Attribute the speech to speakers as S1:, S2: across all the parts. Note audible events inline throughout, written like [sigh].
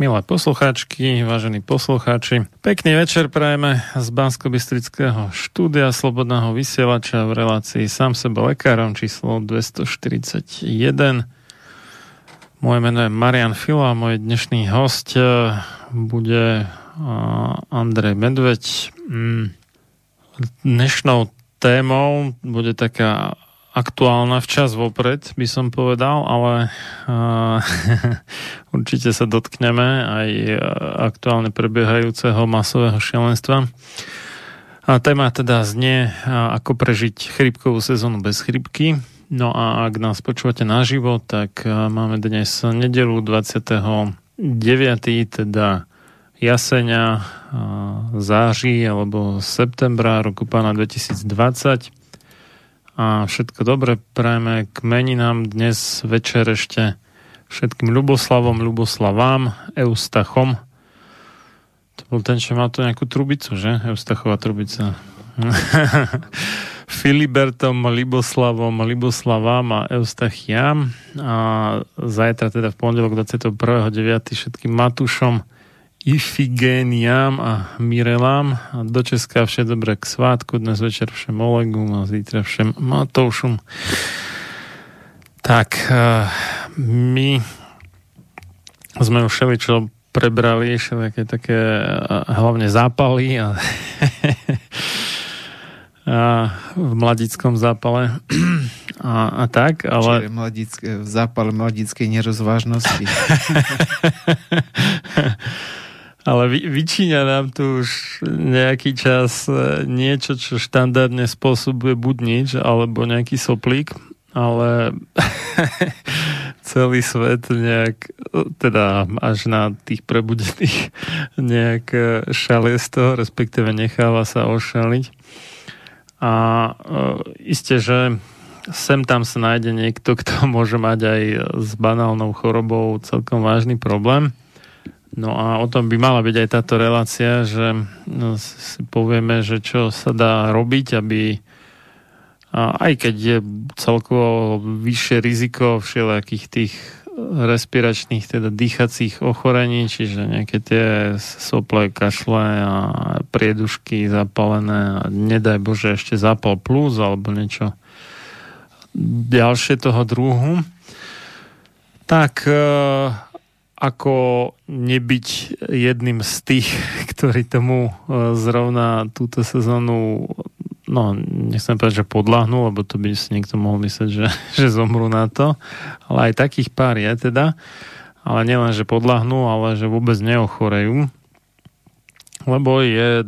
S1: Milé poslucháčky, vážení poslucháči, pekný večer prajeme z bansko štúdia Slobodného vysielača v relácii sám sebe lekárom číslo 241. Moje meno je Marian Filo a môj dnešný host eh, bude eh, Andrej Medveď. Mm, dnešnou témou bude taká aktuálna včas vopred, by som povedal, ale uh, [laughs] určite sa dotkneme aj aktuálne prebiehajúceho masového šialenstva. A téma teda znie, ako prežiť chrypkovú sezónu bez chrypky. No a ak nás počúvate naživo, tak máme dnes nedelu 29. teda jasenia, září alebo septembra roku pána 2020 a všetko dobre prajeme k meninám dnes večer ešte všetkým Ľuboslavom, Ľuboslavám, Eustachom. To bol ten, čo mal tu nejakú trubicu, že? Eustachová trubica. [laughs] Filibertom, Liboslavom, Liboslavám a Eustachiam. A zajtra teda v pondelok 21.9. všetkým Matušom, Ifigéniam a Mirelám. A do Česka vše dobré k svátku, dnes večer všem Olegum a zítra všem Matoušom. Tak, eh, my sme už čo prebrali, všelijaké také eh, hlavne zápaly a, [laughs] a v mladickom zápale [clears throat] a, a tak, ale...
S2: Čiže mladické, v zápale mladickej nerozvážnosti. [laughs]
S1: Ale vy, vyčíňa nám tu už nejaký čas e, niečo, čo štandardne spôsobuje buď nič, alebo nejaký soplík, ale [laughs] celý svet nejak, teda až na tých prebudených [laughs] nejak e, šalie z toho, respektíve necháva sa ošaliť. A e, isté, že sem tam sa nájde niekto, kto [laughs] môže mať aj s banálnou chorobou celkom vážny problém No a o tom by mala byť aj táto relácia, že no, si povieme, že čo sa dá robiť, aby aj keď je celkovo vyššie riziko všelijakých tých respiračných, teda dýchacích ochorení, čiže nejaké tie sople, kašle a priedušky zapalené a nedaj Bože ešte zapal plus alebo niečo ďalšie toho druhu. Tak e, ako nebyť jedným z tých, [laughs] ktorí tomu e, zrovna túto sezónu no, nechcem povedať, že podľahnú, lebo to by si niekto mohol myslieť, že, [laughs] že zomru na to, ale aj takých pár je teda, ale nielen, že podľahnú, ale že vôbec neochorejú, lebo je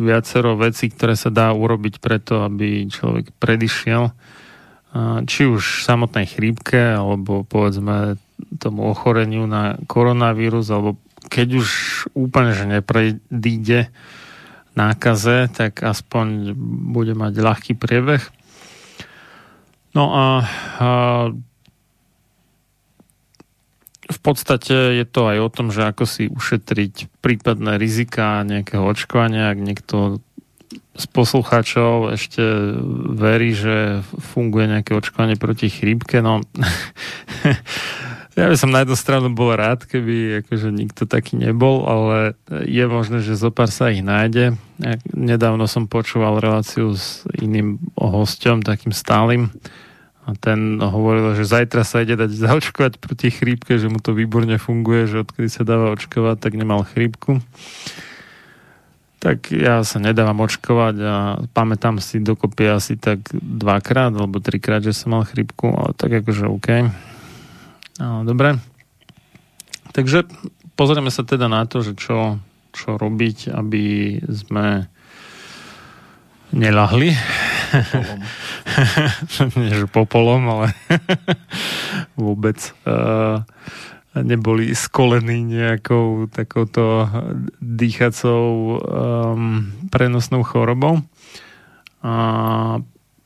S1: viacero vecí, ktoré sa dá urobiť preto, aby človek predišiel či už samotnej chrípke, alebo povedzme tomu ochoreniu na koronavírus, alebo keď už úplne, že nepredíde nákaze, tak aspoň bude mať ľahký priebeh. No a, a v podstate je to aj o tom, že ako si ušetriť prípadné rizika nejakého očkovania, ak niekto z poslucháčov ešte verí, že funguje nejaké očkovanie proti chrípke. No, [laughs] ja by som na jednu stranu bol rád, keby akože nikto taký nebol, ale je možné, že zo pár sa ich nájde. Nedávno som počúval reláciu s iným hosťom, takým stálym, a ten hovoril, že zajtra sa ide dať zaočkovať proti chrípke, že mu to výborne funguje, že odkedy sa dáva očkovať, tak nemal chrípku tak ja sa nedávam očkovať a pamätám si dokopy asi tak dvakrát alebo trikrát, že som mal chrypku, ale tak akože OK. No, dobre. Takže pozrieme sa teda na to, že čo, čo robiť, aby sme nelahli. [laughs] Nie, že popolom, ale [laughs] vôbec. Uh, neboli skolení nejakou takouto dýchacou um, prenosnou chorobou. A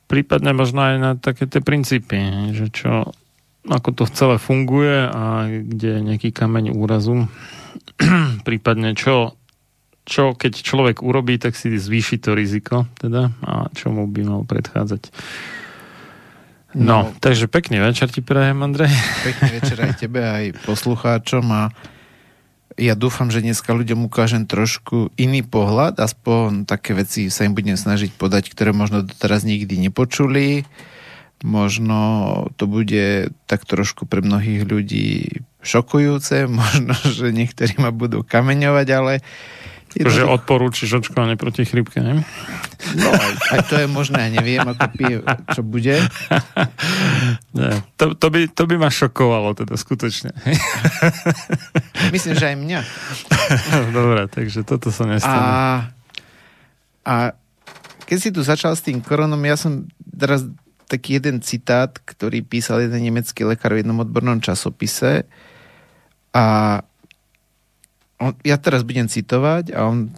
S1: prípadne možno aj na také tie princípy, že čo, ako to celé funguje a kde je nejaký kameň úrazu. [clears throat] prípadne čo, čo keď človek urobí, tak si zvýši to riziko teda a čomu by mal predchádzať. No, no, takže pekný večer ti prajem, Andrej. [laughs]
S2: Pekný večer aj tebe, aj poslucháčom a ja dúfam, že dneska ľuďom ukážem trošku iný pohľad, aspoň také veci sa im budem snažiť podať, ktoré možno doteraz nikdy nepočuli. Možno to bude tak trošku pre mnohých ľudí šokujúce, [laughs] možno, že niektorí ma budú kameňovať, ale
S1: že odporúčiš očkovanie proti chrypke, ne?
S2: No, aj, aj to je možné, neviem, ako pije, čo bude. [laughs]
S1: Nie, to, to, by, to by ma šokovalo, teda skutočne. [laughs]
S2: Myslím, že aj mňa.
S1: Dobre, takže toto sa nestane. A,
S2: a keď si tu začal s tým koronom, ja som teraz taký jeden citát, ktorý písal jeden nemecký lekár v jednom odbornom časopise a on, ja teraz budem citovať a on,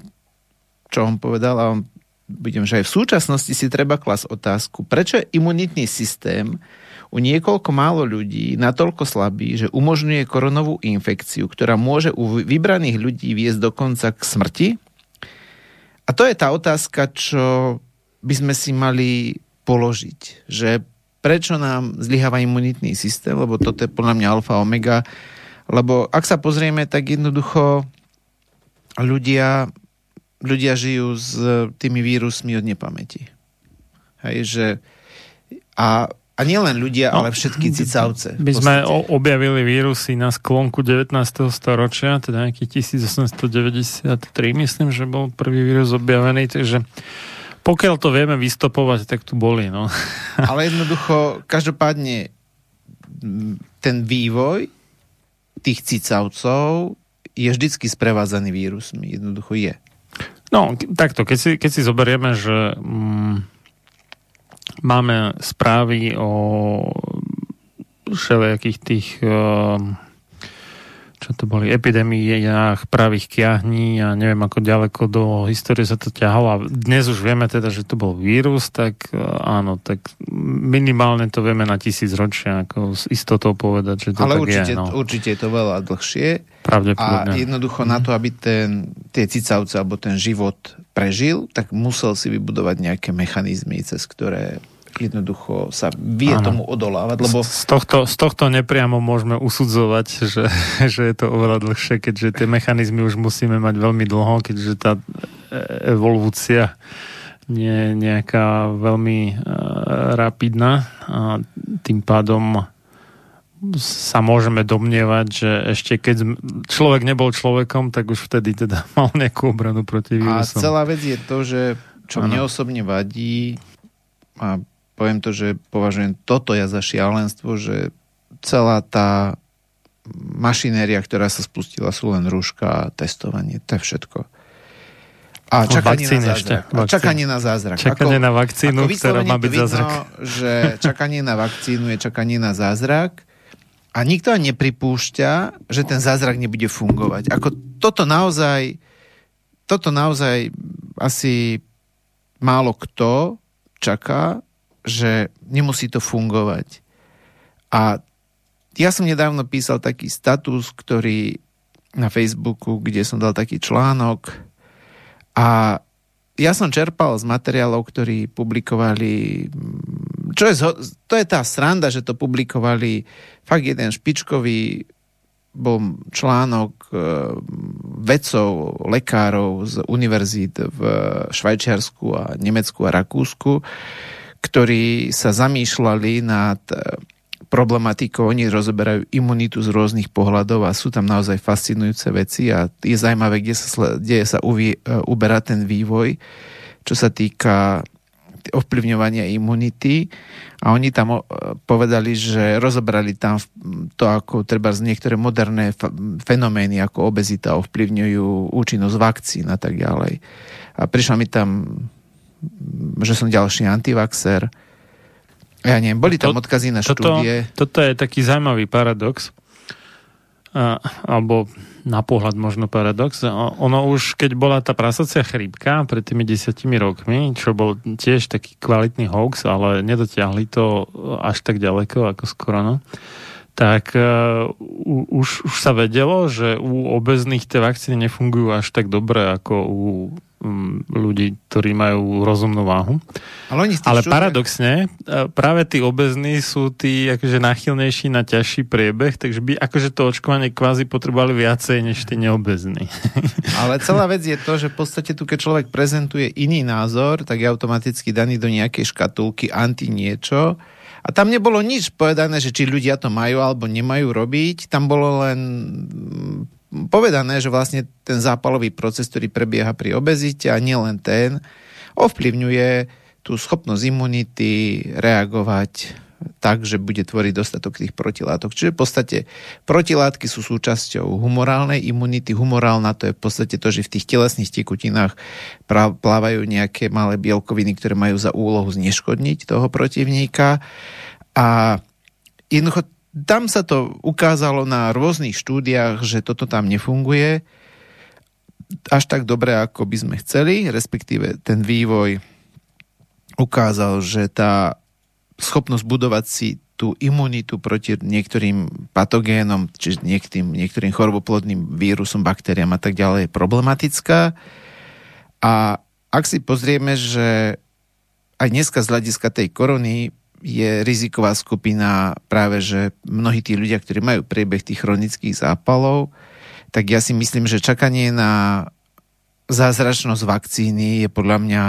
S2: čo on povedal, a on, budem, že aj v súčasnosti si treba klas otázku, prečo je imunitný systém u niekoľko málo ľudí natoľko slabý, že umožňuje koronovú infekciu, ktorá môže u vybraných ľudí viesť dokonca k smrti? A to je tá otázka, čo by sme si mali položiť, že prečo nám zlyháva imunitný systém, lebo toto je podľa mňa alfa omega lebo ak sa pozrieme, tak jednoducho ľudia, ľudia žijú s tými vírusmi od nepamäti. Hej, že a, a nielen ľudia, no, ale všetky cicavce.
S1: My sme objavili vírusy na sklonku 19. storočia, teda nejaký 1893, myslím, že bol prvý vírus objavený, takže pokiaľ to vieme vystopovať, tak tu boli. No. [laughs]
S2: Ale jednoducho, každopádne ten vývoj tých cicavcov je vždycky sprevádzaný vírusmi. Jednoducho je.
S1: No, takto, keď si, keď si zoberieme, že mm, máme správy o všelijakých tých uh, čo to boli, epidémiách pravých kiahní a neviem ako ďaleko do histórie sa to ťahalo a dnes už vieme teda, že to bol vírus, tak e, áno, tak minimálne to vieme na tisíc ročia, ako s istotou povedať, že to
S2: Ale
S1: tak
S2: určite,
S1: je. No.
S2: určite je to veľa dlhšie.
S1: Pravdepodobne.
S2: A jednoducho mm. na to, aby ten, tie cicavce alebo ten život prežil, tak musel si vybudovať nejaké mechanizmy, cez ktoré jednoducho sa vie ano. tomu odolávať. Lebo...
S1: Z, tohto, z tohto nepriamo môžeme usudzovať, [laughs] že, že je to oveľa dlhšie, keďže tie mechanizmy už musíme mať veľmi dlho, keďže tá evolúcia nie je nejaká veľmi uh, rapidná a tým pádom sa môžeme domnievať, že ešte keď človek nebol človekom, tak už vtedy teda [laughs] mal nejakú obranu proti vírusom.
S2: A celá vec je to, že čo ano. mne osobne vadí, a poviem to, že považujem toto ja za šialenstvo, že celá tá mašinéria, ktorá sa spustila, sú len rúška testovanie. To je všetko. A čakanie na zázrak. Ešte, a čakanie na zázrak.
S1: Čakanie ako, na vakcínu, ako ktorá má byť zázrak.
S2: že čakanie na vakcínu je čakanie na zázrak a nikto ani nepripúšťa, že ten zázrak nebude fungovať. Ako toto naozaj toto naozaj asi málo kto čaká, že nemusí to fungovať. A ja som nedávno písal taký status, ktorý na Facebooku, kde som dal taký článok a ja som čerpal z materiálov, ktorí publikovali čo je, to je tá sranda, že to publikovali fakt jeden špičkový bol článok e, vedcov, lekárov z univerzít v Švajčiarsku a Nemecku a Rakúsku, ktorí sa zamýšľali nad e, problematikou, oni rozoberajú imunitu z rôznych pohľadov a sú tam naozaj fascinujúce veci a je zaujímavé, kde sa, kde sa uvie, uberá ten vývoj, čo sa týka ovplyvňovania imunity a oni tam povedali, že rozobrali tam to, ako treba z niektoré moderné fenomény ako obezita ovplyvňujú účinnosť vakcín a tak ďalej. A prišla mi tam, že som ďalší antivaxer. Ja neviem, boli tam odkazy na štúdie.
S1: Toto, toto je taký zaujímavý paradox, a, alebo na pohľad možno paradox. Ono už, keď bola tá prasacia chrípka pred tými desiatimi rokmi, čo bol tiež taký kvalitný hoax, ale nedotiahli to až tak ďaleko ako skoro, no, tak uh, už, už sa vedelo, že u obezných tie vakcíny nefungujú až tak dobre ako u ľudí, ktorí majú rozumnú váhu. Ale, oni Ale paradoxne, e, práve tí obezní sú tí akože náchylnejší na ťažší priebeh, takže by akože to očkovanie kvázi potrebovali viacej než tí neobezní. [laughs]
S2: Ale celá vec je to, že v podstate tu, keď človek prezentuje iný názor, tak je automaticky daný do nejakej škatulky anti niečo, a tam nebolo nič povedané, že či ľudia to majú alebo nemajú robiť. Tam bolo len mm, povedané, že vlastne ten zápalový proces, ktorý prebieha pri obezite a nielen ten, ovplyvňuje tú schopnosť imunity reagovať tak, že bude tvoriť dostatok tých protilátok. Čiže v podstate protilátky sú súčasťou humorálnej imunity. Humorálna to je v podstate to, že v tých telesných tekutinách plávajú nejaké malé bielkoviny, ktoré majú za úlohu zneškodniť toho protivníka. A jednoducho tam sa to ukázalo na rôznych štúdiách, že toto tam nefunguje až tak dobre, ako by sme chceli, respektíve ten vývoj ukázal, že tá schopnosť budovať si tú imunitu proti niektorým patogénom, čiže niektorým, niektorým choroboplodným vírusom, baktériám a tak ďalej je problematická. A ak si pozrieme, že aj dneska z hľadiska tej korony je riziková skupina práve, že mnohí tí ľudia, ktorí majú priebeh tých chronických zápalov, tak ja si myslím, že čakanie na zázračnosť vakcíny je podľa mňa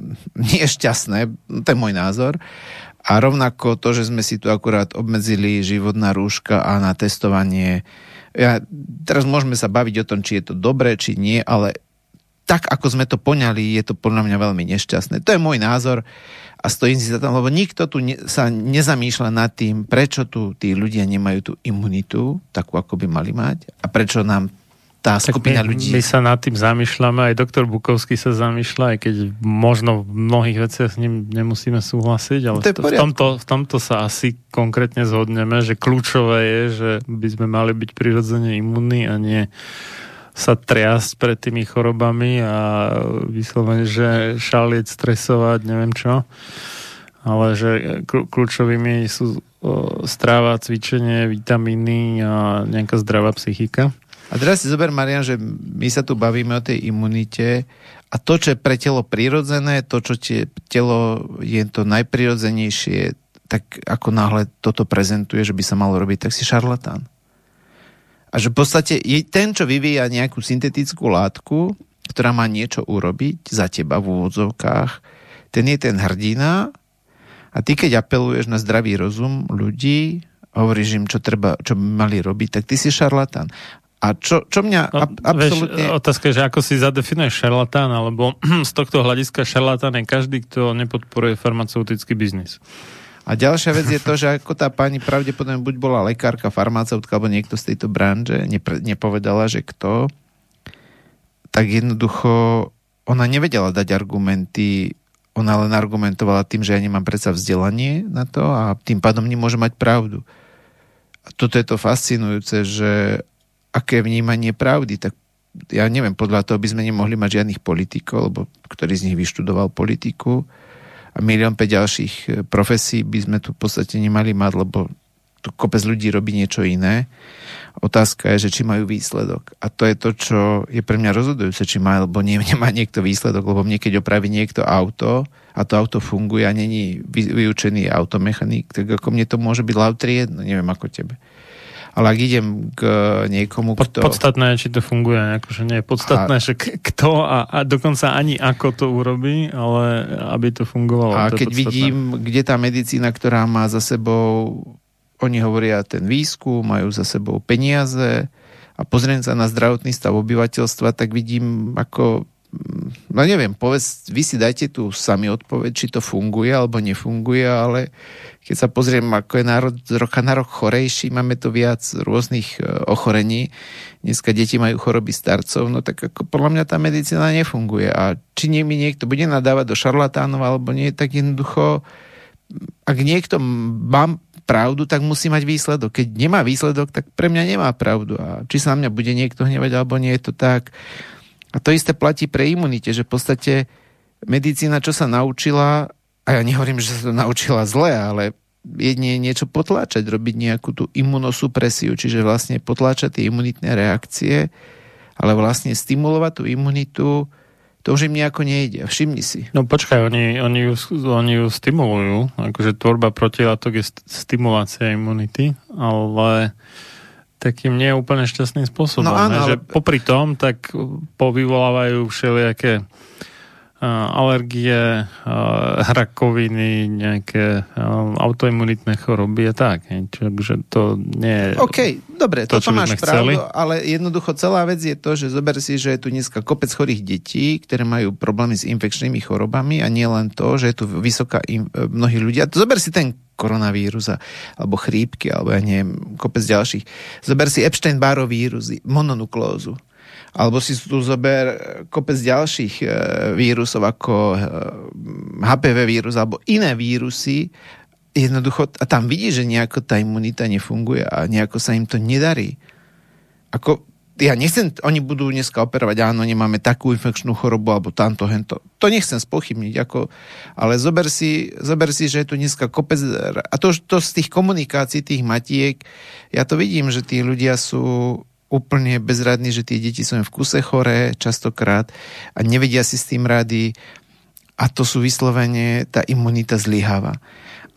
S2: [laughs] nešťastné, to je môj názor. A rovnako to, že sme si tu akurát obmedzili život na rúška a na testovanie. Ja, teraz môžeme sa baviť o tom, či je to dobré, či nie, ale tak, ako sme to poňali, je to podľa mňa veľmi nešťastné. To je môj názor a stojím si za tom, lebo nikto tu ne, sa nezamýšľa nad tým, prečo tu tí ľudia nemajú tú imunitu, takú, ako by mali mať a prečo nám tá skupina
S1: my,
S2: ľudí.
S1: My sa nad tým zamýšľame, aj doktor Bukovský sa zamýšľa, aj keď možno v mnohých veciach s ním nemusíme súhlasiť, ale to v, tomto, v tomto sa asi konkrétne zhodneme, že kľúčové je, že by sme mali byť prirodzene imunní a nie sa triasť pred tými chorobami a vyslovene, že šalieť, stresovať, neviem čo. Ale že kľúčovými sú stráva, cvičenie, vitamíny a nejaká zdravá psychika.
S2: A teraz si zober, Marian, že my sa tu bavíme o tej imunite a to, čo je pre telo prirodzené, to, čo tie telo je to najprirodzenejšie, tak ako náhle toto prezentuje, že by sa malo robiť, tak si šarlatán. A že v podstate je ten, čo vyvíja nejakú syntetickú látku, ktorá má niečo urobiť za teba v úvodzovkách, ten je ten hrdina a ty, keď apeluješ na zdravý rozum ľudí, hovoríš im, čo, treba, čo by mali robiť, tak ty si šarlatán. A čo, čo mňa no, ab, absolútne...
S1: Vieš, otázka je, že ako si zadefinuješ šarlatán, alebo [clears throat] z tohto hľadiska šarlatán je každý, kto nepodporuje farmaceutický biznis.
S2: A ďalšia vec je to, že ako tá pani pravdepodobne buď bola lekárka, farmaceutka, alebo niekto z tejto branže, nepre, nepovedala, že kto, tak jednoducho ona nevedela dať argumenty, ona len argumentovala tým, že ja nemám predsa vzdelanie na to a tým pádom nemôže mať pravdu. A toto je to fascinujúce, že aké vnímanie pravdy, tak ja neviem, podľa toho by sme nemohli mať žiadnych politikov, lebo ktorý z nich vyštudoval politiku a milión 5 ďalších e, profesí by sme tu v podstate nemali mať, lebo tu kopec ľudí robí niečo iné. Otázka je, že či majú výsledok. A to je to, čo je pre mňa rozhodujúce, či má, alebo nie, nemá niekto výsledok, lebo mne keď opraví niekto auto a to auto funguje a není vyučený automechanik, tak ako mne to môže byť lautri jedno, neviem ako tebe ale ak idem k niekomu,
S1: kto... Podstatné je, či to funguje, akože nie je podstatné, a... že kto a, a dokonca ani ako to urobí, ale aby to fungovalo.
S2: A to keď vidím, kde tá medicína, ktorá má za sebou, oni hovoria ten výskum, majú za sebou peniaze a pozriem sa na zdravotný stav obyvateľstva, tak vidím, ako no neviem, povedz, vy si dajte tu sami odpoveď, či to funguje alebo nefunguje, ale keď sa pozriem, ako je národ z roka na rok chorejší, máme tu viac rôznych e, ochorení, dneska deti majú choroby starcov, no tak ako podľa mňa tá medicína nefunguje a či nie mi niekto bude nadávať do šarlatánov alebo nie, tak jednoducho ak niekto má pravdu, tak musí mať výsledok. Keď nemá výsledok, tak pre mňa nemá pravdu. A či sa na mňa bude niekto hnevať, alebo nie je to tak. A to isté platí pre imunite, že v podstate medicína, čo sa naučila, a ja nehovorím, že sa to naučila zle, ale jedne niečo potláčať, robiť nejakú tú imunosupresiu, čiže vlastne potláčať tie imunitné reakcie, ale vlastne stimulovať tú imunitu, to už im nejako nejde. Všimni si.
S1: No počkaj, oni, oni, ju, oni ju stimulujú, akože tvorba protilátok je stimulácia imunity, ale takým nie úplne šťastným spôsobom. No áno, ale... že popri tom tak povyvolávajú všelijaké alergie, rakoviny, nejaké autoimunitné choroby a tak. Čiže to nie je...
S2: OK, dobre, to, toto máš pravdu, ale jednoducho celá vec je to, že zober si, že je tu dneska kopec chorých detí, ktoré majú problémy s infekčnými chorobami a nie len to, že je tu vysoká im, mnohí ľudia. Zober si ten koronavírus alebo chrípky, alebo ja neviem, kopec ďalších. Zober si Epstein-Barr vírus, mononuklózu alebo si tu zober kopec ďalších e, vírusov ako HPV e, vírus alebo iné vírusy, jednoducho, a tam vidí, že nejako tá imunita nefunguje a nejako sa im to nedarí. Ako, ja nechcem, oni budú dneska operovať, áno, nemáme takú infekčnú chorobu, alebo tamto, hento. To nechcem spochybniť, ako, ale zober si, zober si, že je tu dneska kopec, a to, to z tých komunikácií, tých matiek, ja to vidím, že tí ľudia sú úplne bezradní, že tie deti sú v kuse choré častokrát a nevedia si s tým rady a to sú vyslovene, tá imunita zlyháva.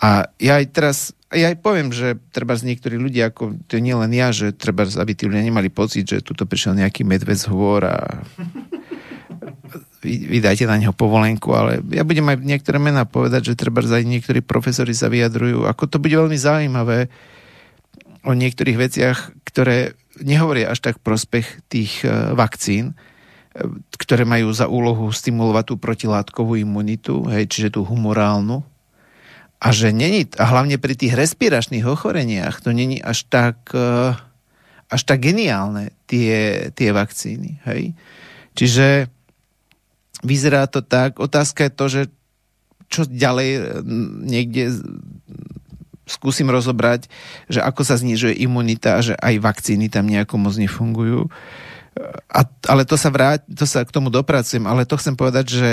S2: A ja aj teraz, ja aj poviem, že treba z niektorí ľudia, ako to nie len ja, že treba, aby tí ľudia nemali pocit, že tuto prišiel nejaký medved hôr a vy, vydajte na neho povolenku, ale ja budem aj niektoré mená povedať, že treba aj niektorí profesori sa vyjadrujú. Ako to bude veľmi zaujímavé o niektorých veciach, ktoré nehovoria až tak prospech tých e, vakcín, e, ktoré majú za úlohu stimulovať tú protilátkovú imunitu, hej, čiže tú humorálnu. A že není, a hlavne pri tých respiračných ochoreniach, to není až tak, e, až tak geniálne tie, tie vakcíny. Hej. Čiže vyzerá to tak. Otázka je to, že čo ďalej niekde skúsim rozobrať, že ako sa znižuje imunita že aj vakcíny tam nejako moc nefungujú. A, ale to sa, vráť, to sa k tomu dopracujem, ale to chcem povedať, že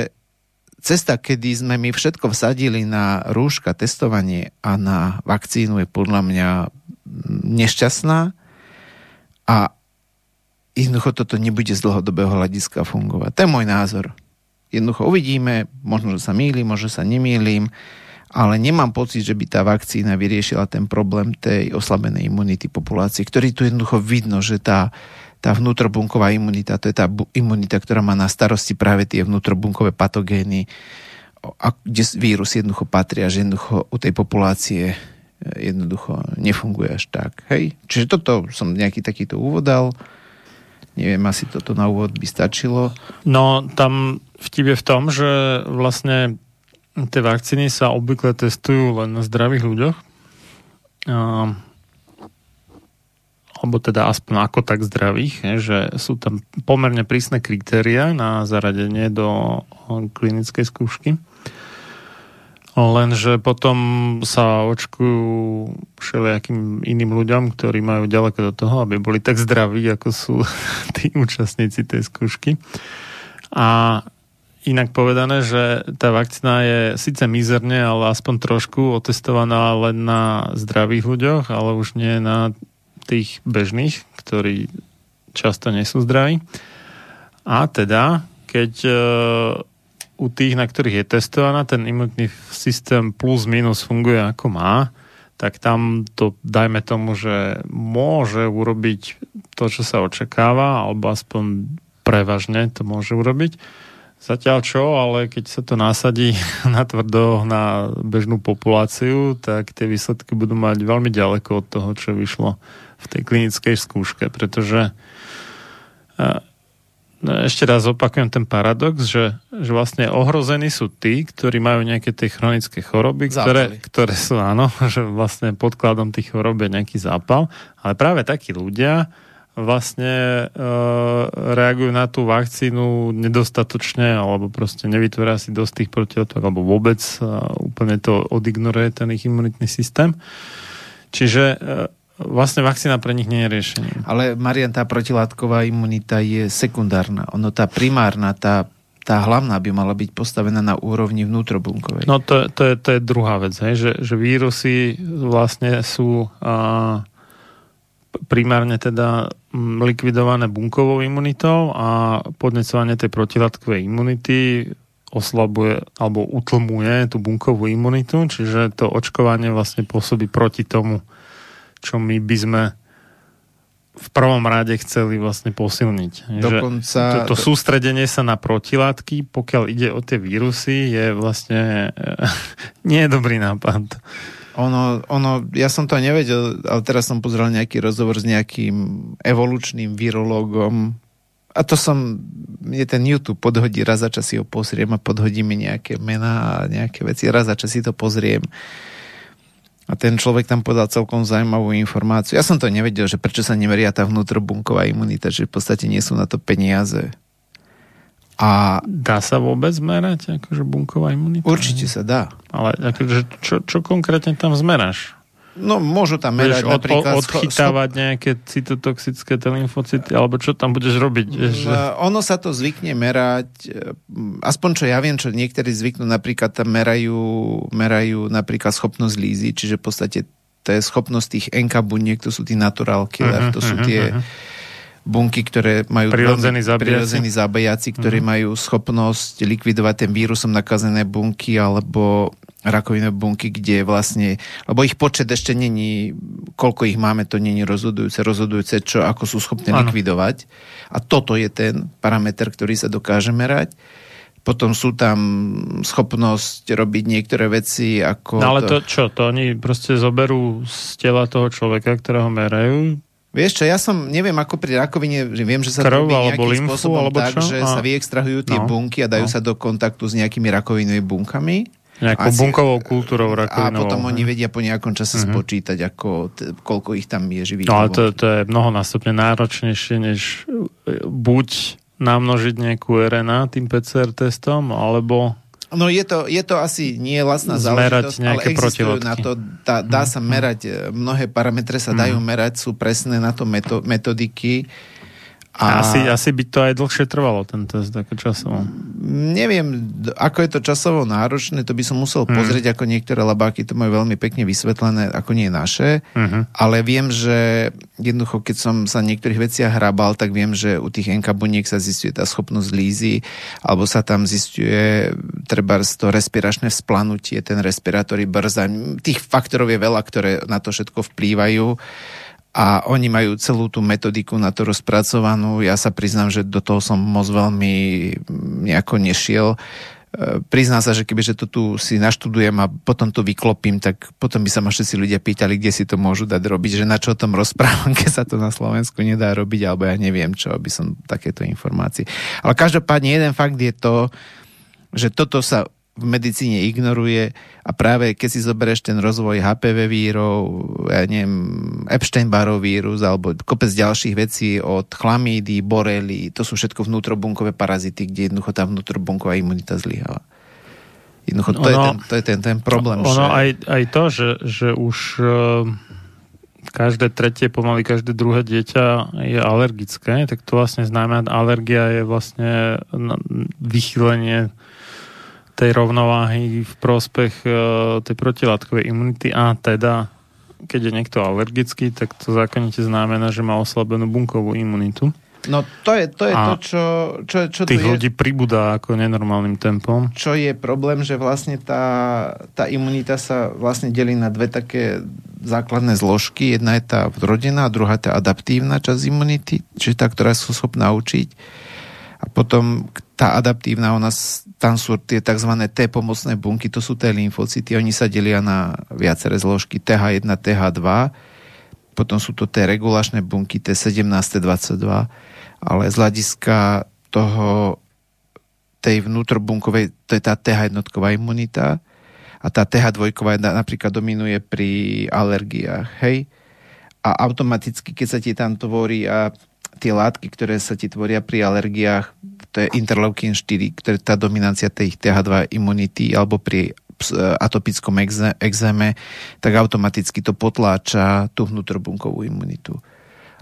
S2: cesta, kedy sme my všetko vsadili na rúška, testovanie a na vakcínu je podľa mňa nešťastná a jednoducho toto nebude z dlhodobého hľadiska fungovať. To je môj názor. Jednoducho uvidíme, možno, že sa mýlim, možno sa nemýlim, ale nemám pocit, že by tá vakcína vyriešila ten problém tej oslabenej imunity populácie, ktorý tu jednoducho vidno, že tá, tá vnútrobunková imunita, to je tá imunita, ktorá má na starosti práve tie vnútrobunkové patogény, a kde vírus jednoducho patria, že jednoducho u tej populácie e, jednoducho nefunguje až tak. Hej? Čiže toto som nejaký takýto úvod dal. Neviem, asi toto na úvod by stačilo.
S1: No, tam vtip je v tom, že vlastne tie vakcíny sa obvykle testujú len na zdravých ľuďoch. A, alebo teda aspoň ako tak zdravých, že sú tam pomerne prísne kritéria na zaradenie do klinickej skúšky. Lenže potom sa očkujú všelijakým iným ľuďom, ktorí majú ďaleko do toho, aby boli tak zdraví, ako sú [laughs] tí účastníci tej skúšky. A inak povedané, že tá vakcína je síce mizerne, ale aspoň trošku otestovaná len na zdravých ľuďoch, ale už nie na tých bežných, ktorí často nie sú zdraví. A teda, keď u tých, na ktorých je testovaná, ten imunitný systém plus minus funguje ako má, tak tam to, dajme tomu, že môže urobiť to, čo sa očakáva, alebo aspoň prevažne to môže urobiť. Zatiaľ čo, ale keď sa to nasadí [laughs] na tvrdo na bežnú populáciu, tak tie výsledky budú mať veľmi ďaleko od toho, čo vyšlo v tej klinickej skúške, pretože No, ešte raz opakujem ten paradox, že, že vlastne ohrození sú tí, ktorí majú nejaké tie chronické choroby, ktoré, ktoré sú, áno, [laughs] že vlastne podkladom tých chorob je nejaký zápal, ale práve takí ľudia vlastne e, reagujú na tú vakcínu nedostatočne alebo proste nevytvoria si dosť tých protilátok alebo vôbec e, úplne to odignoruje ten ich imunitný systém. Čiže e, vlastne vakcína pre nich nie je riešením.
S2: Ale Marian, tá protilátková imunita je sekundárna. Ono tá primárna, tá, tá hlavná by mala byť postavená na úrovni vnútrobunkovej.
S1: No to, to, je, to je druhá vec, hej? Že, že vírusy vlastne sú a, primárne teda likvidované bunkovou imunitou a podnecovanie tej protilátkovej imunity oslabuje alebo utlmuje tú bunkovú imunitu, čiže to očkovanie vlastne pôsobí proti tomu čo my by sme v prvom rade chceli vlastne posilniť.
S2: Dokonca...
S1: To, to sústredenie sa na protilátky, pokiaľ ide o tie vírusy, je vlastne [laughs] nie je dobrý nápad.
S2: Ono, ono, ja som to nevedel, ale teraz som pozrel nejaký rozhovor s nejakým evolučným virológom a to som, je ten YouTube podhodí, raz za čas si ho pozriem a podhodí mi nejaké mená a nejaké veci, raz za čas si to pozriem. A ten človek tam podal celkom zaujímavú informáciu. Ja som to nevedel, že prečo sa nemeria tá vnútrobunková imunita, že v podstate nie sú na to peniaze.
S1: A... Dá sa vôbec zmerať akože bunková imunita?
S2: Určite sa dá.
S1: Ale akože čo, čo konkrétne tam zmeráš?
S2: No, môžu tam merať
S1: od, napríklad... Odchytávať scho- nejaké cytotoxické lymfocyty, alebo čo tam budeš robiť? Že...
S2: Ono sa to zvykne merať, e, aspoň čo ja viem, čo niektorí zvyknú, napríklad tam merajú, merajú napríklad schopnosť lízy, čiže v podstate to je schopnosť tých NK buniek, to sú tí natural killer, uh-huh, to sú uh-huh, tie uh-huh. bunky, ktoré majú
S1: prirodzení
S2: zabíjaci, zabíjaci ktorí uh-huh. majú schopnosť likvidovať ten vírusom nakazené bunky alebo rakovinové bunky, kde vlastne, lebo ich počet ešte není, koľko ich máme, to není rozhodujúce, rozhodujúce, čo, ako sú schopné ano. likvidovať. A toto je ten parameter, ktorý sa dokáže merať. Potom sú tam schopnosť robiť niektoré veci ako...
S1: No ale to, to čo, to oni proste zoberú z tela toho človeka, ktorého merajú,
S2: Vieš čo, ja som, neviem ako pri rakovine, že viem, že sa
S1: Krv,
S2: to robí nejakým
S1: lymfu,
S2: spôsobom
S1: alebo
S2: tak,
S1: čo?
S2: že a... sa vyextrahujú tie no. bunky a dajú no. sa do kontaktu s nejakými rakovinovými bunkami.
S1: Nejakou Asi, bunkovou kultúrou rakovinovou.
S2: A potom oni vedia po nejakom čase uh-huh. spočítať, ako, t- koľko ich tam je živých.
S1: No ale to, to je mnohonásobne náročnejšie, než e, buď namnožiť nejakú RNA tým PCR testom, alebo
S2: No je to, je to asi nie lacná záležitosť, ale existujú na to, dá, dá sa mhm. merať, e, mnohé parametre sa dajú mhm. merať, sú presné na to meto, metodiky
S1: A... Asi, asi by to aj dlhšie trvalo, ten test, ako časovo.
S2: Neviem, ako je to časovo náročné, to by som musel hmm. pozrieť, ako niektoré labáky to majú veľmi pekne vysvetlené, ako nie naše, hmm. ale viem, že jednoducho, keď som sa niektorých veciach hrabal, tak viem, že u tých enkabuniek sa zistuje tá schopnosť lízy, alebo sa tam zistuje treba to respiračné vzplanutie, ten respirátory brzda. Tých faktorov je veľa, ktoré na to všetko vplývajú a oni majú celú tú metodiku na to rozpracovanú. Ja sa priznám, že do toho som moc veľmi nejako nešiel. E, priznám sa, že kebyže to tu si naštudujem a potom to vyklopím, tak potom by sa ma všetci ľudia pýtali, kde si to môžu dať robiť, že na čo o tom rozprávam, [laughs] keď sa to na Slovensku nedá robiť, alebo ja neviem čo, aby som takéto informácie. Ale každopádne jeden fakt je to, že toto sa v medicíne ignoruje a práve keď si zoberieš ten rozvoj HPV vírov, ja neviem, Epstein-Barov vírus alebo kopec ďalších vecí od chlamídy, borely, to sú všetko vnútrobunkové parazity, kde jednoducho tá vnútrobunková imunita zlyháva. Jednoducho to, ono, je ten, to je ten, ten problém.
S1: Ono že... aj, aj to, že, že už uh, každé tretie, pomaly každé druhé dieťa je alergické, tak to vlastne znamená, alergia je vlastne vychýlenie tej rovnováhy v prospech uh, tej protilátkovej imunity a teda keď je niekto alergický, tak to zákonite znamená, že má oslabenú bunkovú imunitu.
S2: No to je to, je to čo, čo, čo
S1: tých to ľudí pribúda ako nenormálnym tempom.
S2: Čo je problém, že vlastne tá, tá imunita sa vlastne delí na dve také základné zložky. Jedna je tá vrodená, a druhá tá adaptívna časť imunity, čiže tá, ktorá sú schopná učiť. A potom tá adaptívna, ona tam sú tie tzv. T pomocné bunky, to sú tie lymfocyty, oni sa delia na viaceré zložky TH1, TH2, potom sú to tie regulačné bunky T17, T22, ale z hľadiska toho tej vnútrobunkovej, to je tá TH jednotková imunita a tá TH2 napríklad dominuje pri alergiách, hej? A automaticky, keď sa ti tam tvorí a tie látky, ktoré sa ti tvoria pri alergiách, to je interleukin 4, ktorý tá dominancia tej TH2 imunity alebo pri atopickom exéme, tak automaticky to potláča tú vnútrobunkovú imunitu.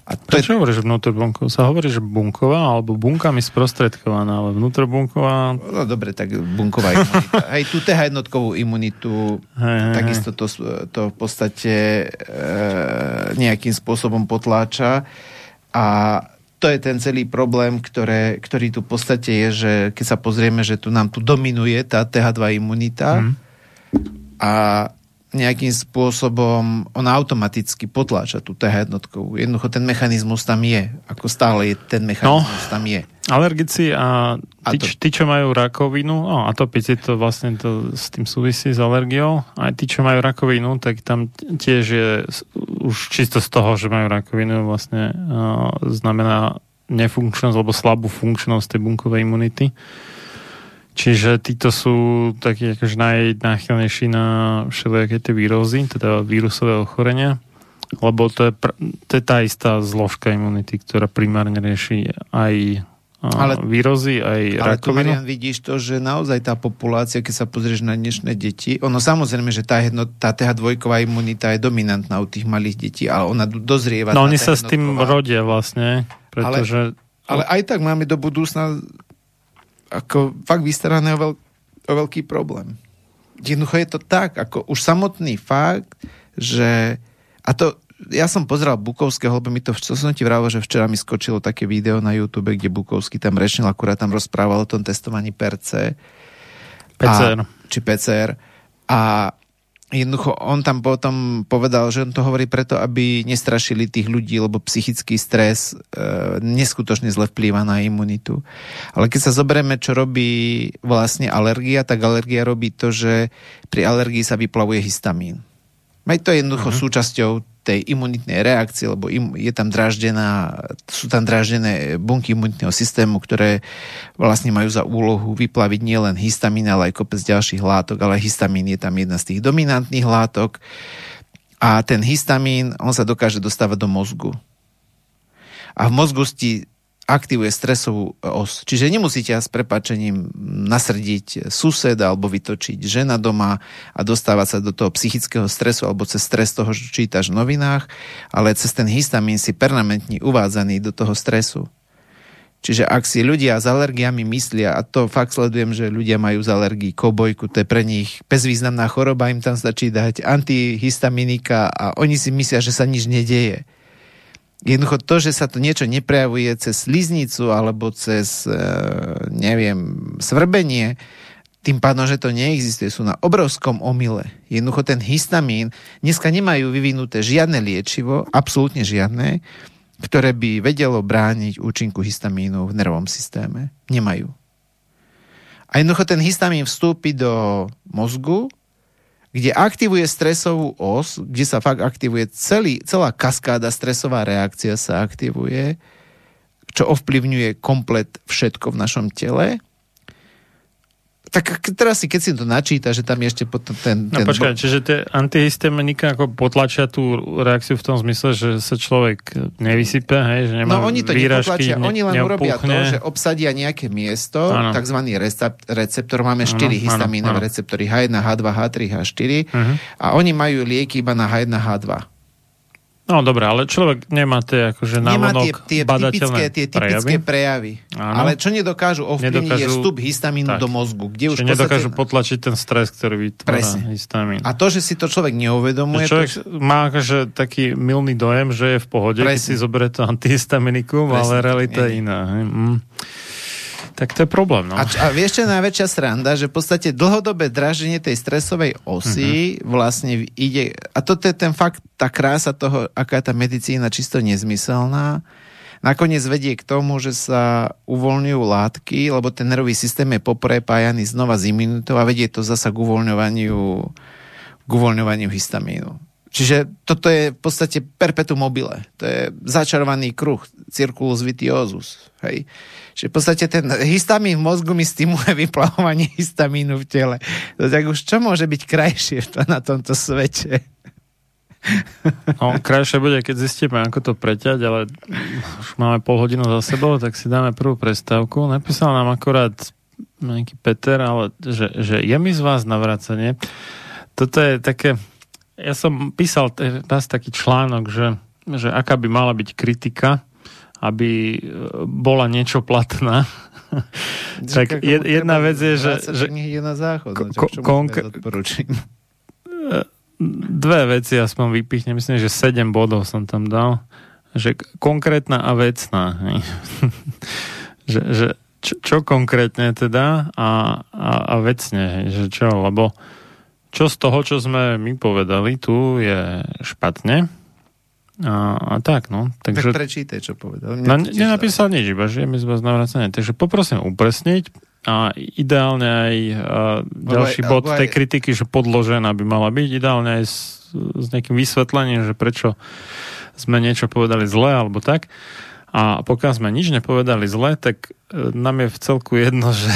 S1: A to Prečo je... hovoríš vnútrobunková? Sa hovorí, že bunková alebo bunkami sprostredkovaná, ale vnútrobunková...
S2: No dobre, tak bunková imunita. [laughs] Hej, tú TH jednotkovú imunitu hej, hej, takisto to, to v podstate e, nejakým spôsobom potláča. A to je ten celý problém, ktoré, ktorý tu v podstate je, že keď sa pozrieme, že tu nám tu dominuje tá TH2 imunita mm. a nejakým spôsobom ona automaticky potláča tú TH jednotkovú. Jednoducho ten mechanizmus tam je. Ako stále je ten mechanizmus no, tam je.
S1: Alergici a tí, tí, čo majú rakovinu, no, atopici to vlastne to s tým súvisí s alergiou, aj tí, čo majú rakovinu, tak tam tiež je už čisto z toho, že majú rakovinu, vlastne uh, znamená nefunkčnosť alebo slabú funkčnosť tej bunkovej imunity. Čiže títo sú takí akože najnáchylnejší na všelijaké tie vírozy, teda vírusové ochorenia, lebo to je, pr- to je tá istá zložka imunity, ktorá primárne rieši aj ale, výrozy, aj ale rakovinu.
S2: Ale vidíš to, že naozaj tá populácia, keď sa pozrieš na dnešné deti, ono samozrejme, že tá, jedno, tá TH2 imunita je dominantná u tých malých detí, ale ona dozrieva.
S1: No oni sa s tým rodia vlastne, pretože...
S2: Ale, ale aj tak máme do budúcna ako fakt vystarané o, veľ, o veľký problém. Jednoducho je to tak, ako už samotný fakt, že a to ja som pozeral Bukovského, lebo mi to, čo som ti vravil, že včera mi skočilo také video na YouTube, kde Bukovský tam rečnil, akurát tam rozprával o tom testovaní PRC.
S1: PCR.
S2: A, či PCR. A jednoducho on tam potom povedal, že on to hovorí preto, aby nestrašili tých ľudí, lebo psychický stres e, neskutočne zle vplýva na imunitu. Ale keď sa zoberieme, čo robí vlastne alergia, tak alergia robí to, že pri alergii sa vyplavuje histamín. Aj to je jednoducho uh-huh. súčasťou tej imunitnej reakcie, lebo im, je tam draždená, sú tam draždené bunky imunitného systému, ktoré vlastne majú za úlohu vyplaviť nielen histamín, ale aj kopec ďalších látok, ale histamín je tam jedna z tých dominantných látok. A ten histamín, on sa dokáže dostávať do mozgu. A v mozgu aktivuje stresovú os. Čiže nemusíte s prepačením nasrdiť suseda alebo vytočiť žena doma a dostávať sa do toho psychického stresu alebo cez stres toho, že čítaš v novinách, ale cez ten histamín si permanentne uvádzaný do toho stresu. Čiže ak si ľudia s alergiami myslia, a to fakt sledujem, že ľudia majú z alergii kobojku, to je pre nich bezvýznamná choroba, im tam stačí dať antihistaminika a oni si myslia, že sa nič nedieje. Jednoducho to, že sa to niečo neprejavuje cez sliznicu alebo cez, e, neviem, svrbenie, tým pádom, že to neexistuje, sú na obrovskom omyle. Jednoducho ten histamín, dneska nemajú vyvinuté žiadne liečivo, absolútne žiadne, ktoré by vedelo brániť účinku histamínu v nervovom systéme. Nemajú. A jednoducho ten histamín vstúpi do mozgu, kde aktivuje stresovú os, kde sa fakt aktivuje celý, celá kaskáda, stresová reakcia sa aktivuje, čo ovplyvňuje komplet všetko v našom tele tak teraz si, keď si to načíta, že tam je ešte potom ten...
S1: No ten počkaj, bo... čiže tie antihistaminika ako potlačia tú reakciu v tom zmysle, že sa človek nevysype, hej, že nemá
S2: No oni to
S1: výražky,
S2: nepotlačia, oni len urobia to, že obsadia nejaké miesto, ano. tzv. receptor, máme 4 ano, histamínové ano. receptory, H1, H2, H3, H4 uh-huh. a oni majú lieky iba na H1, H2.
S1: No dobré, ale človek nemá tie akože
S2: Nemá tie, tie typické, tie typické prejavy. prejavy. Ale čo nedokážu ovplyvniť nedokážu, je vstup histamínu tak, do mozgu. Kde už
S1: nedokážu potlačiť ten stres, ktorý vytvára Presne. histamín.
S2: A to, že si to človek neuvedomuje...
S1: Že človek to... má akože taký milný dojem, že je v pohode, Presne. keď si zoberie to antihistaminikum, Presne. ale realita je iná. Mm. Tak to je problém. No.
S2: A, a vieš, čo je najväčšia sranda? Že v podstate dlhodobé draženie tej stresovej osy uh-huh. vlastne ide... A toto je ten fakt, tá krása toho, aká je tá medicína čisto nezmyselná. Nakoniec vedie k tomu, že sa uvoľňujú látky, lebo ten nervový systém je poprepájaný znova z imunitou a vedie to zasa k uvoľňovaniu, k uvoľňovaniu histamínu. Čiže toto je v podstate perpetuum mobile. To je začarovaný kruh, circulus vitiosus. Hej. Čiže v podstate ten histamín v mozgu mi stimuluje [laughs] vyplavovanie histamínu v tele. To tak už čo môže byť krajšie na tomto svete?
S1: No, krajšie bude, keď zistíme, ako to preťať, ale už máme pol hodinu za sebou, tak si dáme prvú prestávku. Napísal nám akorát nejaký Peter, ale že, že je mi z vás navracanie. Toto je také, ja som písal raz taký článok, že, že aká by mala byť kritika, aby e, bola niečo platná.
S2: tak jedna vec je, že... že je na záchod. No, ko, konk-
S1: e, dve veci aspoň vypichnem. Myslím, že 7 bodov som tam dal. Že konkrétna a vecná. [laughs] že, že čo, čo konkrétne teda a, a, a vecne. Že čo, lebo čo z toho, čo sme my povedali, tu je špatne. A, a tak, no.
S2: Takže, tak prečítaj, čo povedal.
S1: No, nenapísal nič, iba že mi z vás navracanie. Takže poprosím upresniť a ideálne aj a ďalší aj, bod aj, tej kritiky, že podložená by mala byť, ideálne aj s, s nejakým vysvetlením, že prečo sme niečo povedali zle alebo tak. A pokiaľ sme nič nepovedali zle, tak e, nám je v celku jedno, [laughs] že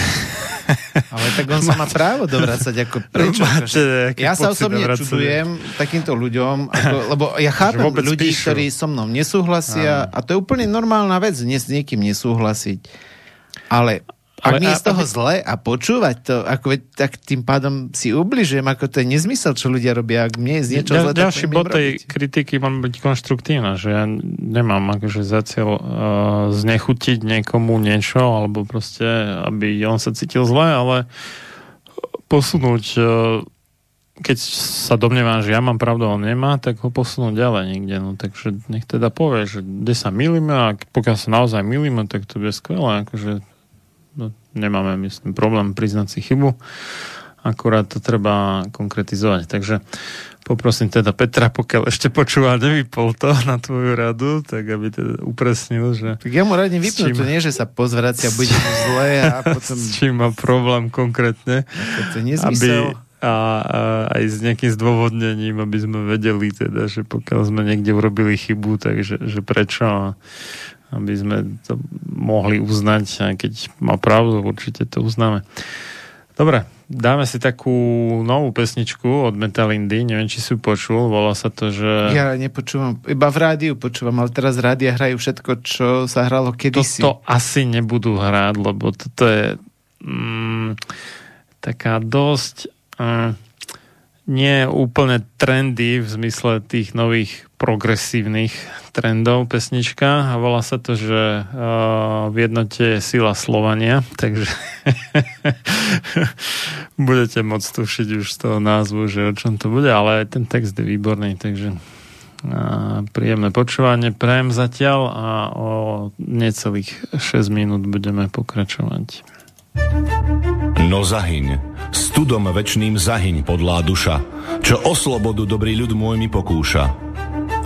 S2: ale tak on sa má právo dovracať, ako prečo? Máte, ja sa osobne dovracať. čudujem takýmto ľuďom, ako, [laughs] lebo ja chápem ľudí, píšu. ktorí so mnou nesúhlasia a to je úplne normálna vec, nie s niekým nesúhlasiť. Ale ak mi je z toho zle a počúvať to, ako, tak tým pádom si ubližujem, ako to je nezmysel, čo ľudia robia. Ak mne je z niečo zle,
S1: Ďalší bod tej kritiky má byť konštruktívna, že ja nemám akože za cieľ uh, znechutiť niekomu niečo, alebo proste, aby on sa cítil zle, ale posunúť uh, keď sa domnievam, že ja mám pravdu, on nemá, tak ho posunúť ďalej niekde. No, takže nech teda povie, že kde sa milíme a pokiaľ sa naozaj milíme, tak to bude skvelé. Akože nemáme, myslím, problém priznať si chybu, akurát to treba konkretizovať. Takže poprosím teda Petra, pokiaľ ešte počúva, nevypol to na tvoju radu, tak aby teda upresnil, že...
S2: Tak ja mu radím vypnúť, čím... to nie, že sa pozvracia, bude mu zle a [laughs] potom...
S1: S čím má problém konkrétne.
S2: To nezmysel.
S1: Aby a, a aj s nejakým zdôvodnením, aby sme vedeli teda, že pokiaľ sme niekde urobili chybu, takže že prečo aby sme to mohli uznať, aj keď má pravdu, určite to uznáme. Dobre, dáme si takú novú pesničku od Metalindy, neviem, či si ju počul, volá sa to, že...
S2: Ja nepočúvam, iba v rádiu počúvam, ale teraz rádia hrajú všetko, čo sa hralo kedysi.
S1: To asi nebudú hrať, lebo toto je mm, taká dosť mm, nie úplne trendy v zmysle tých nových progresívnych trendov pesnička. A volá sa to, že uh, v jednote je sila Slovania, [laughs] takže [laughs] budete môcť tušiť už z toho názvu, že o čom to bude, ale ten text je výborný, takže uh, príjemné počúvanie. Prajem zatiaľ a o necelých 6 minút budeme pokračovať.
S3: No zahyň, studom večným zahyň podlá duša, čo o slobodu dobrý ľud môj mi pokúša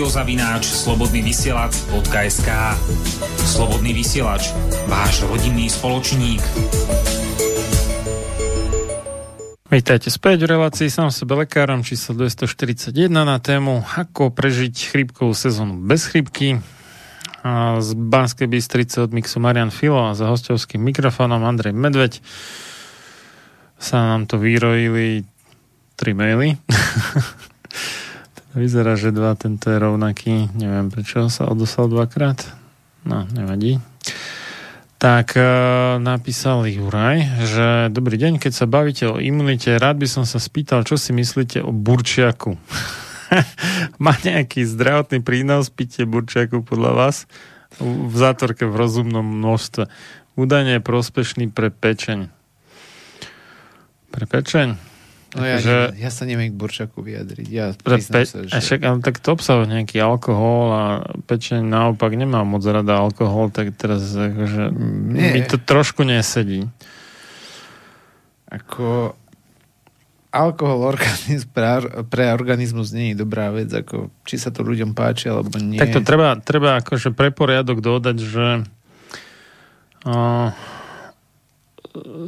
S4: Studiozavináč slobodnyvysielac.sk Slobodný vysielač, váš rodinný spoločník.
S1: Vítajte späť v relácii sám sebe lekárom číslo 241 na tému Ako prežiť chrípkovú sezónu bez chrípky. Z Banskej Bystrice od mixu Marian Filo a za hostovským mikrofónom Andrej Medveď sa nám to vyrojili tri maily. [laughs] Vyzerá, že dva, tento je rovnaký. Neviem, prečo sa odoslal dvakrát. No, nevadí. Tak e, napísal Juraj, že dobrý deň, keď sa bavíte o imunite, rád by som sa spýtal, čo si myslíte o burčiaku. [laughs] Má nejaký zdravotný prínos pitie burčiaku podľa vás? V zátorke v rozumnom množstve. Údajne je prospešný pre pečeň. Pre pečeň?
S2: No ja,
S1: Že-
S2: ja sa neviem k Burčaku vyjadriť. Ja
S1: pe-
S2: sa, že...
S1: však, ale tak to obsahuje nejaký alkohol a pečeň naopak nemá moc rada alkohol, tak teraz akože
S2: Nie.
S1: mi to trošku nesedí.
S2: Ako alkohol organiz, pre, pre organizmus nie je dobrá vec, ako či sa to ľuďom páči, alebo nie.
S1: Tak to treba, treba akože pre poriadok dodať, že uh,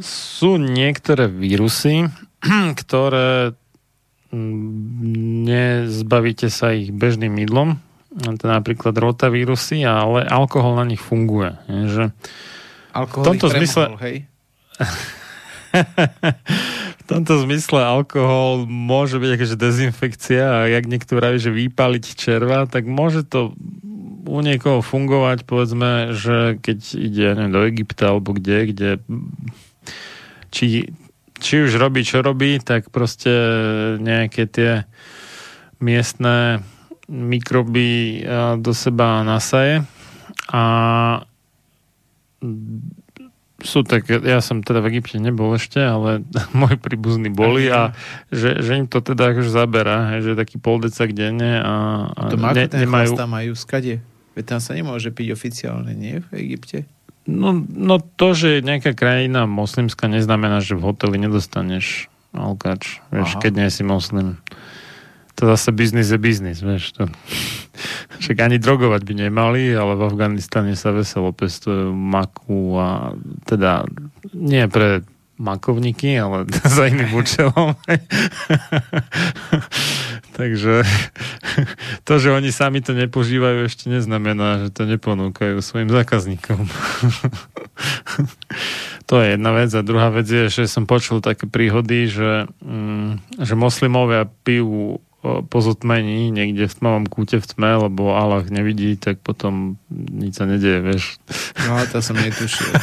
S1: sú niektoré vírusy, [clears throat] ktoré mm, nezbavíte sa ich bežným mydlom, to napríklad rotavírusy, ale alkohol na nich funguje. je, Že
S2: Alkohol
S1: v tomto
S2: premohol,
S1: zmysle-
S2: hej? [laughs]
S1: v tomto zmysle alkohol môže byť akože dezinfekcia a jak niekto vraví, že vypaliť červa, tak môže to u niekoho fungovať, povedzme, že keď ide neviem, do Egypta alebo kde, kde či, či už robí, čo robí, tak proste nejaké tie miestne mikroby a, do seba nasaje a sú také, ja som teda v Egypte nebol ešte, ale [laughs] moji príbuzní boli a že, že im to teda akože zabera, že taký pol decak denne a, a
S2: To má,
S1: ne,
S2: ten
S1: nemajú...
S2: tam majú skade. Veď tam sa nemôže piť oficiálne, nie? V Egypte.
S1: No, no to, že je nejaká krajina moslimská, neznamená, že v hoteli nedostaneš alkač, vieš,
S2: Aha.
S1: keď nie si moslim. To zase biznis je biznis, vieš. To. Však ani drogovať by nemali, ale v Afganistane sa veselo pestujú maku a teda nie pre makovníky, ale [laughs] za iným účelom. [laughs] Takže [laughs] to, že oni sami to nepožívajú, ešte neznamená, že to neponúkajú svojim zákazníkom. [laughs] to je jedna vec. A druhá vec je, že som počul také príhody, že, mm, že moslimovia pijú o, po zotmení niekde v tmavom kúte v tme, lebo Allah nevidí, tak potom nič sa nedieje, vieš.
S2: No, to som netušil. [laughs]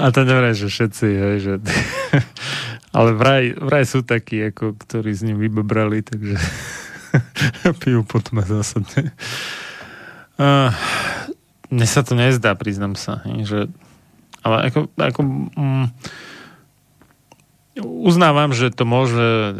S1: A to nevraj, že všetci, hej, že... [laughs] Ale vraj, vraj sú takí, ako, ktorí s ním vybebrali, takže [laughs] pijú po tme zásadne. Uh, mne sa to nezdá, priznam sa, hej, že... Ale ako... ako mm, uznávam, že to môže uh,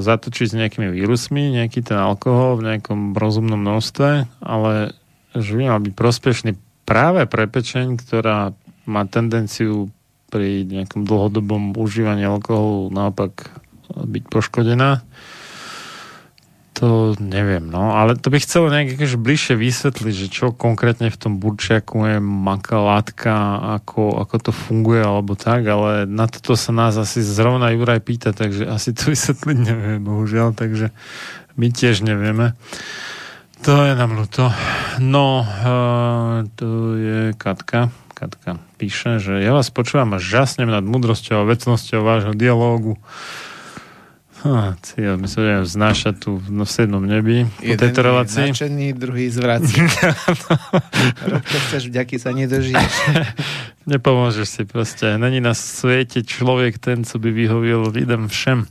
S1: zatočiť s nejakými vírusmi, nejaký ten alkohol v nejakom rozumnom množstve, ale že by mal byť prospešný práve pre pečeň, ktorá má tendenciu pri nejakom dlhodobom užívaní alkoholu naopak byť poškodená. To neviem, no, ale to by chcelo nejak bližšie vysvetliť, že čo konkrétne v tom burčiaku je maká látka, ako, ako to funguje, alebo tak, ale na toto sa nás asi zrovna Juraj pýta, takže asi to [laughs] vysvetliť neviem, bohužiaľ, takže my tiež nevieme. To je nám ľúto. No, uh, to je Katka. Katka píše, že ja vás počúvam a žasnem nad múdrosťou a vecnosťou vášho dialógu. Ha, cíl, my sa budeme vznášať tu v sednom nebi po tejto relácii.
S2: Jeden je značený, druhý zvrací. [laughs] Robko, chceš vďaky sa nedožiješ. [laughs]
S1: Nepomôžeš si proste. Není na svete človek ten, co by vyhovil lidem všem.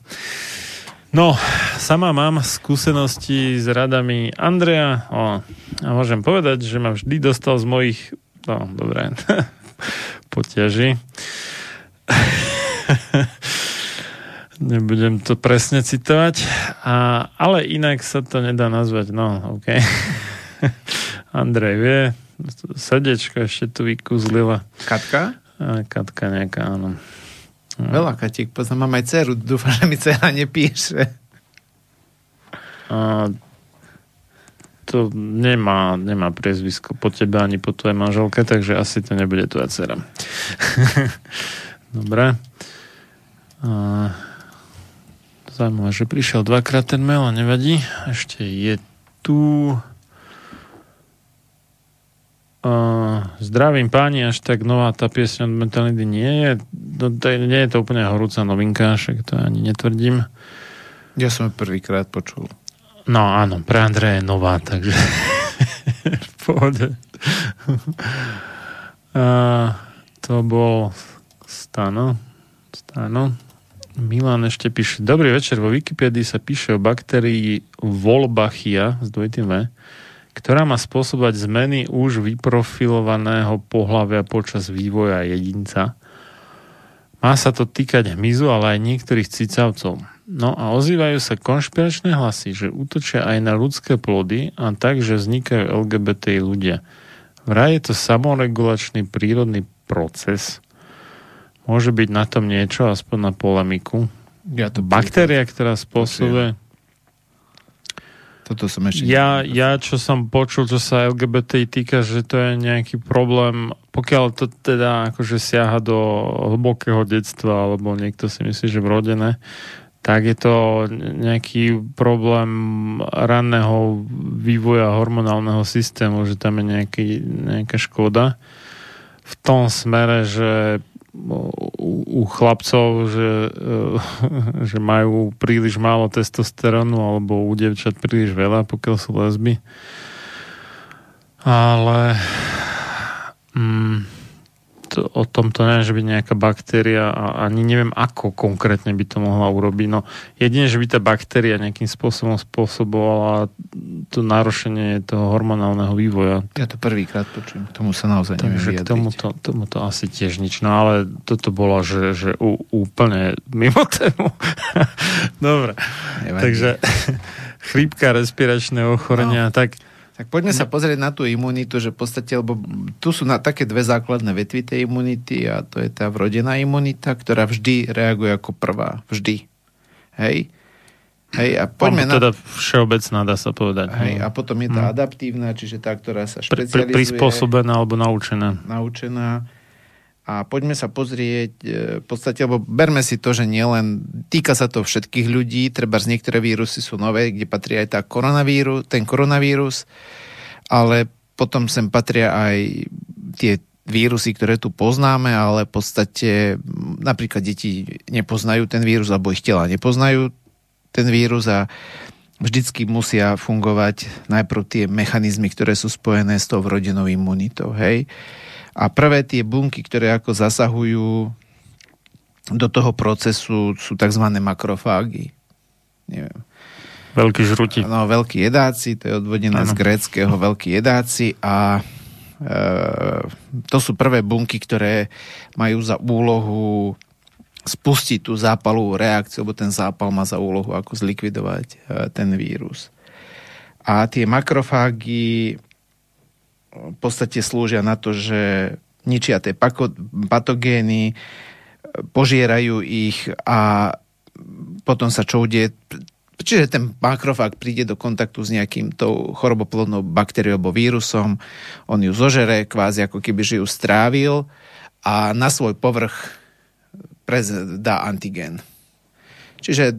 S1: No, sama mám skúsenosti s radami Andreja o, a môžem povedať, že ma vždy dostal z mojich no, dobré, [laughs] potiaži. Nebudem to presne citovať, a, ale inak sa to nedá nazvať. No, OK. [laughs] Andrej vie, srdečko ešte tu vykúzlila.
S2: Katka?
S1: A Katka nejaká, áno.
S2: Veľa Katiek, poznám, mám aj dceru, dúfam, že mi dcera nepíše.
S1: A to nemá, nemá priezvisko po tebe ani po tvojej manželke, takže asi to nebude tvoja dcera. [laughs] Dobre. A Zaujímavé, že prišiel dvakrát ten mail a nevadí. Ešte je tu... Uh, zdravím páni, až tak nová tá piesň od Metalidy nie je. No, to, nie je to úplne horúca novinka, však to ani netvrdím.
S2: Ja som ju prvýkrát počul.
S1: No áno, pre Andreja je nová, takže [laughs] v pohode. uh, to bol Stano. Stano. Milan ešte píše, dobrý večer, vo Wikipedii sa píše o baktérii Wolbachia s dvojitým V, ktorá má spôsobať zmeny už vyprofilovaného pohľavia počas vývoja jedinca. Má sa to týkať hmyzu, ale aj niektorých cicavcov. No a ozývajú sa konšpiračné hlasy, že útočia aj na ľudské plody a tak, že vznikajú LGBT ľudia. Vraj je to samoregulačný prírodný proces, Môže byť na tom niečo, aspoň na polemiku.
S2: Ja to
S1: Baktéria, ktorá spôsobuje...
S2: Toto som ešte...
S1: Ja, ja, čo som počul, čo sa LGBT týka, že to je nejaký problém, pokiaľ to teda akože siaha do hlbokého detstva, alebo niekto si myslí, že vrodené, tak je to nejaký problém ranného vývoja hormonálneho systému, že tam je nejaký, nejaká škoda v tom smere, že u, chlapcov, že, [laughs] že majú príliš málo testosterónu alebo u devčat príliš veľa, pokiaľ sú lesby. Ale mm, to, o tom to neviem, že by nejaká baktéria a ani neviem, ako konkrétne by to mohla urobiť. No jedine, že by tá baktéria nejakým spôsobom spôsobovala to narušenie toho hormonálneho vývoja.
S2: Ja to prvýkrát počujem, k tomu sa naozaj
S1: Takže k tomuto, tomuto asi tiež nič. No ale toto bolo, že, že úplne mimo tému. [laughs] Dobre. Nevadí. Takže [laughs] chrípka, respiračné ochorenia, no. tak
S2: tak poďme sa pozrieť na tú imunitu, že v podstate, lebo tu sú na také dve základné vetvy tej imunity a to je tá vrodená imunita, ktorá vždy reaguje ako prvá. Vždy. Hej? Hej, a poďme
S1: na... teda všeobecná, dá sa povedať.
S2: Hej, no. a potom je tá hmm. adaptívna, čiže tá, ktorá sa špecializuje.
S1: Prispôsobená alebo naučená.
S2: Naučená. A poďme sa pozrieť, e, v podstate, lebo berme si to, že nielen, týka sa to všetkých ľudí, treba z niektoré vírusy sú nové, kde patrí aj tá koronavírus, ten koronavírus, ale potom sem patria aj tie vírusy, ktoré tu poznáme, ale v podstate napríklad deti nepoznajú ten vírus, alebo ich tela nepoznajú ten vírus a vždycky musia fungovať najprv tie mechanizmy, ktoré sú spojené s tou vrodenou imunitou. Hej? A prvé tie bunky, ktoré ako zasahujú do toho procesu sú tzv. makrofágy. Neviem.
S1: Veľký žruti.
S2: No, veľkí jedáci, to je odvodené ano. z gréckého veľkí jedáci a e, to sú prvé bunky, ktoré majú za úlohu spustiť tú zápalovú reakciu, lebo ten zápal má za úlohu ako zlikvidovať e, ten vírus. A tie makrofágy v podstate slúžia na to, že ničia tie patogény, požierajú ich a potom sa čo udeje? Čiže ten makrofág príde do kontaktu s nejakým tou choroboplodnou baktériou alebo vírusom, on ju zožere, kvázi ako keby že ju strávil a na svoj povrch dá antigén. Čiže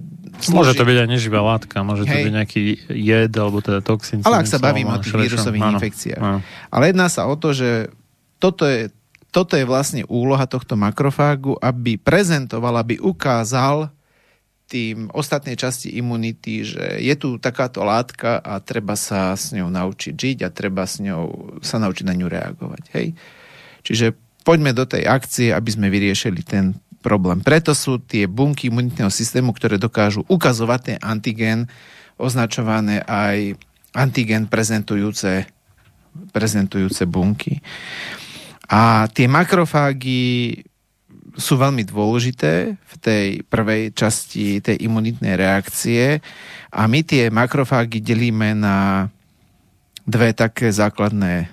S1: Môže to byť aj neživá látka, môže to byť nejaký jed alebo teda toxín.
S2: Ale ak sa bavíme o tých vírusových áno, infekciách. Áno. Ale jedná sa o to, že toto je, toto je vlastne úloha tohto makrofágu, aby prezentoval, aby ukázal tým ostatnej časti imunity, že je tu takáto látka a treba sa s ňou naučiť žiť a treba s ňou sa naučiť na ňu reagovať. Hej? Čiže poďme do tej akcie, aby sme vyriešili ten problém. Preto sú tie bunky imunitného systému, ktoré dokážu ukazovať ten antigén, označované aj antigén prezentujúce, prezentujúce bunky. A tie makrofágy sú veľmi dôležité v tej prvej časti tej imunitnej reakcie a my tie makrofágy delíme na dve také základné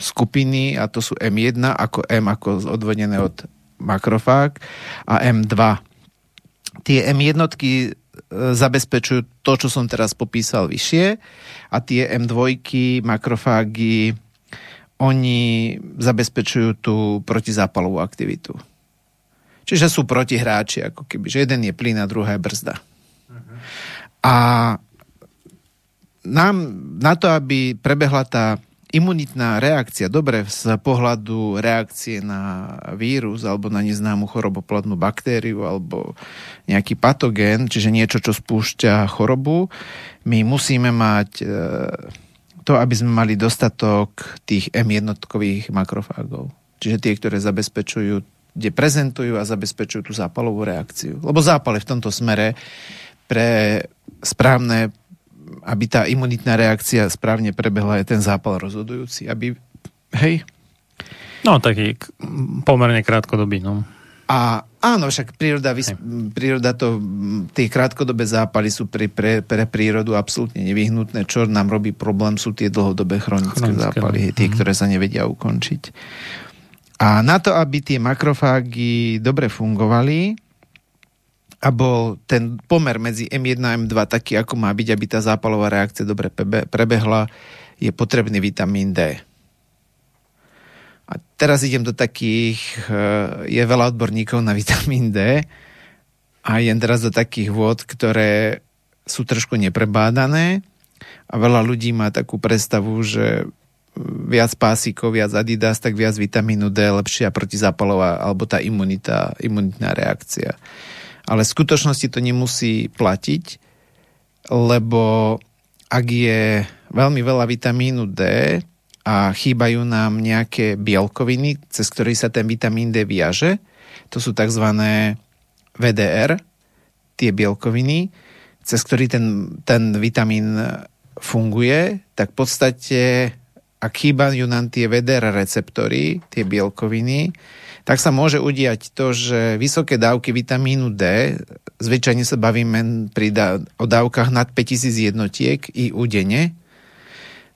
S2: skupiny a to sú M1 ako M ako odvodené od makrofág a M2. Tie M1 e, zabezpečujú to, čo som teraz popísal vyššie a tie M2 makrofágy oni zabezpečujú tú protizápalovú aktivitu. Čiže sú protihráči, ako keby, že jeden je plyn a druhá je brzda. Uh-huh. A nám na to, aby prebehla tá imunitná reakcia, dobre z pohľadu reakcie na vírus alebo na neznámu choroboplodnú baktériu alebo nejaký patogén, čiže niečo, čo spúšťa chorobu, my musíme mať e, to, aby sme mali dostatok tých M jednotkových makrofágov. Čiže tie, ktoré zabezpečujú, kde prezentujú a zabezpečujú tú zápalovú reakciu. Lebo zápal v tomto smere pre správne, aby tá imunitná reakcia správne prebehla, je ten zápal rozhodujúci. Aby, hej?
S1: No, taký pomerne krátkodobý, no.
S2: A áno, však príroda, vys- príroda to, tie krátkodobé zápaly sú pre, pre, pre prírodu absolútne nevyhnutné. Čo nám robí problém, sú tie dlhodobé chronické, chronické zápaly, tie, mm. ktoré sa nevedia ukončiť. A na to, aby tie makrofágy dobre fungovali a bol ten pomer medzi M1 a M2 taký, ako má byť, aby tá zápalová reakcia dobre prebehla, je potrebný vitamín D. A teraz idem do takých, eh, je veľa odborníkov na vitamín D a idem teraz do takých vôd, ktoré sú trošku neprebádané a veľa ľudí má takú predstavu, že viac pásikov, viac Adidas, tak viac vitamínu D, lepšia protizápalová alebo tá imunita, imunitná reakcia. Ale v skutočnosti to nemusí platiť, lebo ak je veľmi veľa vitamínu D, a chýbajú nám nejaké bielkoviny, cez ktoré sa ten vitamín D viaže. To sú tzv. VDR, tie bielkoviny, cez ktorý ten, ten vitamín funguje, tak v podstate ak chýbajú nám tie VDR receptory, tie bielkoviny, tak sa môže udiať to, že vysoké dávky vitamínu D, zvyčajne sa bavíme pri dá, o dávkach nad 5000 jednotiek i udene,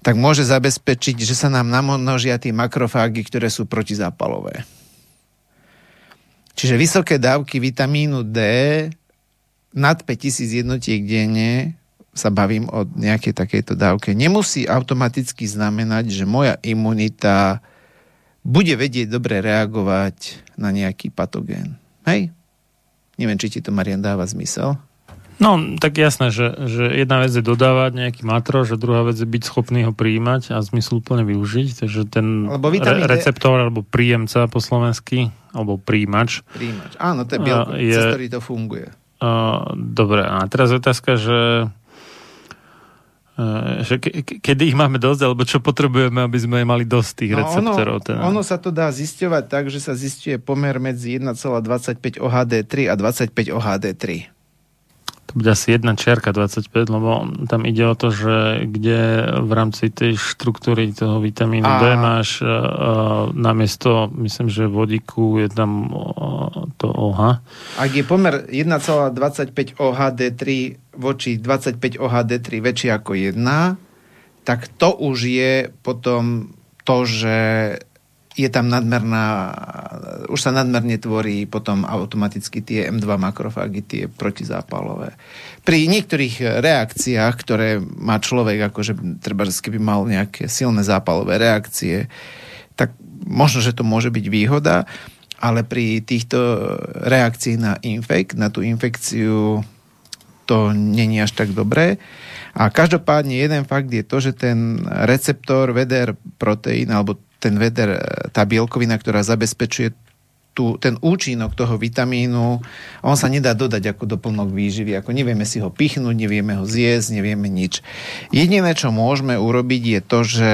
S2: tak môže zabezpečiť, že sa nám namnožia tie makrofágy, ktoré sú protizápalové. Čiže vysoké dávky vitamínu D nad 5000 jednotiek denne sa bavím o nejakej takejto dávke, nemusí automaticky znamenať, že moja imunita bude vedieť dobre reagovať na nejaký patogén. Hej? Neviem, či ti to, Marian, dáva zmysel.
S1: No, tak jasné, že, že jedna vec je dodávať nejaký matrož a druhá vec je byť schopný ho príjmať a úplne využiť. Takže ten re- receptor alebo príjemca po slovensky, alebo príjimač.
S2: Príjimač, áno, to je bielko, je, cez ktorý to funguje.
S1: Uh, dobre, a teraz otázka, že že ke, kedy ich máme dosť, alebo čo potrebujeme, aby sme mali dosť tých no receptorov?
S2: Ono, teda. ono sa to dá zisťovať tak, že sa zistuje pomer medzi 1,25 OHD3 a 25 OHD3
S1: to bude asi jedna čiarka 25, lebo tam ide o to, že kde v rámci tej štruktúry toho vitamínu a... D máš uh, namiesto, myslím, že vodíku je tam uh, to OH.
S2: Ak je pomer 1,25 OHD3 voči 25 OHD3 väčší ako 1, tak to už je potom to, že je tam nadmerná, už sa nadmerne tvorí potom automaticky tie M2 makrofágy, tie protizápalové. Pri niektorých reakciách, ktoré má človek, akože treba, keby mal nejaké silné zápalové reakcie, tak možno, že to môže byť výhoda, ale pri týchto reakcií na infekt, na tú infekciu to není až tak dobré. A každopádne jeden fakt je to, že ten receptor VDR proteín alebo ten veder, e, tá bielkovina, ktorá zabezpečuje tú, ten účinok toho vitamínu, on sa nedá dodať ako doplnok výživy, ako nevieme si ho pichnúť, nevieme ho zjesť, nevieme nič. Jediné, čo môžeme urobiť, je to, že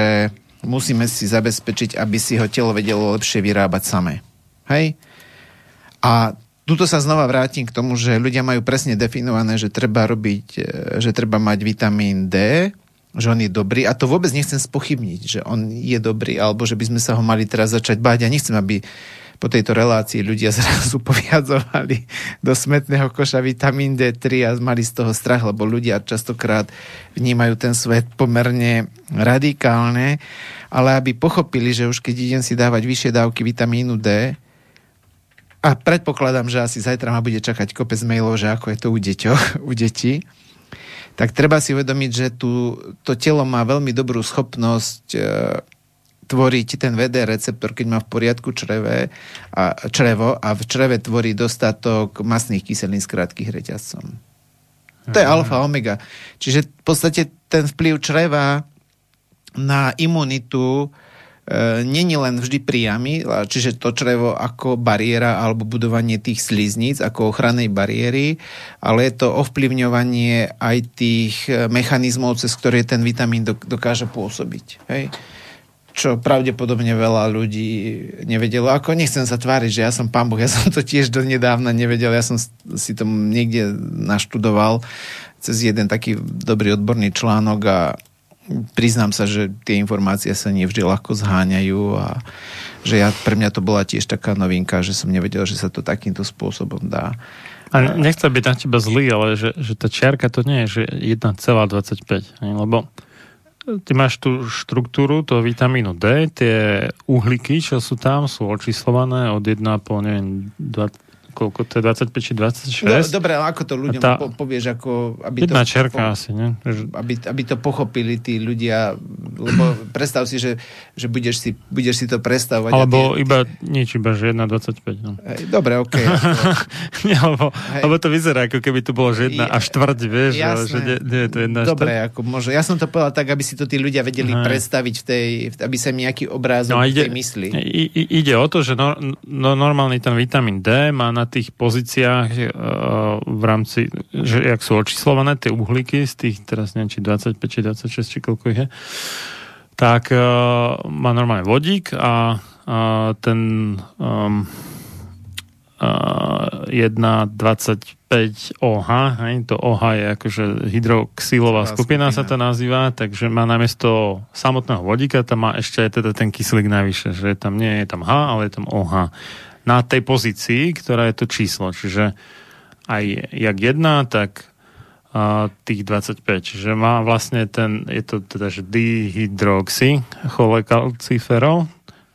S2: musíme si zabezpečiť, aby si ho telo vedelo lepšie vyrábať samé. Hej? A tuto sa znova vrátim k tomu, že ľudia majú presne definované, že treba robiť, e, že treba mať vitamín D, že on je dobrý a to vôbec nechcem spochybniť, že on je dobrý alebo že by sme sa ho mali teraz začať báť. Ja nechcem, aby po tejto relácii ľudia [laughs] zrazu poviadzovali do smetného koša vitamín D3 a mali z toho strach, lebo ľudia častokrát vnímajú ten svet pomerne radikálne, ale aby pochopili, že už keď idem si dávať vyššie dávky vitamínu D, a predpokladám, že asi zajtra ma bude čakať kopec mailov, že ako je to u deťoch, [laughs] u detí, tak treba si uvedomiť, že tu, to telo má veľmi dobrú schopnosť e, tvoriť ten VD receptor, keď má v poriadku čreve a, črevo a v čreve tvorí dostatok masných kyselín s krátkých reťazcom. To je alfa, omega. Čiže v podstate ten vplyv čreva na imunitu E, není len vždy priamy, čiže to črevo ako bariéra alebo budovanie tých slizníc ako ochrannej bariéry, ale je to ovplyvňovanie aj tých e, mechanizmov, cez ktoré ten vitamín dokáže pôsobiť. Hej? čo pravdepodobne veľa ľudí nevedelo. Ako nechcem sa tváriť, že ja som pán Boh, ja som to tiež donedávna nevedel, ja som si to niekde naštudoval cez jeden taký dobrý odborný článok a priznám sa, že tie informácie sa nevždy ľahko zháňajú a že ja, pre mňa to bola tiež taká novinka, že som nevedel, že sa to takýmto spôsobom dá.
S1: A nechcem byť na teba zlý, ale že, že tá čiarka to nie je, že 1,25, lebo ty máš tú štruktúru toho vitamínu D, tie uhlíky, čo sú tam, sú očíslované od 1,5, neviem, 20, koľko to je 25 či 26. No,
S2: dobre, ale ako to ľuďom tá, po, povieš, ako...
S1: Aby to, čerka po, asi, ne?
S2: Aby, aby to pochopili tí ľudia, lebo [clears throat] predstav si, že, že budeš, si, budeš si to predstavovať.
S1: Alebo tie, iba, nič, iba, že 1,25. No.
S2: Dobre, OK. [laughs]
S1: nie, lebo, lebo to vyzerá, ako keby to bolo, že jedna a štvrť, vieš, jasné. že nie, nie je to jedna
S2: Dobre, štvrť. ako môže. Ja som to povedal tak, aby si to tí ľudia vedeli Aj. predstaviť v tej, aby sa nejaký obrázok no, ide, v tej mysli.
S1: Ide o to, že no, no, normálny ten vitamín D má na tých pozíciách uh, v rámci, že jak sú očíslované tie uhlíky z tých, teraz neviem, či 25, či 26, či koľko ich je, tak uh, má normálne vodík a ten um, uh, 1,25 OH, hej, to OH je akože hydroxylová skupina, skupina sa to nazýva, takže má namiesto samotného vodíka, tam má ešte aj teda ten kyslík navyše, že tam nie je tam H, ale je tam OH na tej pozícii, ktorá je to číslo. Čiže aj jak jedna, tak a tých 25. Čiže má vlastne ten, je to teda, že dihydroxy cholekalciferol,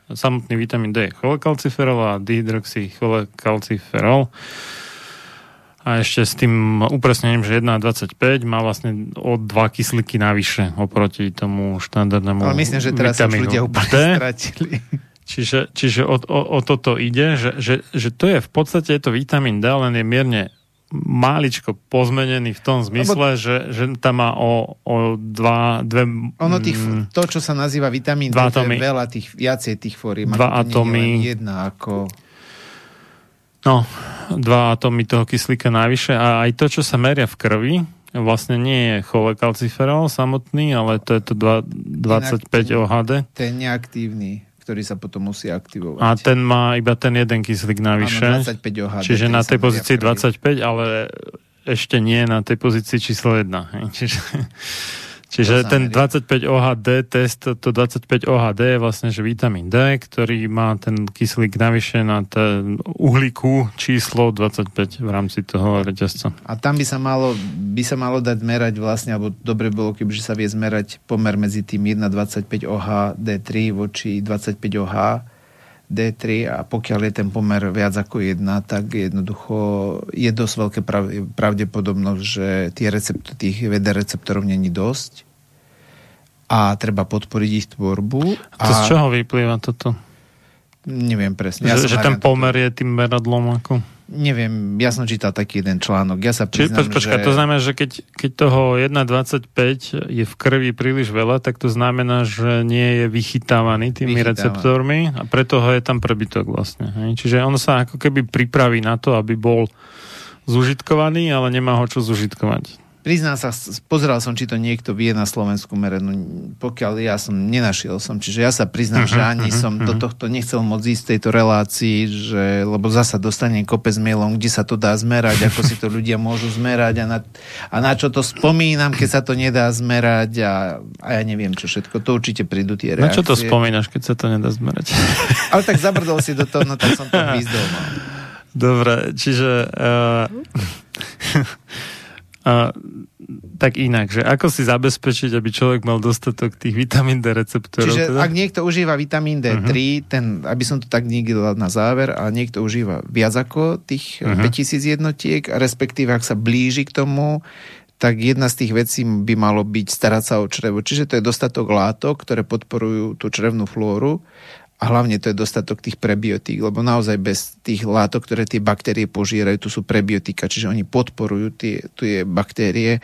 S1: samotný vitamín D je cholekalciferol a dihydroxy cholekalciferol. A ešte s tým upresnením, že 1,25 má vlastne o dva kyslíky navyše oproti tomu štandardnému
S2: Ale myslím, že teraz sa ľudia úplne stratili.
S1: Čiže, čiže o, o, o toto ide, že, že, že to je v podstate je to vitamín D, len je mierne máličko pozmenený v tom zmysle, Lebo... že, že tam má o, o dva, dve...
S2: Ono tých, mm, to, čo sa nazýva vitamín D, to je veľa tých, viacej tých fórií.
S1: Dva atómy.
S2: Jedna ako...
S1: No, dva atómy toho kyslíka najvyššie a aj to, čo sa meria v krvi, vlastne nie je cholekalciferol samotný, ale to je to 25 OHD.
S2: Je neaktívny ktorý sa potom musí aktivovať.
S1: A ten má iba ten jeden kyslík navyše. Áno, 25 OHD. Čiže na tej pozícii 25, ale ešte nie na tej pozícii číslo 1. [laughs] Čiže Čiže ten 25 OHD test, to 25 OHD je vlastne, že vitamín D, ktorý má ten kyslík navyše na ten uhlíku číslo 25 v rámci toho reťazca.
S2: A tam by sa malo, by sa malo dať merať vlastne, alebo dobre bolo, kebyže sa vie zmerať pomer medzi tým 1,25 OHD3 voči 25 OH D3 a pokiaľ je ten pomer viac ako jedna, tak jednoducho je dosť veľké prav- pravdepodobnosť, že tie recept- tých VD receptorov není dosť a treba podporiť ich tvorbu.
S1: To z čoho vyplýva toto?
S2: Neviem presne.
S1: Ja že, že ten pomer je tým meradlom ako...
S2: Neviem, ja som čítal taký jeden článok. Ja sa
S1: Čiže
S2: priznám,
S1: poč, počkaj,
S2: že...
S1: to znamená, že keď, keď toho 1,25 je v krvi príliš veľa, tak to znamená, že nie je vychytávaný tými
S2: Vychytávaný.
S1: receptormi a preto ho je tam prebytok vlastne. Hej? Čiže on sa ako keby pripraví na to, aby bol zužitkovaný, ale nemá ho čo zužitkovať.
S2: Priznám sa, pozeral som, či to niekto vie na Slovensku mere, no pokiaľ ja som, nenašiel som. Čiže ja sa priznám, že ani som do tohto nechcel moc ísť v tejto relácii, že, lebo zasa dostanem kopec mailom, kde sa to dá zmerať, ako si to ľudia môžu zmerať a na, a na čo to spomínam, keď sa to nedá zmerať a, a ja neviem čo všetko. To určite prídu tie
S1: Na
S2: reakcie.
S1: čo to spomínaš, keď sa to nedá zmerať? [laughs]
S2: Ale tak zabrdol si do toho, no tak som to vyzdol. No.
S1: Dobre, čiže... Uh, [laughs] uh, tak inak, že ako si zabezpečiť, aby človek mal dostatok tých vitamín D receptorov?
S2: Čiže
S1: teda?
S2: ak niekto užíva vitamín D3, uh-huh. ten, aby som to tak niekde dal na záver, a niekto užíva viac ako tých uh-huh. 5000 jednotiek, a respektíve ak sa blíži k tomu, tak jedna z tých vecí by malo byť starať sa o črevo. Čiže to je dostatok látok, ktoré podporujú tú črevnú flóru a hlavne to je dostatok tých prebiotík, lebo naozaj bez tých látok, ktoré tie baktérie požierajú, tu sú prebiotika, čiže oni podporujú tie, tie baktérie,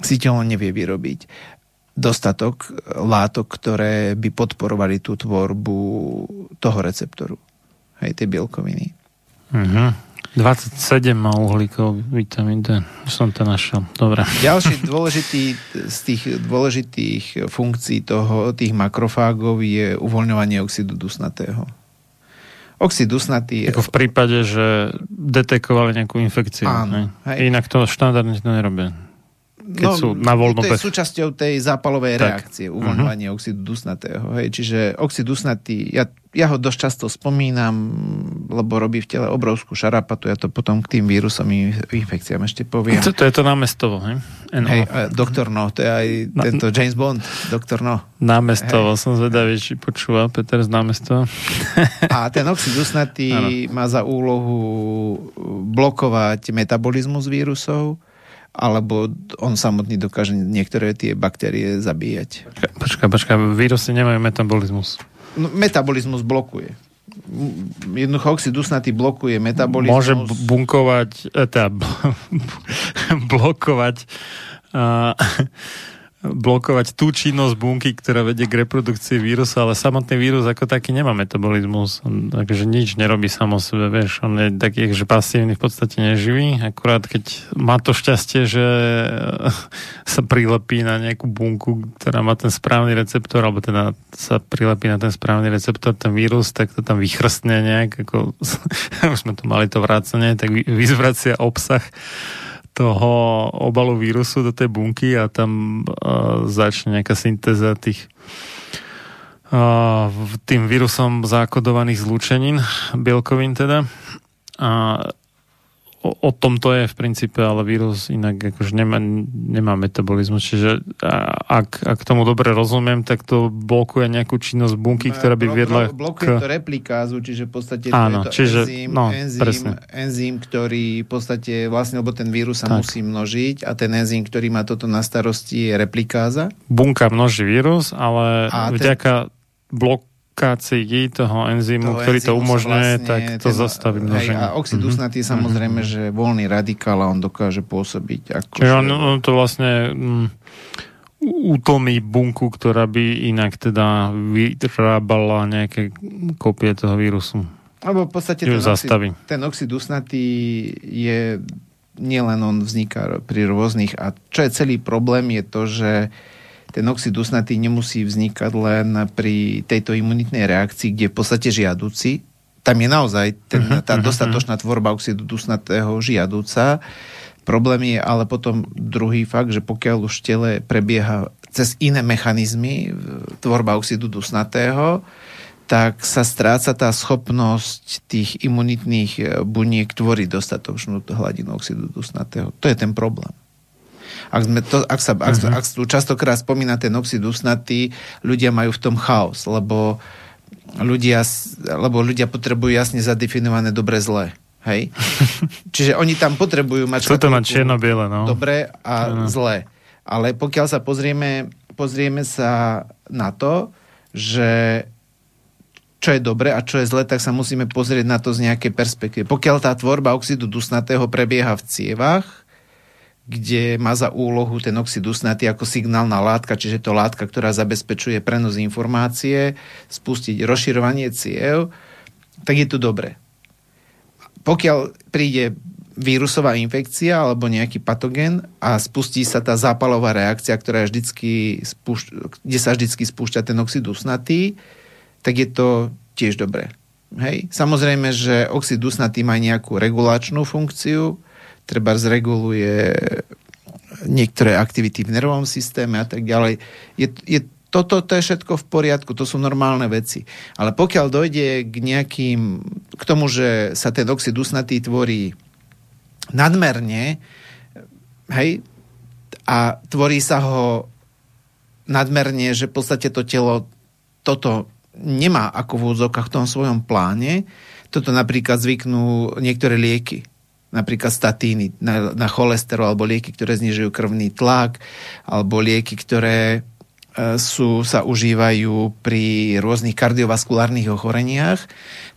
S2: si telo nevie vyrobiť dostatok látok, ktoré by podporovali tú tvorbu toho receptoru. Hej, tej bielkoviny.
S1: Uh-huh. 27 má uhlíkov vitamín D. Som to našiel. Dobre.
S2: Ďalší dôležitý z tých dôležitých funkcií toho, tých makrofágov je uvoľňovanie oxidu dusnatého. Oxid dusnatý.
S1: Ako v prípade, že detekovali nejakú infekciu.
S2: Áno,
S1: hej. Inak to štandardne to nerobia. Keď sú na voľnom
S2: No, To je súčasťou tej zápalovej
S1: Tak. Mhm.
S2: reakcie, uvoľňovanie uh-huh. oxidu dusnatého. Hej. Čiže oxid dusnatý, ja, ja ho dosť často spomínam, lebo robí v tele obrovskú šarapatu, ja to potom k tým vírusom i infekciám ešte poviem.
S1: To, to je to námestovo, hej? NO.
S2: Hej, doktor No, to je aj
S1: Na-
S2: tento James Bond, doktor No.
S1: Námestovo, som zvedavý, či počúva Peter z námestova.
S2: A ten oxid dusnatý má za úlohu blokovať metabolizmus vírusov, alebo on samotný dokáže niektoré tie baktérie zabíjať.
S1: Počkaj, počkaj, vírusy nemajú metabolizmus.
S2: No, metabolizmus blokuje. Jednoducho oxid dusnatý blokuje metabolizmus.
S1: Môže bunkovať, e, teda bl- [laughs] blokovať a, blokovať tú činnosť bunky, ktorá vedie k reprodukcii vírusu, ale samotný vírus ako taký nemá metabolizmus. Takže nič nerobí samo sebe, vieš. On je taký, že pasívny v podstate neživý, akurát keď má to šťastie, že [laughs] sa prilepí na nejakú bunku, ktorá má ten správny receptor, alebo teda sa prilepí na ten správny receptor, ten vírus, tak to tam vychrstne nejak, ako [laughs] už sme tu mali to vrácanie, tak vy- vyzvracia obsah toho obalu vírusu do tej bunky a tam uh, začne nejaká syntéza tých uh, tým vírusom zakodovaných zlúčenin, bielkovín teda. A o, o tom to je v princípe, ale vírus inak akože nemá, nemá metabolizmus, čiže ak, ak tomu dobre rozumiem, tak to blokuje nejakú činnosť bunky, ktorá by viedla
S2: blo- Blokuje to replikázu, čiže v podstate
S1: Áno,
S2: to je to
S1: čiže-
S2: enzym,
S1: no,
S2: enzym,
S1: presne.
S2: enzym, ktorý v podstate vlastne, lebo ten vírus sa
S1: Tak.
S2: musí množiť a ten enzym, ktorý má toto na starosti je replikáza.
S1: bunka množí vírus, ale
S2: A ten-
S1: vďaka blokácii toho enzymu,
S2: toho
S1: ktorý to
S2: enzymu sa
S1: umožňuje,
S2: vlastne
S1: tak to
S2: ten-
S1: zastaví množenie.
S2: A oxid dusnatý je samozrejme, že voľný radikál a on dokáže pôsobiť ako...
S1: Čiže on, on to vlastne mm, utlmí bunku, ktorá by inak teda vyrábala nejaké kopie toho vírusu.
S2: Lebo v podstate ten oxid,
S1: zastaví.
S2: ten oxid dusnatý je nielen on vzniká pri rôznych a čo je celý problém je to, že ten oxid dusnatý nemusí vznikať len pri tejto imunitnej reakcii, kde je v podstate žiaduci. Tam je naozaj ten,
S1: Mhm,
S2: tá dostatočná tvorba oxidu dusnatého žiaduca. Problém je ale potom druhý fakt, že pokiaľ už tele prebieha cez iné mechanizmy tvorba oxidu dusnatého, tak sa stráca tá schopnosť tých imunitných e, buniek tvoriť dostatočnú hladinu oxidu dusnatého. To je ten problém. Ak, sme to, ak, sa, ak,
S1: Mhm.
S2: ak tu častokrát spomína ten oxid dusnatý, ľudia majú v tom chaos, lebo ľudia lebo ľudia potrebujú jasne zadefinované dobre zlé. Hej? [laughs] Čiže oni tam potrebujú mať...
S1: Chcú to mať čierno-biele, no.
S2: Dobre a
S1: Áno.
S2: zlé. Ale pokiaľ sa pozrieme, pozrieme sa na to, že čo je dobre a čo je zle, tak sa musíme pozrieť na to z nejakej perspektívy. Pokiaľ tá tvorba oxidu dusnatého prebieha v cievach, kde má za úlohu ten oxid dusnatý ako signálna látka, čiže to látka, ktorá zabezpečuje prenos informácie, spustiť rozširovanie ciev, tak je to dobré. Pokiaľ príde vírusová infekcia alebo nejaký patogen a spustí sa tá zápalová reakcia, ktorá je vždycky spúšť, kde sa vždycky spúšťa ten oxid dusnatý, tak je to tiež dobré. Hej. Samozrejme, že oxid dusnatý má nejakú regulačnú funkciu, treba zreguluje niektoré aktivity v nervovom systéme a tak ďalej. Je, je, toto to je všetko v poriadku, to sú normálne veci. Ale pokiaľ dojde k nejakým, k tomu, že sa ten oxid dusnatý tvorí nadmerne, hej, a tvorí sa ho nadmerne, že v podstate to telo toto nemá ako v úvodzovkách v tom svojom pláne. Toto napríklad zvyknú niektoré lieky, napríklad statíny na, na cholesterol, alebo lieky, ktoré znižujú krvný tlak, alebo lieky, ktoré e, sú, sa užívajú pri rôznych kardiovaskulárnych ochoreniach,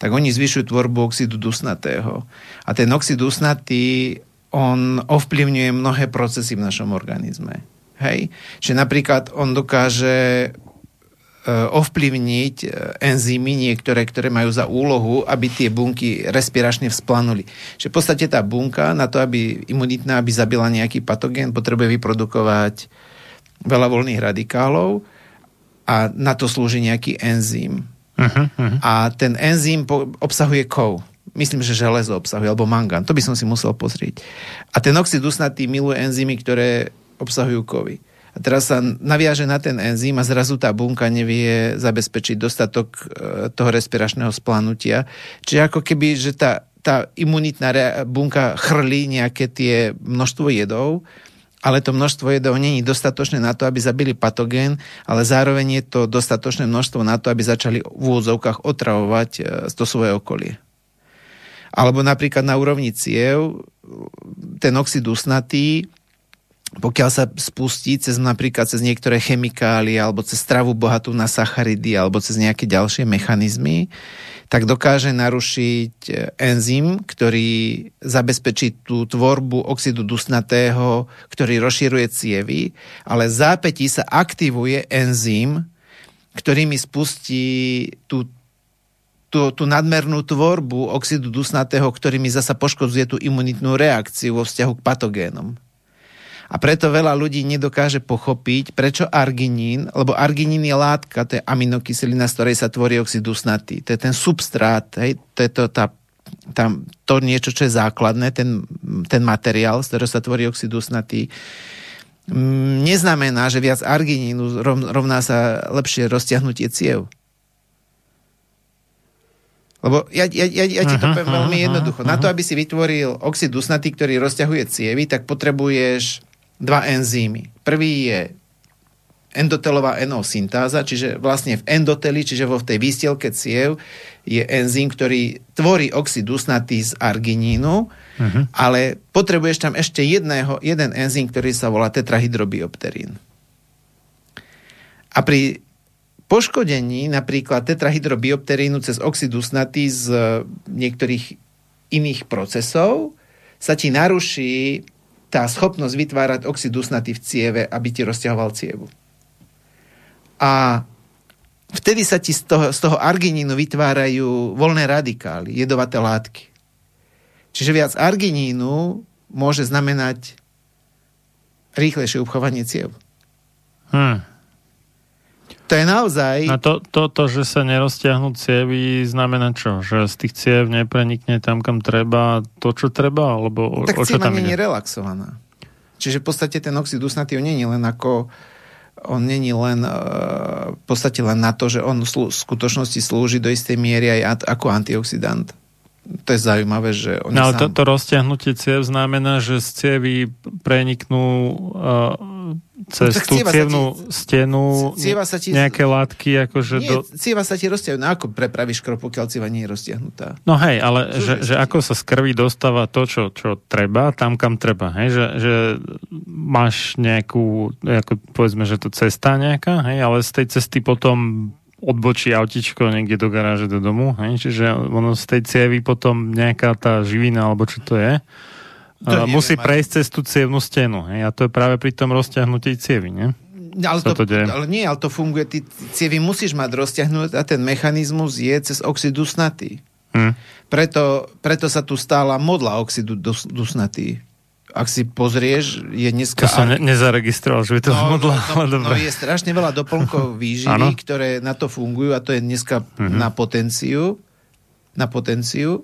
S2: tak oni zvyšujú tvorbu oxidu dusnatého. A ten oxid dusnatý, on ovplyvňuje mnohé procesy v našom organizme. Hej? Čiže napríklad on dokáže ovplyvniť e, enzymy niektoré, ktoré majú za úlohu, aby tie bunky respiračne vzplanuli. Čiže v podstate tá bunka na to, aby imunitná, aby zabila nejaký patogén, potrebuje vyprodukovať veľa voľných radikálov a na to slúži nejaký enzym.
S1: Uh-huh, uh-huh.
S2: A ten enzym po- obsahuje kov. Myslím, že železo obsahuje, alebo mangan. To by som si musel pozrieť. A ten oxid dusnatý miluje enzymy, ktoré obsahujú kovy. Teraz sa naviaže na ten enzym a zrazu tá bunka nevie zabezpečiť dostatok e, toho respiračného splanutia. Čiže ako keby, že tá, tá imunitná bunka chrlí nejaké tie množstvo jedov, ale to množstvo jedov není dostatočné na to, aby zabili patogén, ale zároveň je to dostatočné množstvo na to, aby začali v úvodzovkách otravovať e, to svoje okolie. Alebo napríklad na úrovni ciev ten oxid usnatý, pokiaľ sa spustí cez napríklad cez niektoré chemikálie alebo cez stravu bohatú na sacharidy alebo cez nejaké ďalšie mechanizmy, tak dokáže narušiť e, enzym, ktorý zabezpečí tú tvorbu oxidu dusnatého, ktorý rozširuje cievy, ale v zápätí sa aktivuje enzym, ktorý mi spustí tú tú, tú nadmernú tvorbu oxidu dusnatého, ktorý mi zasa poškodzuje tú imunitnú reakciu vo vzťahu k patogénom. A preto veľa ľudí nedokáže pochopiť, prečo arginín, lebo arginín je látka, to je aminokyselina, z ktorej sa tvorí oxid dusnatý. To je ten substrát, hej, to je to, tá, tam, to niečo, čo je základné, ten, ten materiál, z ktorého sa tvorí oxid dusnatý. Mm, Neznamená, že viac arginínu rov- rovná sa lepšie roztiahnutie ciev. Lebo ja, ja, ja, ja ti to
S1: Aha,
S2: poviem veľmi
S1: aha,
S2: jednoducho. Na to, aby si vytvoril oxid dusnatý, ktorý rozťahuje cievy, tak potrebuješ dva enzymy. Prvý je endotelová NO syntáza, čiže vlastne v endoteli, čiže vo tej výstielke ciev je enzym, ktorý tvorí oxid dusnatý z arginínu,
S1: Uh-huh.
S2: ale potrebuješ tam ešte jedného, jeden enzym, ktorý sa volá tetrahydrobiopterín. A pri poškodení napríklad tetrahydrobiopterínu cez oxid dusnatý z niektorých iných procesov sa ti naruší tá schopnosť vytvárať oxid dusnatý v cieve, aby ti rozťahoval cievu. A vtedy sa ti z toho, z toho arginínu vytvárajú voľné radikály, jedovaté látky. Čiže viac arginínu môže znamenať rýchlejšie upchovanie ciev.
S1: Hm.
S2: To je naozaj...
S1: A to, to, to, že sa neroztiahnu cievy, znamená čo? Že z tých ciev neprenikne tam, kam treba to, čo treba? Alebo o,
S2: tak
S1: o čo tam
S2: nie je relaxovaná. Čiže v podstate ten oxid dusnatý on nie je len ako on není len uh, v podstate len na to, že on v skutočnosti slúži do istej miery aj ako antioxidant. To je zaujímavé, že on
S1: No, ale
S2: sám...
S1: toto roztiahnutie ciev znamená, že z cievy preniknú uh, cez
S2: tak
S1: tú cievnú stenu
S2: cieva sa ti-
S1: nejaké látky, akože
S2: Nie,
S1: do...
S2: cieva sa ti rozťahujú. No ako prepravíš krv, pokiaľ cieva nie je roztiahnutá?
S1: No hej, ale že, že
S2: ti.
S1: ako sa z krvi dostáva to, čo, čo treba, tam, kam treba. Hej? Že, že máš nejakú, ako povedzme, že to cesta nejaká, hej? ale z tej cesty potom odbočí autičko niekde do garáže, do domu. Hej? Čiže ono z tej cievy potom nejaká tá živina, alebo čo to je,
S2: To neviem,
S1: musí
S2: Martin.
S1: prejsť cez tú cievnú stenu. Hej? A to je práve pri tom rozťahnutí cievy, nie?
S2: Ale to,
S1: to deje.
S2: ale nie, ale to funguje. Ty cievy musíš mať rozťahnúť a ten mechanizmus je cez oxid dusnatý.
S1: Hm.
S2: Preto, preto sa tu stála modla oxidu dus, dusnatý. Ak si pozrieš, je dneska...
S1: To som ne- nezaregistroval, že by to
S2: No,
S1: modla,
S2: no, no, no je strašne veľa doplnkov [laughs] výživy, ktoré na to fungujú a to je dneska
S1: Mhm.
S2: na potenciu. Na potenciu.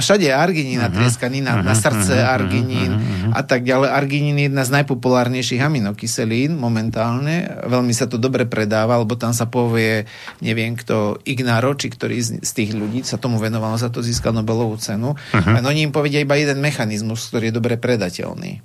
S2: Všade je arginín
S1: Mhm.
S2: natrieskaný, na, na srdce arginín a tak ďalej. Arginín je jedna z najpopulárnejších aminokyselín momentálne. Veľmi sa to dobre predáva, lebo tam sa povie, neviem kto, Ignaro, či ktorý z, z tých ľudí sa tomu venoval, za to získal Nobelovú cenu. A oni im povedia iba jeden mechanizmus, ktorý je dobre predateľný.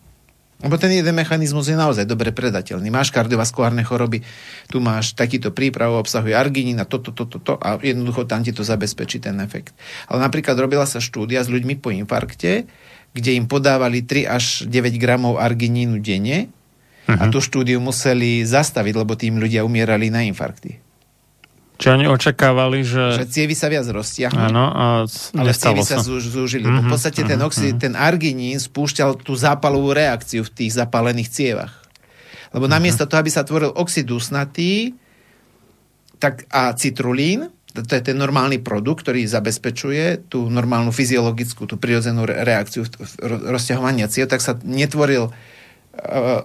S2: Lebo ten jeden mechanizmus je naozaj dobre predateľný. Máš kardiovaskulárne choroby, tu máš takýto príprav, obsahuje arginín a toto, toto, toto a jednoducho tam ti to zabezpečí ten efekt. Ale napríklad robila sa štúdia s ľuďmi po infarkte, kde im podávali 3 až 9 gramov arginínu denne a tú štúdiu museli zastaviť, lebo tým ľudia umierali na infarkty.
S1: Čo oni očakávali, že...
S2: Že cievy sa viac roztiahnu.
S1: Áno, a
S2: Ale cievy sa
S1: sa.
S2: zúž, zúžili. Mm-hmm, v podstate ten, oxid, ten arginín spúšťal tú zápalovú reakciu v tých zapálených cievach. Lebo namiesto toho, aby sa tvoril oxid dusnatý tak a citrulín, to je ten normálny produkt, ktorý zabezpečuje tú normálnu fyziologickú, tú prirodzenú re- reakciu rozťahovania ciev, tak sa netvoril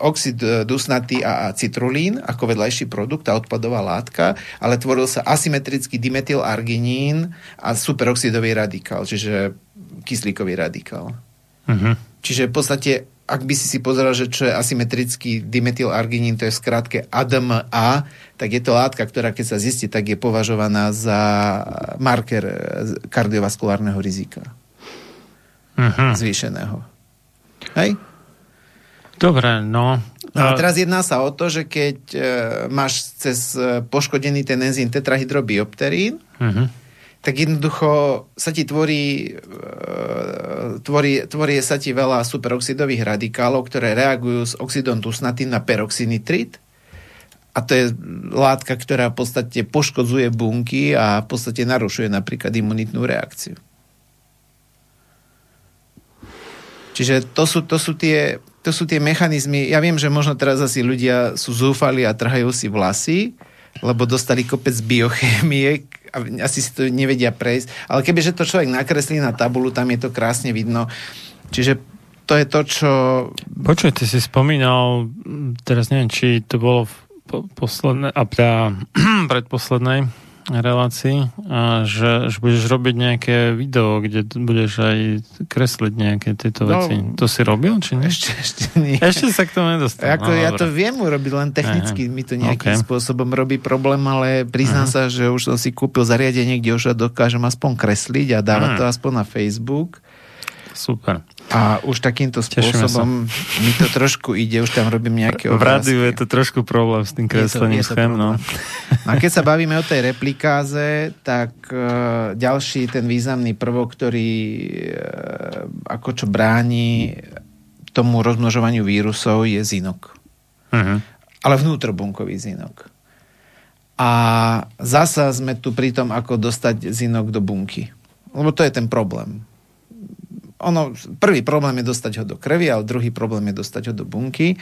S2: oxid e, dusnatý a, a citrulín ako vedľajší produkt, tá odpadová látka, ale tvoril sa asymetrický dimetylarginín a superoxidový radikál, čiže kyslíkový radikál.
S1: Mhm.
S2: Čiže v podstate, ak by si si pozeral, že čo je asymetrický dimetylarginín, to je v skratke ADMA, tak je to látka, ktorá keď sa zistí, tak je považovaná za marker e, kardiovaskulárneho rizika
S1: Mhm.
S2: zvýšeného. Hej?
S1: Dobre, no.
S2: No a teraz jedná sa o to, že keď e, máš cez e, poškodený ten enzym tetrahydrobiopterín,
S1: Mhm.
S2: tak jednoducho sa ti tvorí, e, tvorí, tvorí sa ti veľa superoxidových radikálov, ktoré reagujú s oxidom dusnatým na peroxynitrit. A to je látka, ktorá v podstate poškodzuje bunky a v podstate narušuje napríklad imunitnú reakciu. Čiže to sú, to sú, tie, to sú tie mechanizmy. Ja viem, že možno teraz asi ľudia sú zúfali a trhajú si vlasy, lebo dostali kopec biochémie a asi si to nevedia prejsť. Ale kebyže to človek nakreslí na tabulu, tam je to krásne vidno. Čiže to je to, čo...
S1: Počuj, ty si spomínal, teraz neviem, či to bolo v po- poslednej, a teda [clears throat] predposlednej relácii, a že, že budeš robiť nejaké video, kde budeš aj kresliť nejaké tieto
S2: No,
S1: veci. To si robil, či nie?
S2: Ešte, ešte nie.
S1: Ešte sa k tomu nedostal.
S2: Ako
S1: no,
S2: ja
S1: dobre.
S2: to viem urobiť, len technicky
S1: Aha.
S2: mi to nejakým
S1: OK.
S2: spôsobom robí problém, ale priznám sa, že už som si kúpil zariadenie, kde už dokážem aspoň kresliť a dávať
S1: Mm.
S2: to aspoň na Facebook.
S1: Super.
S2: A už takýmto spôsobom mi to trošku ide, už tam robím nejaké
S1: V rádiu je
S2: obrázky.
S1: to trošku problém s tým kreslením
S2: Je to- je to
S1: schém, no.
S2: No a keď sa bavíme o tej replikáze, tak uh, ďalší ten významný prvok, ktorý uh, ako čo bráni tomu rozmnožovaniu vírusov je zinok.
S1: Mhm.
S2: Ale vnútrobunkový zinok. A zasa sme tu pri tom, ako dostať zinok do bunky. Lebo to je ten problém. Ono, prvý problém je dostať ho do krvi, ale druhý problém je dostať ho do bunky.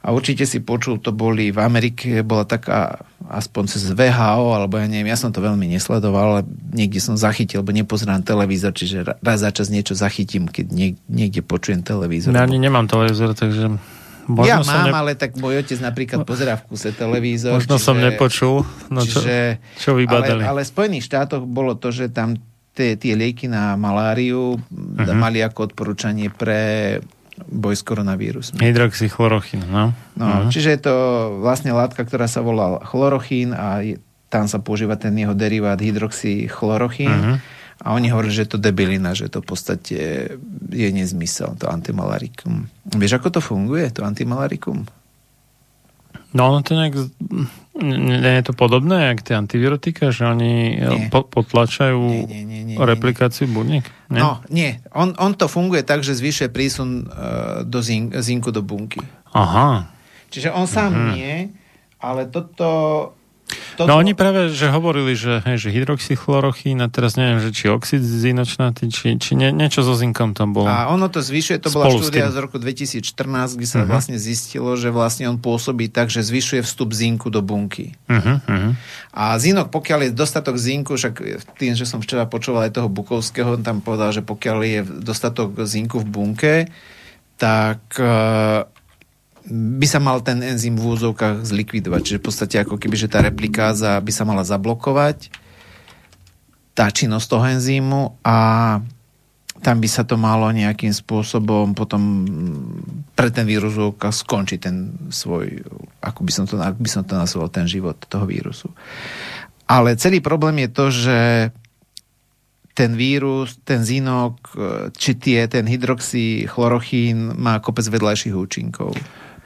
S2: A určite si počul, to boli v Amerike, bola taká aspoň cez VHO, alebo ja neviem, ja som to veľmi nesledoval, ale niekde som zachytil, lebo nepozerám televízor, čiže ra- raz za čas niečo zachytím, keď niek- niekde počujem televízor.
S1: Ja ani nemám televízor, takže možno
S2: ja mám,
S1: ne...
S2: ale tak môj otec napríklad pozerá v kuse televízor.
S1: Možno som nepočul, no čo,
S2: čiže,
S1: čo vybadali.
S2: ale, ale v Spojených štátoch bolo to, že tam tie, tie lieky na maláriu uh-huh. mali ako odporúčanie pre boj s koronavírusmi.
S1: Hydroxychlorochín, no.
S2: No, uh-huh. Čiže je to vlastne látka, ktorá sa volá chlorochín a je, tam sa používa ten jeho derivát hydroxychlorochín. Uh-huh. A oni hovorí, že je to debilina, že to v podstate je nezmysel, to antimalarikum. Vieš, ako to funguje, to antimalarikum?
S1: No, no to nejak... Nie je to podobné, jak tie antivirotika, že oni
S2: Nie.
S1: po, potlačajú
S2: Nie, nie, nie, nie, nie,
S1: replikáciu buniek? Nie?
S2: No, nie. On, on to funguje tak, že zvyšuje prísun uh, do zin, zinku do bunky.
S1: Aha.
S2: Čiže on sám mm-hmm. nie, ale toto... toto
S1: No oni práve, že hovorili, že, hej, že hydroxychlorochín a teraz neviem, že či oxid zinočnatý, či, či nie, niečo so zinkom tam bolo.
S2: A ono to zvyšuje, to bola
S1: Spolu
S2: štúdia z roku 2014, kde sa
S1: Mhm.
S2: vlastne zistilo, že vlastne on pôsobí tak, že zvyšuje vstup zinku do bunky.
S1: Uh-huh, uh-huh.
S2: A zinok, pokiaľ je dostatok zinku, však tým, že som včera počúval aj toho Bukovského, on tam povedal, že pokiaľ je dostatok zinku v bunke, tak eh, by sa mal ten enzym v úzovkách zlikvidovať. Čiže v podstate ako keby, že tá replikáza by sa mala zablokovať, tá činnosť toho enzymu a tam by sa to malo nejakým spôsobom potom pre ten vírus skončiť ten svoj, ako by som to, ako by som to nazval, ten život toho vírusu. Ale celý problém je to, že ten vírus, ten zinok, či tie, ten hydroxychlorochín má kopec vedľajších účinkov.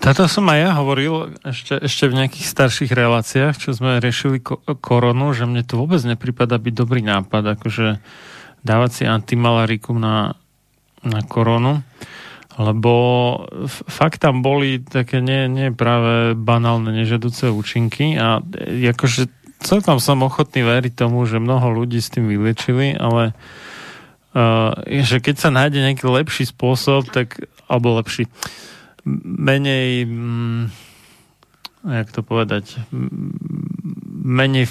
S1: Táto som aj ja hovoril ešte, ešte v nejakých starších reláciách, čo sme riešili ko- koronu, že mne to vôbec nepripada byť dobrý nápad, akože dávať si antimalarikum na, na koronu, lebo f- fakt tam boli také nie, nie práve banálne nežadúce účinky a e, akože celkom som ochotný veriť tomu, že mnoho ľudí s tým vylečili, ale uh, že keď sa nájde nejaký lepší spôsob, tak, alebo lepší, menej, mm, jak to povedať, m- menej,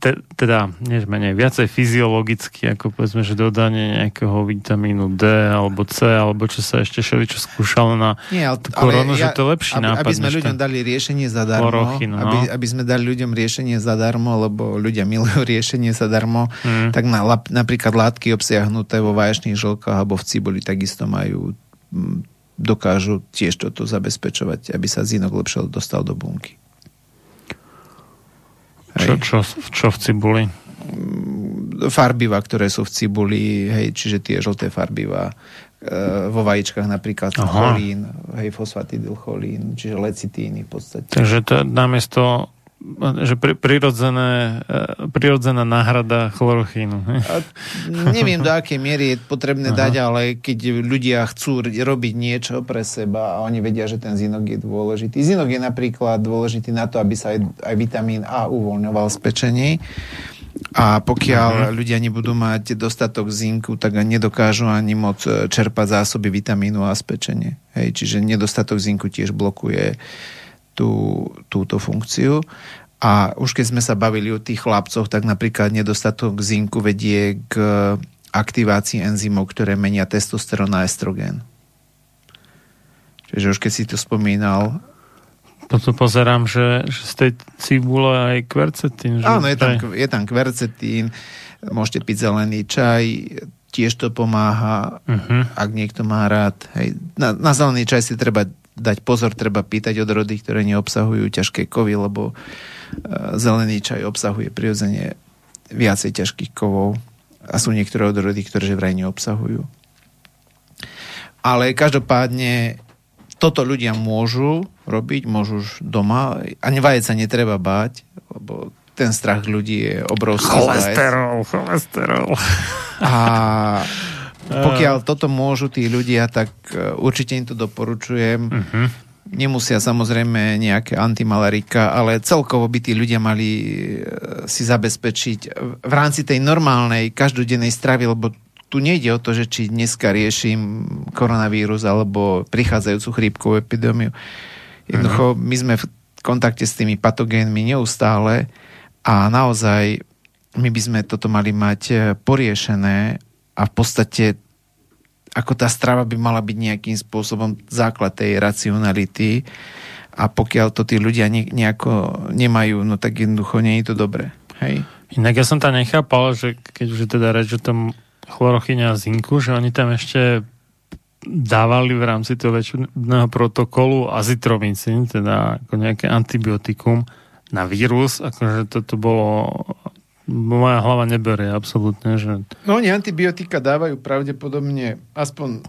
S1: te, teda, nie že menej, viacej fyziologicky, ako povedzme, že dodanie nejakého vitamínu D alebo C, alebo čo sa ešte šeli, čo skúšalo na
S2: Nie, ale,
S1: koronu, že to lepší
S2: aby,
S1: nápad.
S2: Aby sme
S1: než
S2: ľuďom dali riešenie zadarmo,
S1: chlorochín, no.
S2: aby, aby sme dali ľuďom riešenie zadarmo, lebo ľudia milujú [laughs] riešenie zadarmo,
S1: Mm.
S2: tak na, napríklad látky obsiahnuté vo vaječných žlkách alebo v cibuli takisto majú mm, dokážu tiež toto zabezpečovať, aby sa zinok lepšie dostal do bunky.
S1: Čo,
S2: Hej.
S1: čo, čo v cibuli?
S2: farbiva, ktoré sú v cibuli, hej, čiže tie žlté farbiva e, vo vajíčkach napríklad
S1: Aha.
S2: cholín, hej, fosfatidylcholín, čiže lecitíny v podstate.
S1: Takže to namiesto že pri, prirodzené, e, prirodzená náhrada chlorochínu.
S2: A neviem, do akej miery je potrebné
S1: Aha.
S2: dať, ale keď ľudia chcú robiť niečo pre seba a oni vedia, že ten zinok je dôležitý. Zinok je napríklad dôležitý na to, aby sa aj, aj vitamín A uvoľňoval z pečení. A pokiaľ
S1: Mhm.
S2: ľudia nebudú mať dostatok zinku, tak nedokážu ani moc e, čerpať zásoby vitamínu A z pečenie. Hej, čiže nedostatok zinku tiež blokuje tú, túto funkciu. A už keď sme sa bavili o tých chlapcoch, tak napríklad nedostatok zinku vedie k aktivácii enzymov, ktoré menia testosterón na estrogen. Čiže už keď si to spomínal,
S1: Toto pozerám, že, že z tej cibule aj kvercetín. Že
S2: áno, je tam, je tam kvercetín, môžete piť zelený čaj, tiež to pomáha,
S1: Mhm.
S2: ak niekto má rád. Hej. Na, na zelený čaj si treba dať pozor, treba pýtať od rody, ktoré neobsahujú ťažké kovy, lebo e, zelený čaj obsahuje prirodzene viacej ťažkých kovov a sú niektoré odrody, ktoré vraj neobsahujú. Ale každopádne toto ľudia môžu robiť, môžu už doma a nevajec sa netreba báť, lebo ten strach ľudí je obrovský.
S1: Cholesterol, cholesterol.
S2: A [laughs] pokiaľ toto môžu tí ľudia, tak e, určite im to doporučujem.
S1: Mhm.
S2: Nemusia samozrejme nejaké antimalarika, ale celkovo by tí ľudia mali e, si zabezpečiť v rámci tej normálnej každodennej stravy, lebo tu nejde o to, že či dneska riešim koronavírus alebo prichádzajúcu chrípkovú epidémiu. Jednoducho, my sme v kontakte s tými patogénmi neustále a naozaj my by sme toto mali mať poriešené a v podstate ako tá strava by mala byť nejakým spôsobom základ tej racionality a pokiaľ to tí ľudia ne, nejako nemajú, no tak jednoducho nie je to dobré. Hej?
S1: Inak ja som tam nechápal, že keď už je teda reč o tom chlorochyne a zinku, že oni tam ešte dávali v rámci toho väčšného protokolu azitromycin, teda ako nejaké antibiotikum na vírus, akože toto bolo moja hlava neberie absolútne, že
S2: No oni antibiotika dávajú pravdepodobne aspoň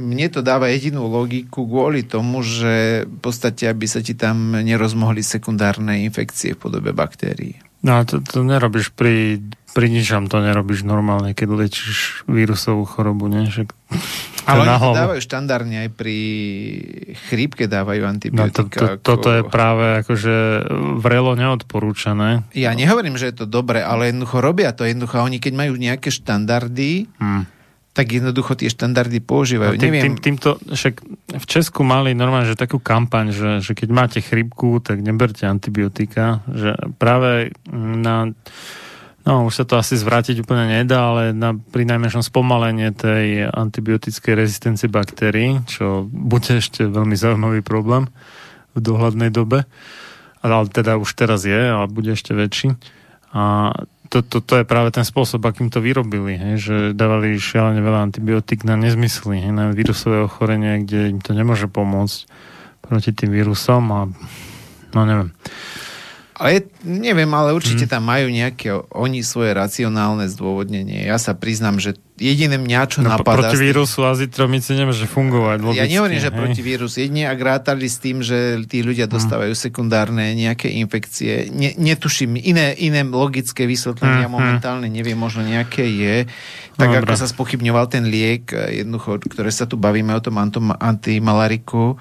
S2: mne to dáva jedinú logiku kvôli tomu, že v podstate, aby sa ti tam nerozmohli sekundárne infekcie v podobe baktérií.
S1: No a to, to nerobíš pri, pri ničom, to nerobíš normálne, keď liečíš vírusovú chorobu, nie? Že,
S2: Ale oni to dávajú štandardne aj pri chrípke dávajú
S1: No to,
S2: antibiotika.
S1: to, toto je
S2: ako-
S1: práve akože vrelo neodporúčané.
S2: Ja nehovorím, že je to dobre, ale jednoducho robia to. Jednoducho oni, keď majú nejaké štandardy,
S1: Hm.
S2: Tak jednoducho tie štandardy používajú.
S1: No, tým,
S2: Neviem,
S1: tým, týmto, však v Česku mali normálne, že takú kampaň, že, že keď máte chrypku, tak neberte antibiotika, že práve na No, už sa to asi zvrátiť úplne nedá, ale na, pri najmenšom spomalenie tej antibiotickej rezistencie baktérií, čo bude ešte veľmi zaujímavý problém v dohľadnej dobe, ale teda už teraz je, ale bude ešte väčší. A to, to, to je práve ten spôsob, akým to vyrobili, hej, že dávali šialene veľa antibiotík na nezmysly, hej, na vírusové ochorenie, kde im to nemôže pomôcť proti tým vírusom a no neviem.
S2: ale neviem, ale určite tam majú nejaké oni svoje racionálne zdôvodnenie. Ja sa priznám, že jediné mňa, čo
S1: No,
S2: napadá...
S1: proti vírusu azitromice nemôže fungovať. Logicky,
S2: Ja nehovorím, že
S1: hej.
S2: proti vírus. Jedine ak rátali s tým, že tí ľudia
S1: Mhm.
S2: dostávajú sekundárne nejaké infekcie. Ne, netuším, iné, iné logické vysvetlenia
S1: Mhm.
S2: momentálne neviem, možno nejaké je. Tak
S1: Dobre.
S2: ako sa spochybňoval ten liek, eh, jednoducho, ktoré sa tu bavíme o tom antimalariku,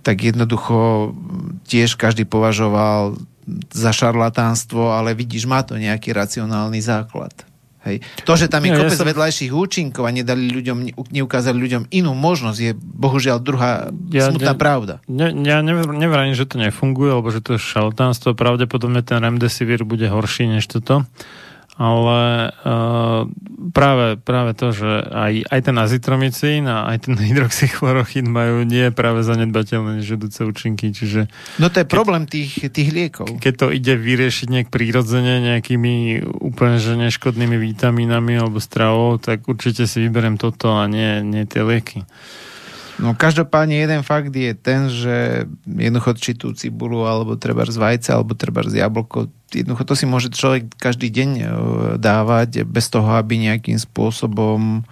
S2: tak jednoducho mm, tiež každý považoval za šarlatánstvo, ale vidíš, má to nejaký racionálny základ. Hej. To, že tam je
S1: ja
S2: kopec
S1: som-
S2: vedľajších účinkov a nedali ľuďom, neukázali ľuďom inú možnosť, je bohužiaľ druhá
S1: Ja-
S2: smutná
S1: ja-
S2: pravda.
S1: Ne, ja nevrajím, že to nefunguje, alebo že to je šaltánstvo. Pravdepodobne ten remdesivir bude horší než toto. Ale uh, práve, práve to, že aj, aj ten azitromycín a aj ten [laughs] hydroxychlorochín majú nie práve zanedbateľné nežedúce účinky. Čiže
S2: No to je problém tých, tých liekov.
S1: keď to ide vyriešiť nejak prírodzene nejakými úplne že neškodnými vitamínami alebo stravou, tak určite si vyberiem toto a nie, nie tie lieky.
S2: No každopádne jeden fakt je ten, že jednoducho či tú cibulu, alebo treba z vajca, alebo treba z jablko, jednoducho to si môže človek každý deň e, dávať bez toho, aby nejakým spôsobom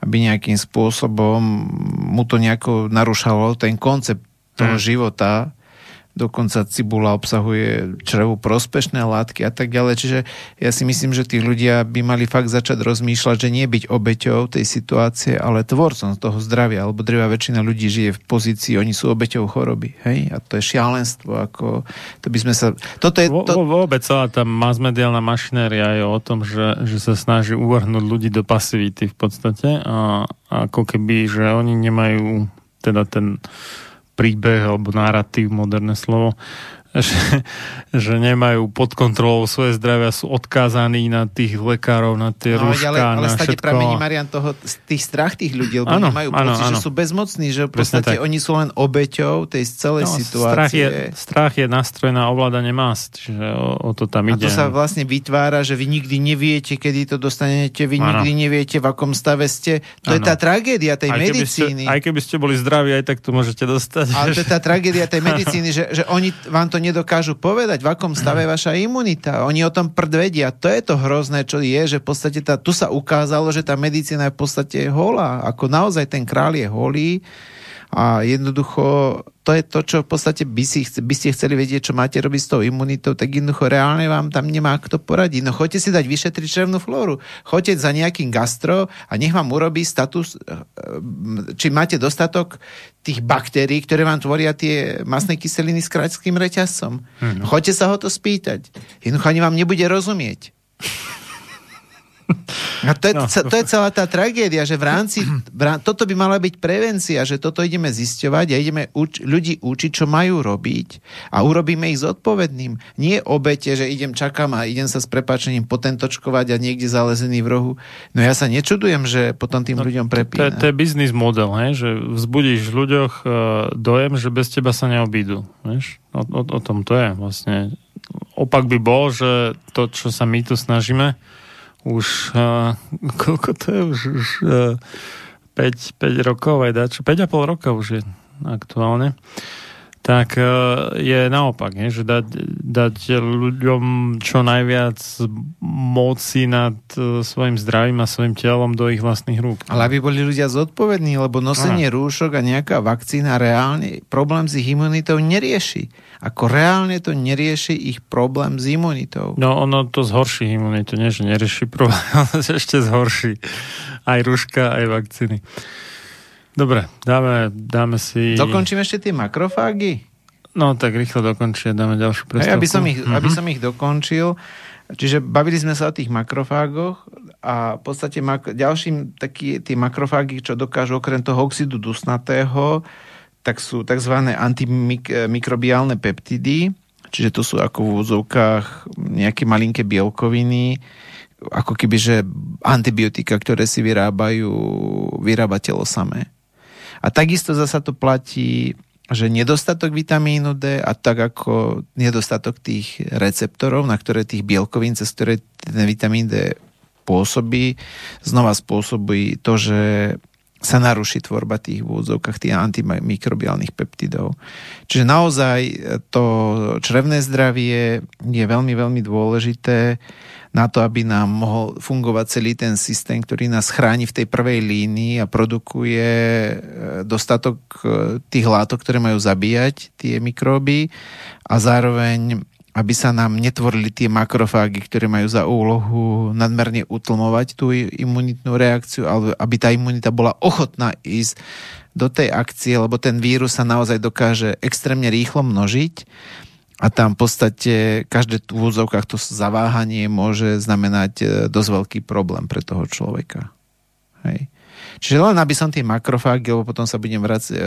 S2: aby nejakým spôsobom mu to nejako narušalo ten koncept toho
S1: Mm.
S2: života. Dokonca cibula obsahuje črevu prospešné látky a tak ďalej. Čiže ja si myslím, že tí ľudia by mali fakt začať rozmýšľať, že nie byť obeťou tej situácie, ale tvorcom toho zdravia, alebo drevá väčšina ľudí žije v pozícii, oni sú obeťou choroby. Hej? A to je šialenstvo. Ako, to by sme sa... Toto je... To,
S1: vôbec celá tá masmediálna mašinéria je o tom, že, že sa snaží uvrhnúť ľudí do pasivity v podstate a, a ako keby, že oni nemajú teda ten príbeh alebo narratív, moderné slovo, [laughs] že, že nemajú pod kontrolou svoje zdravia, sú odkázaní na tých lekárov, na tie
S2: No,
S1: rúška,
S2: ale, ale
S1: na
S2: stade
S1: všetko.
S2: pramení Marian toho, tých strach tých ľudí, lebo
S1: Áno,
S2: nemajú
S1: áno,
S2: pocit, že
S1: áno.
S2: sú bezmocní, že v podstate oni sú len obeťou tej celej
S1: No,
S2: situácie.
S1: strach, je, strach je nástroj na ovládanie más, čiže o, o to tam
S2: A
S1: ide.
S2: to sa vlastne vytvára, že vy nikdy neviete, kedy to dostanete, vy
S1: Áno.
S2: nikdy neviete, v akom stave ste. To je
S1: Áno.
S2: tá tragédia tej
S1: aj keby, ste,
S2: medicíny.
S1: aj keby ste boli zdraví, aj tak to môžete dostať.
S2: Ale to je tá tragédia tej medicíny, že, že oni vám to nedokážu povedať, v akom stave vaša imunita. Oni o tom prd vedia. To je to hrozné, čo je, že v podstate tá, tu sa ukázalo, že tá medicína je v podstate holá. Ako naozaj ten král je holý a jednoducho to je to, čo v podstate by, si, by ste chceli vedieť, čo máte robiť s tou imunitou, tak jednoducho reálne vám tam nemá kto poradiť. No choďte si dať vyšetriť črevnú flóru. Choďte za nejakým gastro a nech vám urobí status, eh, či máte dostatok tých baktérií, ktoré vám tvoria tie masné kyseliny s kráčským reťazcom. Mm-hmm. Choďte sa ho to spýtať. Jednoducho ani vám nebude rozumieť. A to je,
S1: No.
S2: no. to je celá tá tragédia, že v rámci, v rám, toto by mala byť prevencia, že toto ideme zisťovať a ideme uč, ľudí učiť, čo majú robiť a urobíme ich zodpovedným. Nie obete, že idem, čakám a idem sa s prepáčením potentočkovať a niekde zalezený v rohu. No ja sa nečudujem, že potom tým ľuďom
S1: To,
S2: prepína.
S1: to je biznis model, hej? že vzbudíš v ľuďoch uh, dojem, že bez teba sa neobídu. Vieš? O, o, o tom to je vlastne. Opak by bol, že to, čo sa my tu snažíme, už uh, koľko to je? Už, už uh, 5, 5 rokov aj dačo, 5,5 roka už je aktuálne. Tak e, je naopak, nie? že dať, dať ľuďom čo najviac moci nad e, svojim zdravím a svojim telom do ich vlastných rúk.
S2: Ale aby boli ľudia zodpovední, lebo nosenie Aha. rúšok a nejaká vakcína reálne problém s ich imunitou nerieši. Ako reálne to nerieši ich problém s imunitou.
S1: No ono to zhorší imunitu, nie že nerieši problém, [laughs] ale ešte zhorší. Aj rúška, aj vakcíny. Dobre, dáme, dáme si...
S2: Dokončím ešte tie makrofágy?
S1: No tak rýchlo dokončím, dáme ďalšiu prestávku.
S2: Aby som, ich, aby som ich dokončil. Čiže bavili sme sa o tých makrofágoch a v podstate mak- ďalším taký, tie makrofágy, čo dokážu okrem toho oxidu dusnatého, tak sú tzv. antimikrobiálne peptidy, čiže to sú ako v úzovkách nejaké malinké bielkoviny, ako keby, že antibiotika, ktoré si vyrábajú, vyrába telo samé. A takisto zasa to platí, že nedostatok vitamínu D a tak ako nedostatok tých receptorov, na ktoré tých bielkovín, cez ktoré ten vitamín D pôsobí, znova spôsobí to, že sa naruší tvorba tých v tých antimikrobiálnych peptidov. Čiže naozaj to črevné zdravie je veľmi, veľmi dôležité na to, aby nám mohol fungovať celý ten systém, ktorý nás chráni v tej prvej línii a produkuje e, dostatok e, tých látok, ktoré majú zabíjať tie mikróby a zároveň aby sa nám netvorili tie makrofágy, ktoré majú za úlohu nadmerne utlmovať tú imunitnú reakciu, ale aby tá imunita bola ochotná ísť do tej akcie, lebo ten vírus sa naozaj dokáže extrémne rýchlo množiť a tam v podstate každé v úzovkách to zaváhanie môže znamenať e, dosť veľký problém pre toho človeka. Hej. Čiže len aby som tie makrofágy, lebo potom sa budem vrať, e,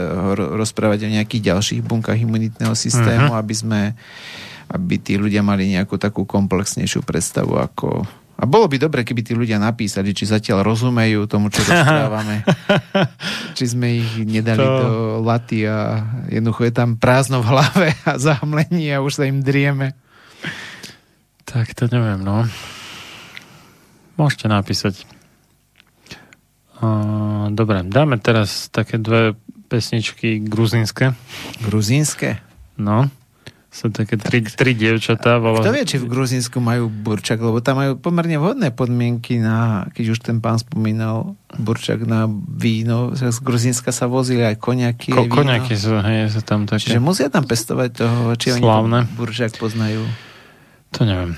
S2: rozprávať o nejakých ďalších bunkách imunitného systému, uh-huh. aby sme aby tí ľudia mali nejakú takú komplexnejšiu predstavu, ako a bolo by dobre, keby tí ľudia napísali, či zatiaľ rozumejú tomu, čo [laughs] rozprávame. či sme ich nedali to... do laty a jednoducho je tam prázdno v hlave a zahmlení a už sa im drieme.
S1: Tak to neviem, no. Môžete napísať. Uh, dobre, dáme teraz také dve pesničky gruzínske.
S2: Gruzínske?
S1: No. Sú také tri, tri dievčatá.
S2: Vola... Kto vie, či v Gruzínsku majú burčak, lebo tam majú pomerne vhodné podmienky na, keď už ten pán spomínal, burčak na víno. Z Gruzínska sa vozili aj koniaky.
S1: Ko, koniaky sú, hej, sú tam také.
S2: Čiže musia tam pestovať toho, či Slávne. oni burčak poznajú.
S1: To neviem.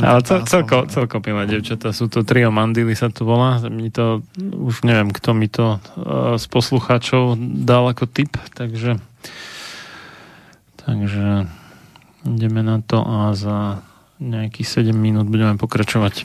S1: Ale cel, celko, celko milé devčatá. Sú to trio mandily sa to volá. Mi to, už neviem, kto mi to uh, z poslucháčov dal ako tip, takže Takže ideme na to a za nejakých 7 minút budeme pokračovať.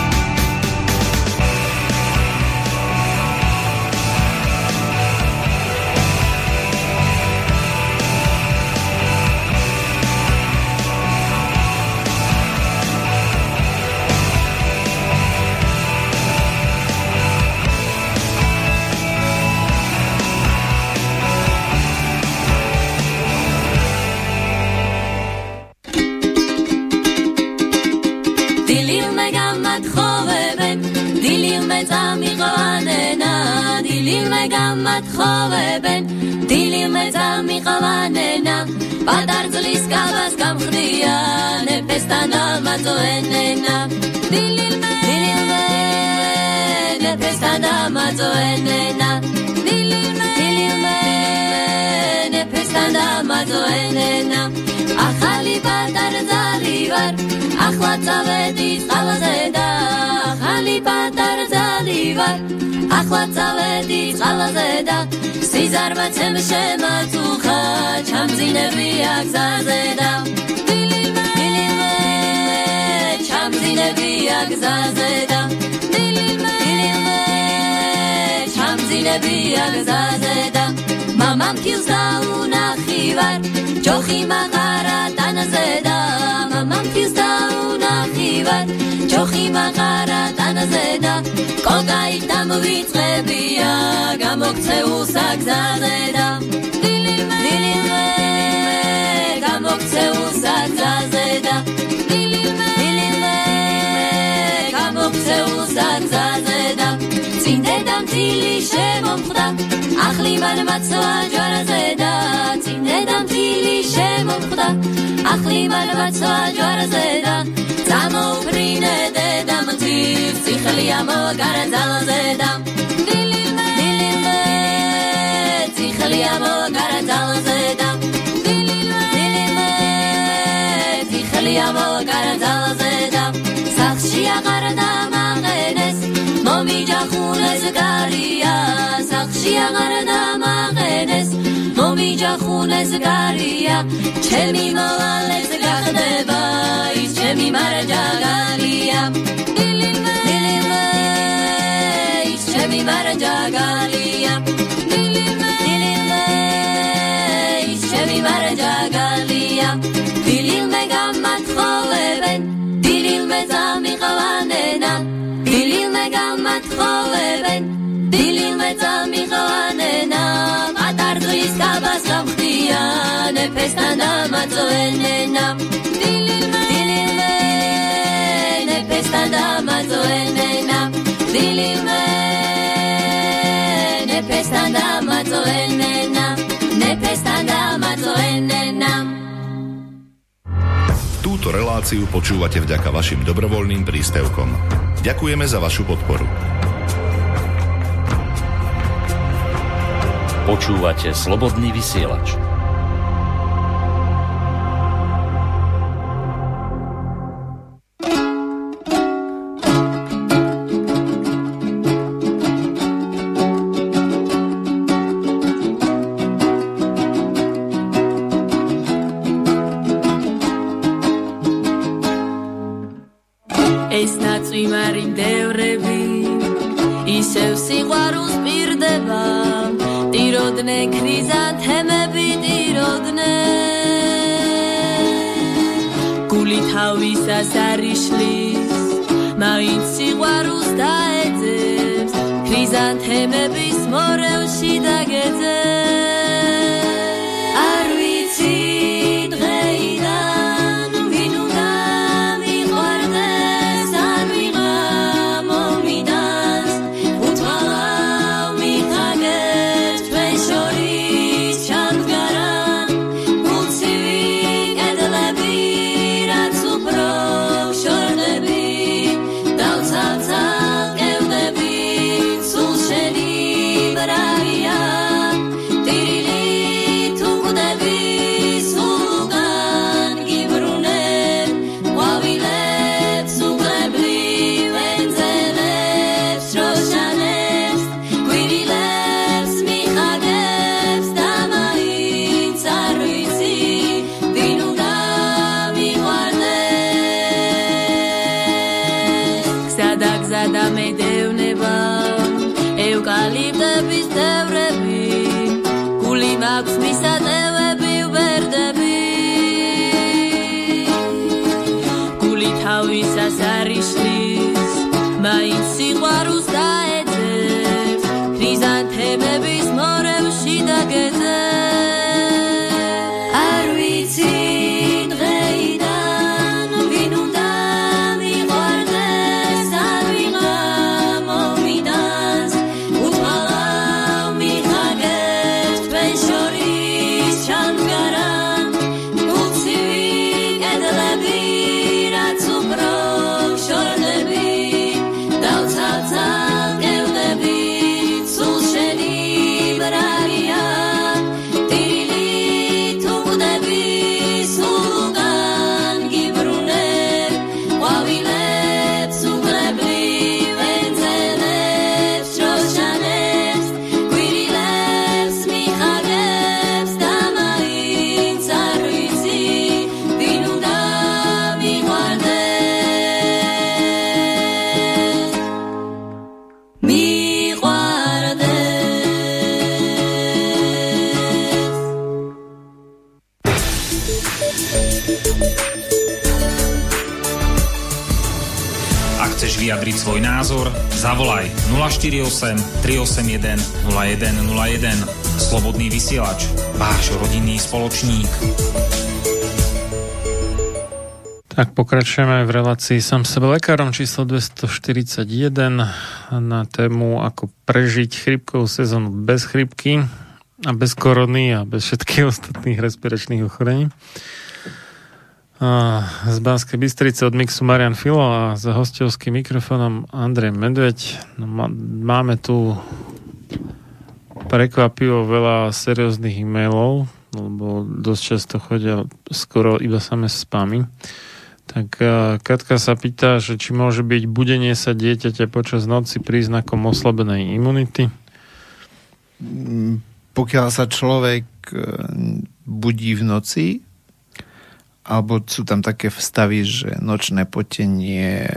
S5: ამათხოვებენ დილიმე წამიყვანენა პატარძლის კავას გამხდიან ეფესთან ამაწოენენა დილიმე დილიმე ეფესთან ამაწოენენა შენდა მაძოენენა ახალი პატარძალი ვარ ახლა წავედი წყალზე და ახალი პატარძალი ვარ. ახლა წავედი წყალზე და სიზარბაცემ შემაწუხა ჩამძინები აგზაზე და დილილვე დილილვე ჩამძინები აგზაზე და დილილვე დილილვე ჩამძინები აგზაზე და მამამ ქილს დაუნახივარ ჯოხი მაღარა ტანაზე და მამამ ქილს დაუნახივარ ჯოხი მაღარა ტანაზე და კოგაით დამვიწყებია გამოგცეულ საგზაზე და დილივე დილივე გამოგცეულ საგზაზე და დილივე დილივე გამოგცეულ საგზაზე და წინ დედამ ძილი შემომხდა ახლი მან მაცვა ჯვარაზე და წინდა მთილი შემომხვდა. ახლი მან მაცვა ჯვარაზე და წამოფრინე დედა მთის სიხლი ამოგარა ძალაზე და დილილე დილილე სიხლი ამოგარა ძალაზე და დილილე დილილე სიხლი ამოგარა ძალაზე აღარ დამაყენეს მომიჯახუნეს გარია ჩემი მოვალეს გახდება ის ჩემი მარჯაგალია. დილილმე დილილმე ის ჩემი მარჯაგალია. დილილმე დილილმე ის ჩემი მარჯაგალია. დილილმე გამათხოვებენ დილილმე წამიყვანენა დილილმე გამათხოვებენ დილილმე წამიყვანენა pestana mazoenena dilime dilime ne pestana mazoenena dilime ne pestana mazoenena ne pestana mazoenena
S3: Túto reláciu počúvate vďaka vašim dobrovoľným príspevkom. Ďakujeme za vašu podporu.
S6: Počúvate slobodný vysielač.
S5: ნაწვიმარი მდევრები. ისევ სიყვარულს პირდება ტიროდნენ ქრიზანთემები ტიროდნენ. გული თავისას არიშლის მაინც სიყვარულს დაეძებს ქრიზანთემების მორევში დაგეძებს. არ ვიცი
S4: zavolaj 048 381 0101. Slobodný vysielač, váš rodinný spoločník.
S1: Tak pokračujeme v relácii sám sebe lekárom číslo 241 na tému ako prežiť chrypkovú sezónu bez chrypky a bez korony a bez všetkých ostatných respiračných ochorení. Z Banskej Bystrice od Mixu Marian Filo a za hostovským mikrofónom Andrej Medveď. No, máme tu prekvapivo veľa serióznych e-mailov, lebo dosť často chodia skoro iba same spamy. Tak Katka sa pýta, že či môže byť budenie sa dieťaťa počas noci príznakom oslabenej imunity?
S2: Mm, pokiaľ sa človek e, budí v noci, alebo sú tam také vstavy, že nočné potenie,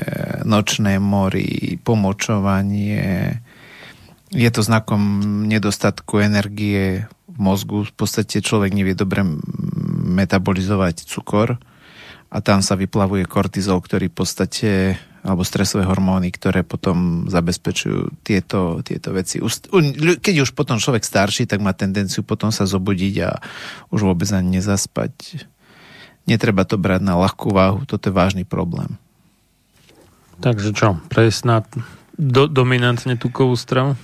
S2: nočné mori, pomočovanie, je to znakom nedostatku energie v mozgu. V podstate človek nevie dobre metabolizovať cukor a tam sa vyplavuje kortizol, ktorý v podstate alebo stresové hormóny, ktoré potom zabezpečujú tieto, tieto veci. Keď už potom človek starší, tak má tendenciu potom sa zobudiť a už vôbec ani nezaspať. Netreba to brať na ľahkú váhu, toto je vážny problém.
S1: Takže čo, prejsť na do, dominantne tukovú stravu?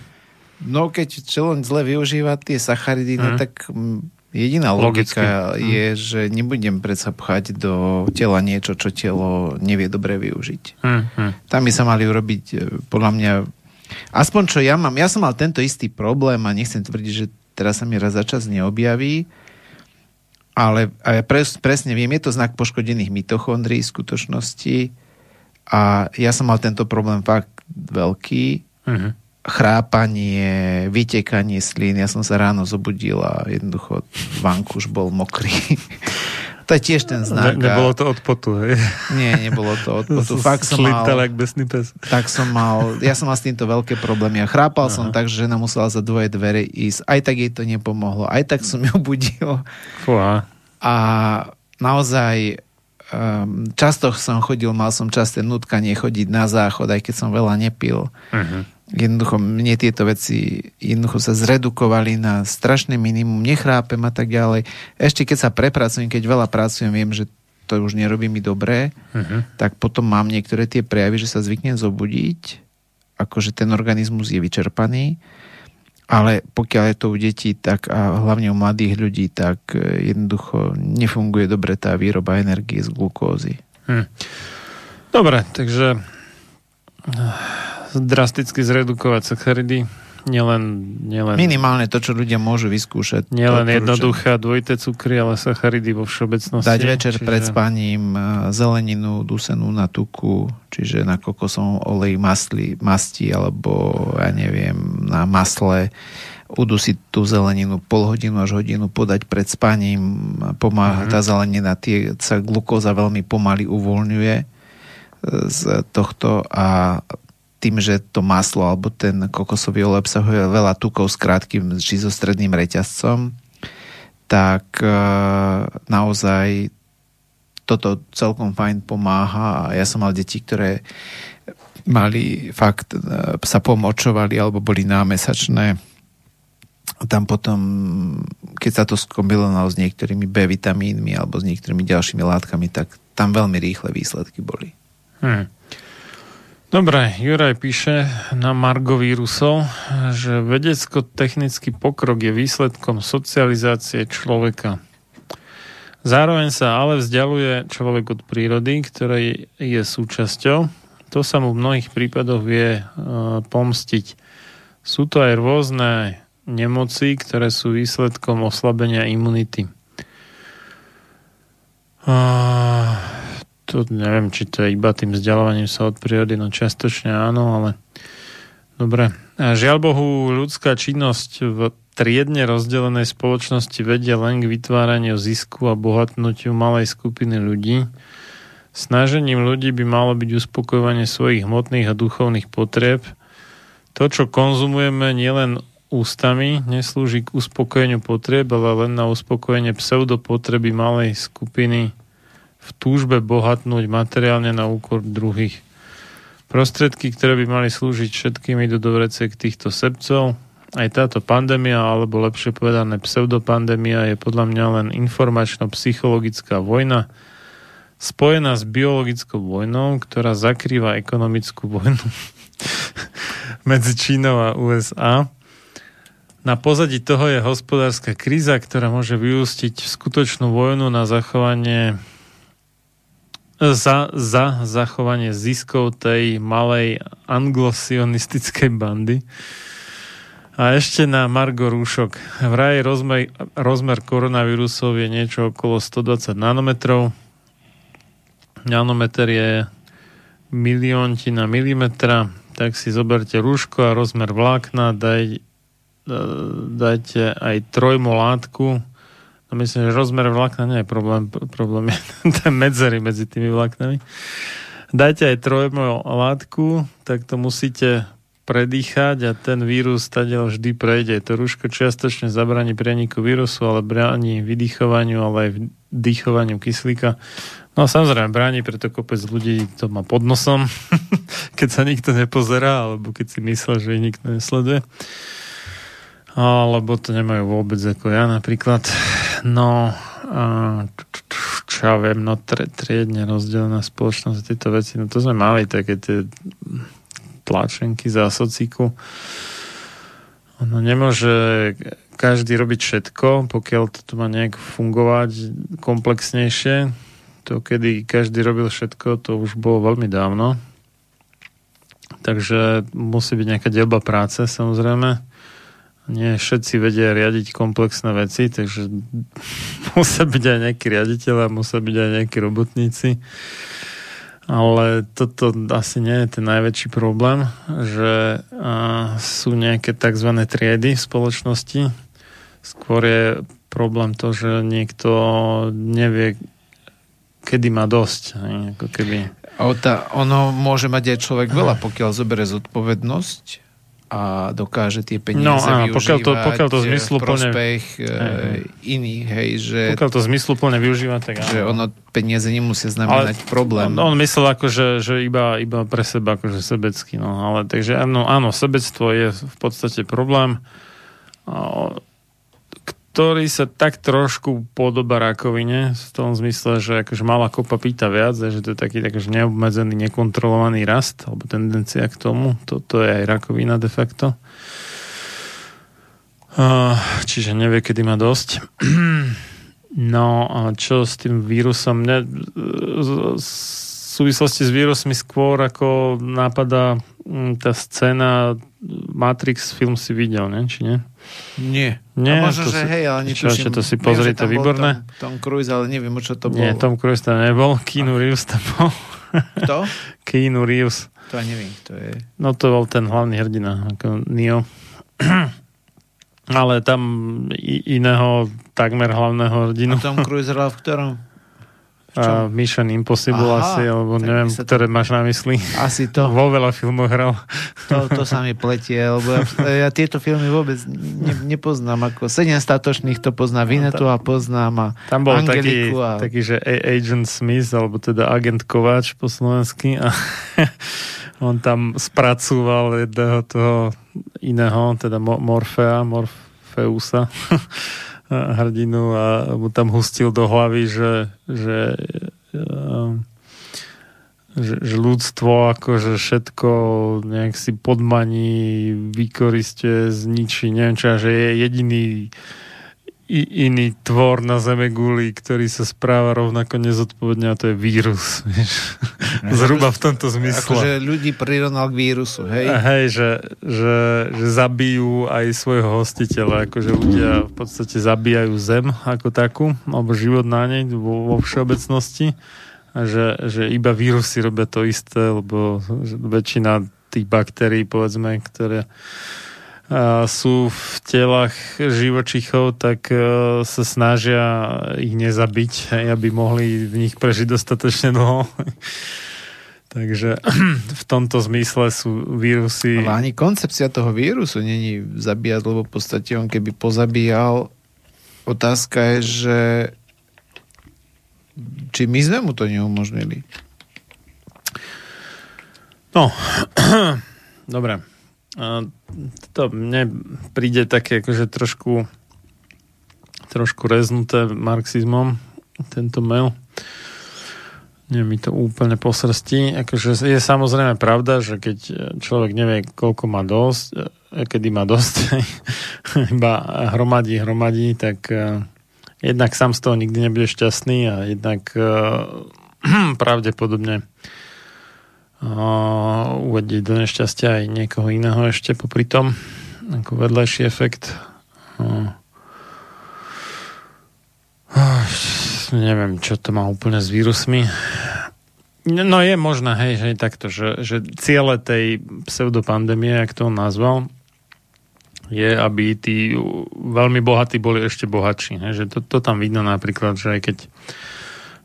S2: No keď človek zle využíva tie sacharidy, mm. no tak Jediná logika Logicky. je, že nebudem predsa pchať do tela niečo, čo telo nevie dobre využiť. Hmm. Tam by sa mali urobiť, e, podľa mňa, aspoň čo ja mám, ja som mal tento istý problém a nechcem tvrdiť, že teraz sa mi raz za čas neobjaví, ale ja pres, presne viem, je to znak poškodených mitochondrií v skutočnosti a ja som mal tento problém fakt veľký. Hmm chrápanie, vytekanie slín. Ja som sa ráno zobudil a jednoducho vanku už bol mokrý. [laughs] to je tiež ten znak.
S1: Ne, nebolo to od potu, hej?
S2: Nie, nebolo to od potu. [laughs] Fakt som mal...
S1: jak besný pes.
S2: Tak som mal... Ja som mal s týmto veľké problémy. Ja chrápal Aha. som tak, že žena musela za dvoje dvere ísť. Aj tak jej to nepomohlo. Aj tak som ju budil.
S1: Fúha.
S2: A naozaj um, často som chodil, mal som časté nutkanie chodiť na záchod, aj keď som veľa nepil. Uh-huh jednoducho mne tieto veci jednoducho sa zredukovali na strašné minimum, nechrápem a tak ďalej. Ešte keď sa prepracujem, keď veľa pracujem, viem, že to už nerobí mi dobré, uh-huh. tak potom mám niektoré tie prejavy, že sa zvyknem zobudiť, akože ten organizmus je vyčerpaný, ale pokiaľ je to u detí, tak a hlavne u mladých ľudí, tak e, jednoducho nefunguje dobre tá výroba energie z glukózy. Hm.
S1: Dobre, takže drasticky zredukovať sacharidy. Nielen, nielen,
S2: Minimálne to, čo ľudia môžu vyskúšať.
S1: Nielen jednoduché dvojité cukry, ale sacharidy vo všeobecnosti.
S2: Dať večer čiže... pred spaním e, zeleninu dusenú na tuku, čiže na kokosovom oleji masli, masti alebo ja neviem, na masle udusiť tú zeleninu pol hodinu až hodinu, podať pred spaním, pomáha mm-hmm. tá zelenina, tie, sa glukóza veľmi pomaly uvoľňuje e, z tohto a tým, že to maslo alebo ten kokosový olej obsahuje veľa tukov s krátkým či so stredným reťazcom, tak e, naozaj toto celkom fajn pomáha ja som mal deti, ktoré mali fakt, e, sa pomočovali alebo boli námesačné tam potom, keď sa to skombilovalo s niektorými B vitamínmi alebo s niektorými ďalšími látkami, tak tam veľmi rýchle výsledky boli. Hmm.
S1: Dobre, Juraj píše na Margo vírusov, že vedecko-technický pokrok je výsledkom socializácie človeka. Zároveň sa ale vzdialuje človek od prírody, ktorej je súčasťou. To sa mu v mnohých prípadoch vie e, pomstiť. Sú to aj rôzne nemoci, ktoré sú výsledkom oslabenia imunity. Uh, to neviem, či to je iba tým vzdialovaním sa od prírody, no častočne áno, ale dobre. A žiaľ Bohu, ľudská činnosť v triedne rozdelenej spoločnosti vedie len k vytváraniu zisku a bohatnutiu malej skupiny ľudí. Snažením ľudí by malo byť uspokojovanie svojich hmotných a duchovných potrieb. To, čo konzumujeme nielen ústami, neslúži k uspokojeniu potrieb, ale len na uspokojenie pseudopotreby malej skupiny v túžbe bohatnúť materiálne na úkor druhých. prostriedky, ktoré by mali slúžiť všetkým, idú do vreciek týchto sebcov. Aj táto pandémia, alebo lepšie povedané pseudopandémia, je podľa mňa len informačno-psychologická vojna, spojená s biologickou vojnou, ktorá zakrýva ekonomickú vojnu [laughs] medzi Čínou a USA. Na pozadí toho je hospodárska kríza, ktorá môže vyústiť skutočnú vojnu na zachovanie za, za zachovanie ziskov tej malej anglosionistickej bandy. A ešte na Margo Rúšok. Vraj rozmer, rozmer koronavírusov je niečo okolo 120 nanometrov. Nanometer je milióntina milimetra. Tak si zoberte rúško a rozmer vlákna, daj, dajte aj trojmolátku No myslím, že rozmer vlákna nie je problém. Problém je [laughs] ten medzery medzi tými vláknami. Dajte aj trojmo látku, tak to musíte predýchať a ten vírus tady vždy prejde. To rúško čiastočne zabraní prieniku vírusu, ale bráni vydýchovaniu, ale aj dýchovaniu kyslíka. No samozrejme, bráni, preto kopec ľudí to má pod nosom, [laughs] keď sa nikto nepozerá, alebo keď si myslel, že ich nikto nesleduje alebo to nemajú vôbec ako ja napríklad. No, čo ja viem, no triedne rozdelená spoločnosť tieto veci, no to sme mali také tie tlačenky za socíku. Ono nemôže každý robiť všetko, pokiaľ to tu má nejak fungovať komplexnejšie. To, kedy každý robil všetko, to už bolo veľmi dávno. Takže musí byť nejaká delba práce, samozrejme nie všetci vedia riadiť komplexné veci, takže [laughs] musia byť aj nejakí riaditeľe, musia byť aj nejakí robotníci. Ale toto asi nie je ten najväčší problém, že sú nejaké tzv. triedy v spoločnosti. Skôr je problém to, že niekto nevie, kedy má dosť. Ako keby...
S2: ono môže mať aj človek veľa, pokiaľ zoberie zodpovednosť a dokáže tie peniaze
S1: no, áno, pokiaľ to, pokiaľ to
S2: zmysluplne, v prospech uh, iných, hej, že...
S1: Pokiaľ to zmysluplne využíva, tak áno.
S2: Že ono, peniaze nemusia znamenať ale problém.
S1: On, on myslel ako, že, že iba, iba pre seba, akože sebecky, no, ale takže áno, áno, sebectvo je v podstate problém ktorý sa tak trošku podoba rakovine, v tom zmysle, že akože malá kopa pýta viac, že to je taký akože neobmedzený, nekontrolovaný rast, alebo tendencia k tomu. Toto je aj rakovina de facto. Čiže nevie, kedy má dosť. [clears throat] No a čo s tým vírusom? Ne, v súvislosti s vírusmi skôr ako nápada tá scéna Matrix film si videl, ne? či nie?
S2: Nie.
S1: Nie,
S2: a možno,
S1: to
S2: že
S1: si,
S2: hej, ale
S1: netuším. Čo, to si pozri, to výborné.
S2: Tom, Tom Cruise, ale neviem, čo to bolo.
S1: Nie, Tom Cruise tam nebol, Keanu Reeves tam bol. [laughs]
S2: Kto?
S1: Keanu Reeves.
S2: To ja neviem, to je.
S1: No to bol ten hlavný hrdina, ako Neo. [clears throat] ale tam iného takmer hlavného hrdinu.
S2: A Tom Cruise hral v ktorom?
S1: A Mission Impossible Aha, asi, alebo neviem, ktoré to... máš na mysli.
S2: Asi [laughs] to.
S1: Vo veľa filmoch hral.
S2: To, to sa mi pletie, lebo ja, ja tieto filmy vôbec ne, nepoznám. Ako sedem statočných to poznám, Vinetu a poznám a
S1: Tam bol
S2: Angeliku
S1: taký,
S2: a...
S1: taký, že Agent Smith, alebo teda Agent Kováč po slovensky a [laughs] on tam spracúval jedného toho iného, teda Morfea, Morfeusa [laughs] hrdinu a mu tam hustil do hlavy, že, že, ehm, že, že ľudstvo akože všetko nejak si podmaní, vykoristuje, zničí, neviem čo, že je jediný i, iný tvor na Zeme guli, ktorý sa správa rovnako nezodpovedne a to je vírus. [laughs] Vieš? Zhruba v tomto zmysle.
S2: Akože ľudí prirovnal k vírusu, hej?
S1: A hej, že, že, že zabijú aj svojho hostiteľa, akože ľudia v podstate zabíjajú Zem ako takú, alebo život na nej vo, vo všeobecnosti a že, že iba vírusy robia to isté, lebo väčšina tých baktérií, povedzme, ktoré sú v telách živočichov, tak e, sa snažia ich nezabiť, aby mohli v nich prežiť dostatočne dlho. [laughs] Takže [clears throat] v tomto zmysle sú vírusy...
S2: Ale ani koncepcia toho vírusu není zabíjať, lebo v podstate on keby pozabíjal, otázka je, že či my sme mu to neumožnili.
S1: No, [clears throat] dobre. To mne príde také akože trošku trošku reznuté marxizmom tento mail. Nie mi to úplne posrstí. Akože je samozrejme pravda, že keď človek nevie, koľko má dosť, e, kedy má dosť, [laughs] iba hromadí, hromadí, tak e, jednak sám z toho nikdy nebude šťastný a jednak e, [clears throat] pravdepodobne uh, uvedieť do nešťastia aj niekoho iného ešte popri tom, ako vedľajší efekt. Uh, uh, neviem, čo to má úplne s vírusmi. No je možné, hej, že takto, že, že ciele tej pseudopandémie, jak to on nazval, je, aby tí veľmi bohatí boli ešte bohatší. Hej, že to, to tam vidno napríklad, že aj keď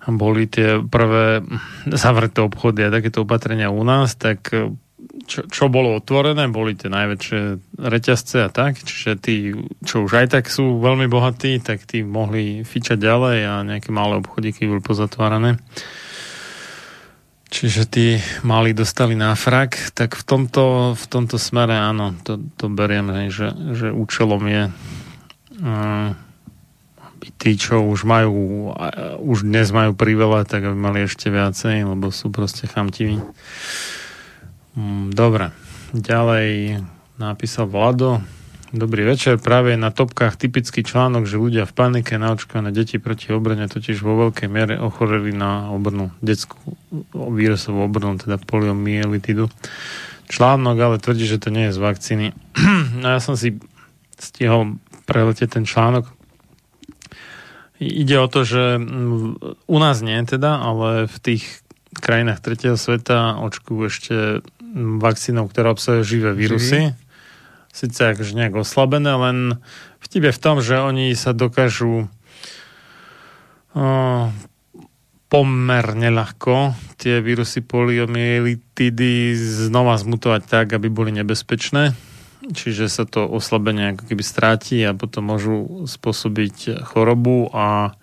S1: boli tie prvé zavreté obchody a takéto opatrenia u nás, tak čo, čo bolo otvorené, boli tie najväčšie reťazce a tak, čiže tí, čo už aj tak sú veľmi bohatí, tak tí mohli fičať ďalej a nejaké malé obchodíky boli pozatvárané. Čiže tí mali dostali náfrak, tak v tomto, v tomto smere áno, to, to beriem, že, že účelom je uh, aby tí, čo už majú, už dnes majú priveľa, tak aby mali ešte viacej, lebo sú proste chamtiví. Mm, dobre. Ďalej napísal Vlado. Dobrý večer. Práve na topkách typický článok, že ľudia v panike naočkované deti proti obrne totiž vo veľkej miere ochoreli na obrnu, detskú vírusovú obrnu, teda poliomyelitidu. Článok ale tvrdí, že to nie je z vakcíny. [clears throat] no ja som si stihol preletieť ten článok. Ide o to, že mm, u nás nie teda, ale v tých krajinách tretieho sveta očkujú ešte vakcínou, ktorá obsahuje živé vírusy. Živý. Sice akože nejak oslabené, len vtip je v tom, že oni sa dokážu uh, pomerne ľahko tie vírusy poliomyelitidy znova zmutovať tak, aby boli nebezpečné. Čiže sa to oslabenie ako keby stráti a potom môžu spôsobiť chorobu a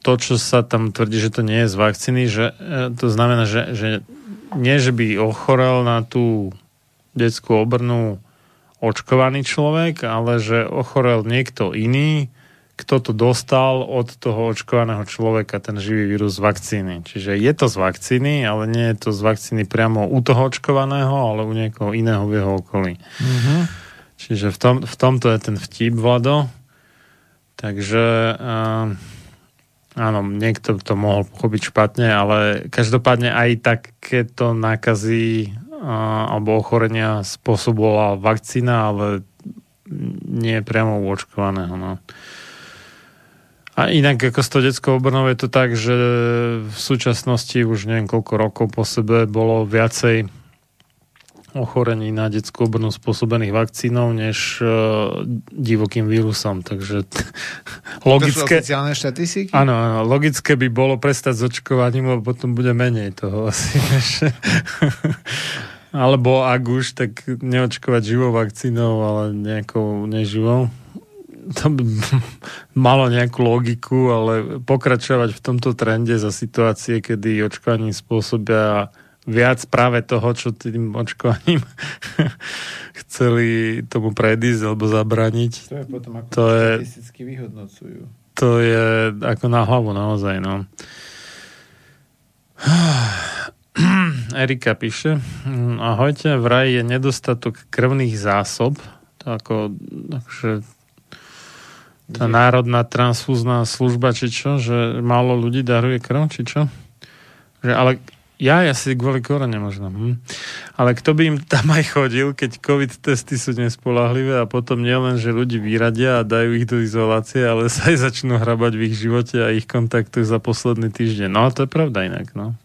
S1: to, čo sa tam tvrdí, že to nie je z vakcíny, že to znamená, že, že nie, že by ochorel na tú detskú obrnu očkovaný človek, ale že ochorel niekto iný, kto to dostal od toho očkovaného človeka, ten živý vírus z vakcíny. Čiže je to z vakcíny, ale nie je to z vakcíny priamo u toho očkovaného, ale u niekoho iného v jeho okolí. Mm-hmm. Čiže v, tom, v tomto je ten vtip, Vlado. Takže uh, Áno, niekto to mohol pochopiť špatne, ale každopádne aj takéto nákazy a, alebo ochorenia spôsobovala vakcína, ale nie priamo u očkovaného. No. A inak ako s to detskou obrnou je to tak, že v súčasnosti už neviem koľko rokov po sebe bolo viacej ochorení na detskú obrnu spôsobených vakcínou než uh, divokým vírusom. Takže t- logické...
S2: To sú oficiálne štatistiky?
S1: Áno, áno, logické by bolo prestať s očkovaním, lebo potom bude menej toho [laughs] asi. Alebo ak už, tak neočkovať živou vakcínou, ale nejakou neživou. To by [laughs] malo nejakú logiku, ale pokračovať v tomto trende za situácie, kedy očkovaním spôsobia viac práve toho, čo tým očkovaním [laughs] chceli tomu predísť alebo zabraniť.
S2: To je potom ako
S1: to je,
S2: statisticky vyhodnocujú.
S1: To je ako na hlavu naozaj, no. [sighs] Erika píše, ahojte, vraj je nedostatok krvných zásob, to ako, akože tá národná transfúzna služba, či čo, že málo ľudí daruje krv, či čo? Že, ale ja asi kvôli korone možno. Hm. Ale kto by im tam aj chodil, keď COVID testy sú nespolahlivé a potom nielen, že ľudí vyradia a dajú ich do izolácie, ale sa aj začnú hrabať v ich živote a ich kontaktoch za posledný týždeň. No to je pravda inak. No.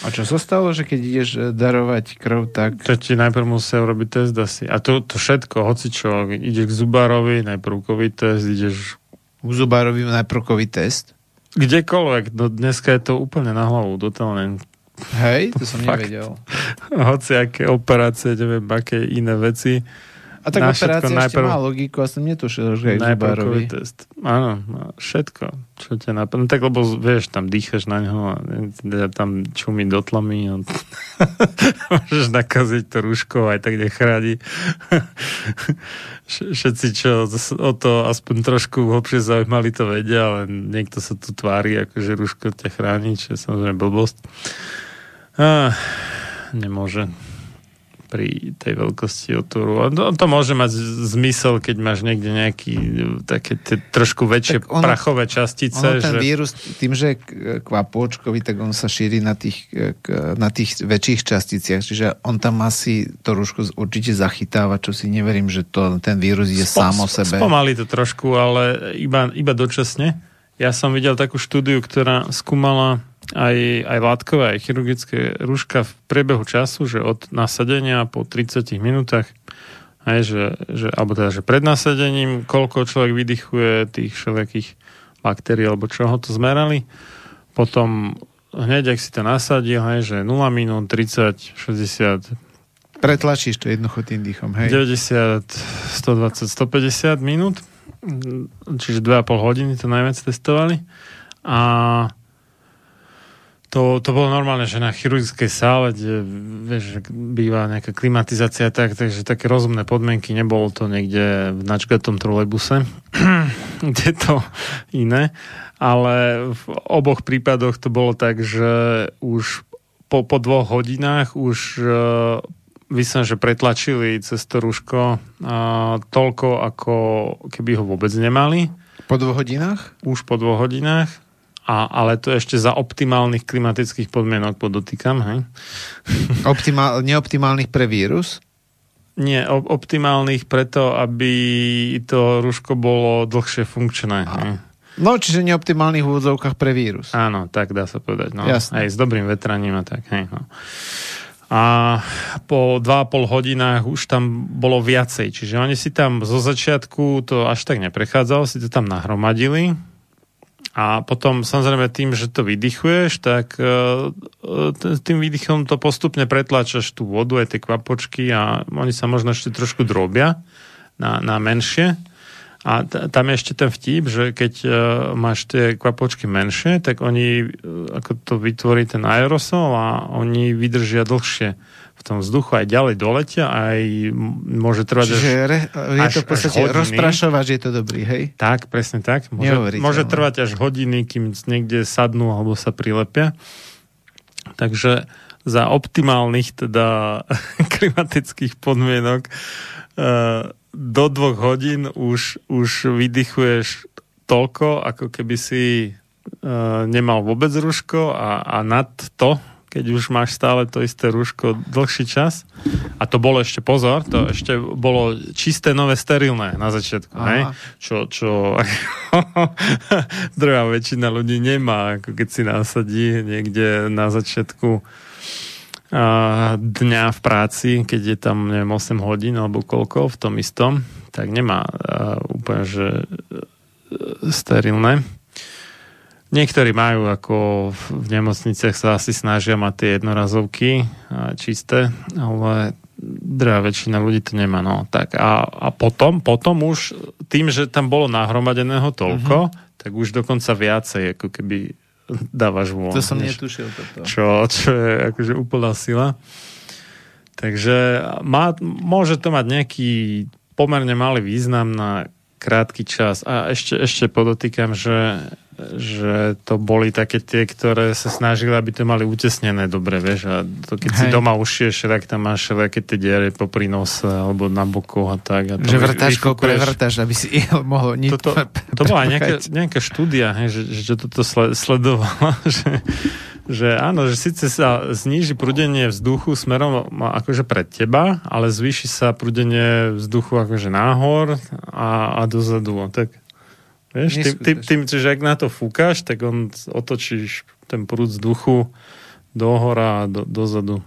S2: A čo sa stalo, že keď ideš eh, darovať krv, tak...
S1: To ti najprv musia urobiť test asi. A to, to všetko, hoci čo, ideš k zubárovi, najprv COVID test, ideš...
S2: K zubárovi najprv COVID test?
S1: Kdekoľvek, no dneska je to úplne na hlavu, totálne
S2: Hej, to som [laughs] Fakt. nevedel.
S1: Hoci aké operácie, neviem, aké iné veci.
S2: A tak
S1: Na všetko
S2: operácia ešte
S1: najprv-
S2: má logiku, a som netušil, že aj
S1: Najprv
S2: zubárovi.
S1: COVID test. Áno, no, všetko. Čo ťa napadne. Tak lebo vieš, tam dýchaš na ňo a ne- tam čumí do tlamy a [laughs] môžeš nakaziť to rúško aj tak nechrádi. Vš- Všetci, čo o to aspoň trošku hlbšie zaujímali, to vedia, ale niekto sa tu tvári, akože rúško ťa chráni, čo je samozrejme blbosť. Ah, nemôže pri tej veľkosti otvoru. A To, môže mať zmysel, keď máš niekde nejaký e, také tie trošku väčšie
S2: Tak ono-
S1: prachové častice.
S2: Ono ten
S1: že...
S2: vírus, tým, že je k- kvapôčkový, tak on sa šíri na tých, e, na tých väčších časticiach. Čiže on tam asi to rúško určite zachytáva, čo si neverím, že to, ten vírus
S1: Spo-
S2: sám o sebe.
S1: Spomalí to trošku, ale iba, iba dočasne. Ja som videl takú štúdiu, ktorá skúmala aj, aj látkové, aj chirurgické rúška v priebehu času, že od nasadenia po 30 minútach aj, že, že, alebo teda, že pred nasadením, koľko človek vydychuje tých všelijakých baktérií, alebo čoho to zmerali. Potom hneď, ak si to nasadil, hej, že 0 minút, 30, 60,
S2: Pretlačíš to jednoducho tým dýchom, hej?
S1: 90, 120, 150 minút, čiže 2,5 hodiny to najviac testovali. A to, to bolo normálne, že na chirurgickej sále, kde vieš, býva nejaká klimatizácia, tak, takže také rozumné podmienky, nebolo to niekde v načgatom trolejbuse, [clears throat] kde to iné, ale v oboch prípadoch to bolo tak, že už po, po dvoch hodinách už uh, vysám, že pretlačili cez to rúško uh, toľko, ako keby ho vôbec nemali,
S2: Po dvoch hodinách?
S1: už po dvoch hodinách, a, ale to ešte za optimálnych klimatických podmienok podotýkam, hej?
S2: Optimál, neoptimálnych pre vírus?
S1: Nie, op- optimálnych preto, aby to rúško bolo dlhšie funkčné. hej?
S2: No, čiže neoptimálnych úvodzovkách pre vírus.
S1: Áno, tak dá sa povedať. No.
S2: Jasné.
S1: Aj s dobrým vetraním a tak. Hej, no. A po 2,5 hodinách už tam bolo viacej. Čiže oni si tam zo začiatku to až tak neprechádzalo, si to tam nahromadili a potom samozrejme tým, že to vydychuješ, tak e, e, tým výdychom to postupne pretláčaš tú vodu, aj tie kvapočky a oni sa možno ešte trošku drobia na, na menšie. A t- tam je ešte ten vtip, že keď uh, máš tie kvapočky menšie, tak oni, uh, ako to vytvorí ten aerosol a oni vydržia dlhšie v tom vzduchu, aj ďalej doletia, aj môže trvať až...
S2: Čiže re, je
S1: až-
S2: to v podstate
S1: až
S2: rozprašovač, je to dobrý, hej?
S1: Tak, presne tak. Môže, môže trvať až hodiny, kým niekde sadnú alebo sa prilepia. Takže za optimálnych teda [laughs] klimatických podmienok eh, do dvoch hodín už, už vydychuješ toľko, ako keby si eh, nemal vôbec rúško a, a nad to, keď už máš stále to isté rúško dlhší čas. A to bolo ešte, pozor, to ešte bolo čisté, nové, sterilné na začiatku. Hej? Čo, čo [laughs] druhá väčšina ľudí nemá, ako keď si nasadí niekde na začiatku dňa v práci, keď je tam, neviem, 8 hodín alebo koľko v tom istom, tak nemá a, úplne, že e, sterilné. Niektorí majú, ako v nemocniciach sa asi snažia mať tie jednorazovky a, čisté, ale druhá väčšina ľudí to nemá. No. Tak a, a potom, potom už tým, že tam bolo nahromadeného toľko, tak už dokonca viacej, ako keby dávaš von.
S2: To som
S1: Vieš
S2: netušil toto.
S1: čo, čo je akože úplná sila. Takže má, môže to mať nejaký pomerne malý význam na krátky čas. A ešte, ešte podotýkam, že, že to boli také tie, ktoré sa snažili, aby to mali utesnené dobre, vieš. A to keď Hej. si doma ušieš, tak tam máš všelijaké tie diery popri nose alebo na bokoch a tak. A to
S2: Že
S1: vyfúkuješ.
S2: prevrtaš, aby si [laughs] mohol nič
S1: Toto, to bola nejaká, nejaká štúdia, hej, že, že toto sle, sledovala, [laughs] že, že áno, že síce sa zníži prúdenie vzduchu smerom akože pred teba, ale zvýši sa prúdenie vzduchu akože náhor a, a dozadu. Tak, vieš, tým, tým, tým, že ak na to fúkaš, tak on otočíš ten prúd vzduchu do hora a do, dozadu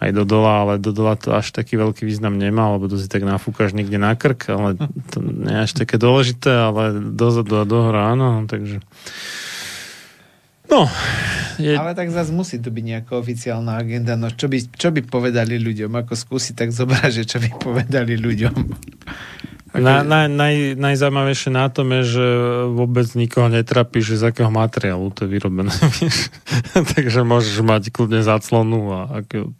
S1: aj do dola, ale do dola to až taký veľký význam nemá, lebo to si tak nafúkaš niekde na krk, ale to nie je až také dôležité, ale dozadu a dohora áno, takže no, je,
S2: Ale tak zase musí to byť nejaká oficiálna agenda. No čo by, čo by povedali ľuďom? Ako skúsi tak zobrať, že čo by povedali ľuďom? Ako,
S1: na, na, naj, najzaujímavejšie na tom je, že vôbec nikoho netrapí, že z akého materiálu to je vyrobené. [laughs] Takže môžeš mať kľudne záclonu a ako,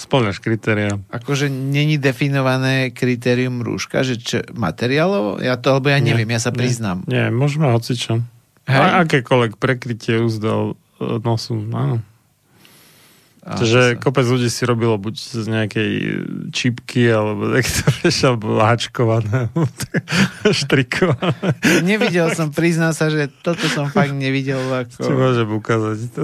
S1: splňaš kritéria.
S2: akože není definované kritérium rúška, že čo, materiálovo? Ja to, alebo ja
S1: Nie,
S2: neviem, ja sa
S1: nie.
S2: priznám.
S1: Nie, môžeme hocičo.
S2: Hej?
S1: A akékoľvek prekrytie úzdel e, nosu, áno. Takže
S2: to sa-
S1: kopec ľudí si robilo buď z nejakej čipky, alebo [laughs] niekto vieš, alebo háčkované, [laughs] štrikované.
S2: Nevidel som, priznám sa, že toto som fakt nevidel.
S1: Ti
S2: Ako...
S1: môžem ukázať. To...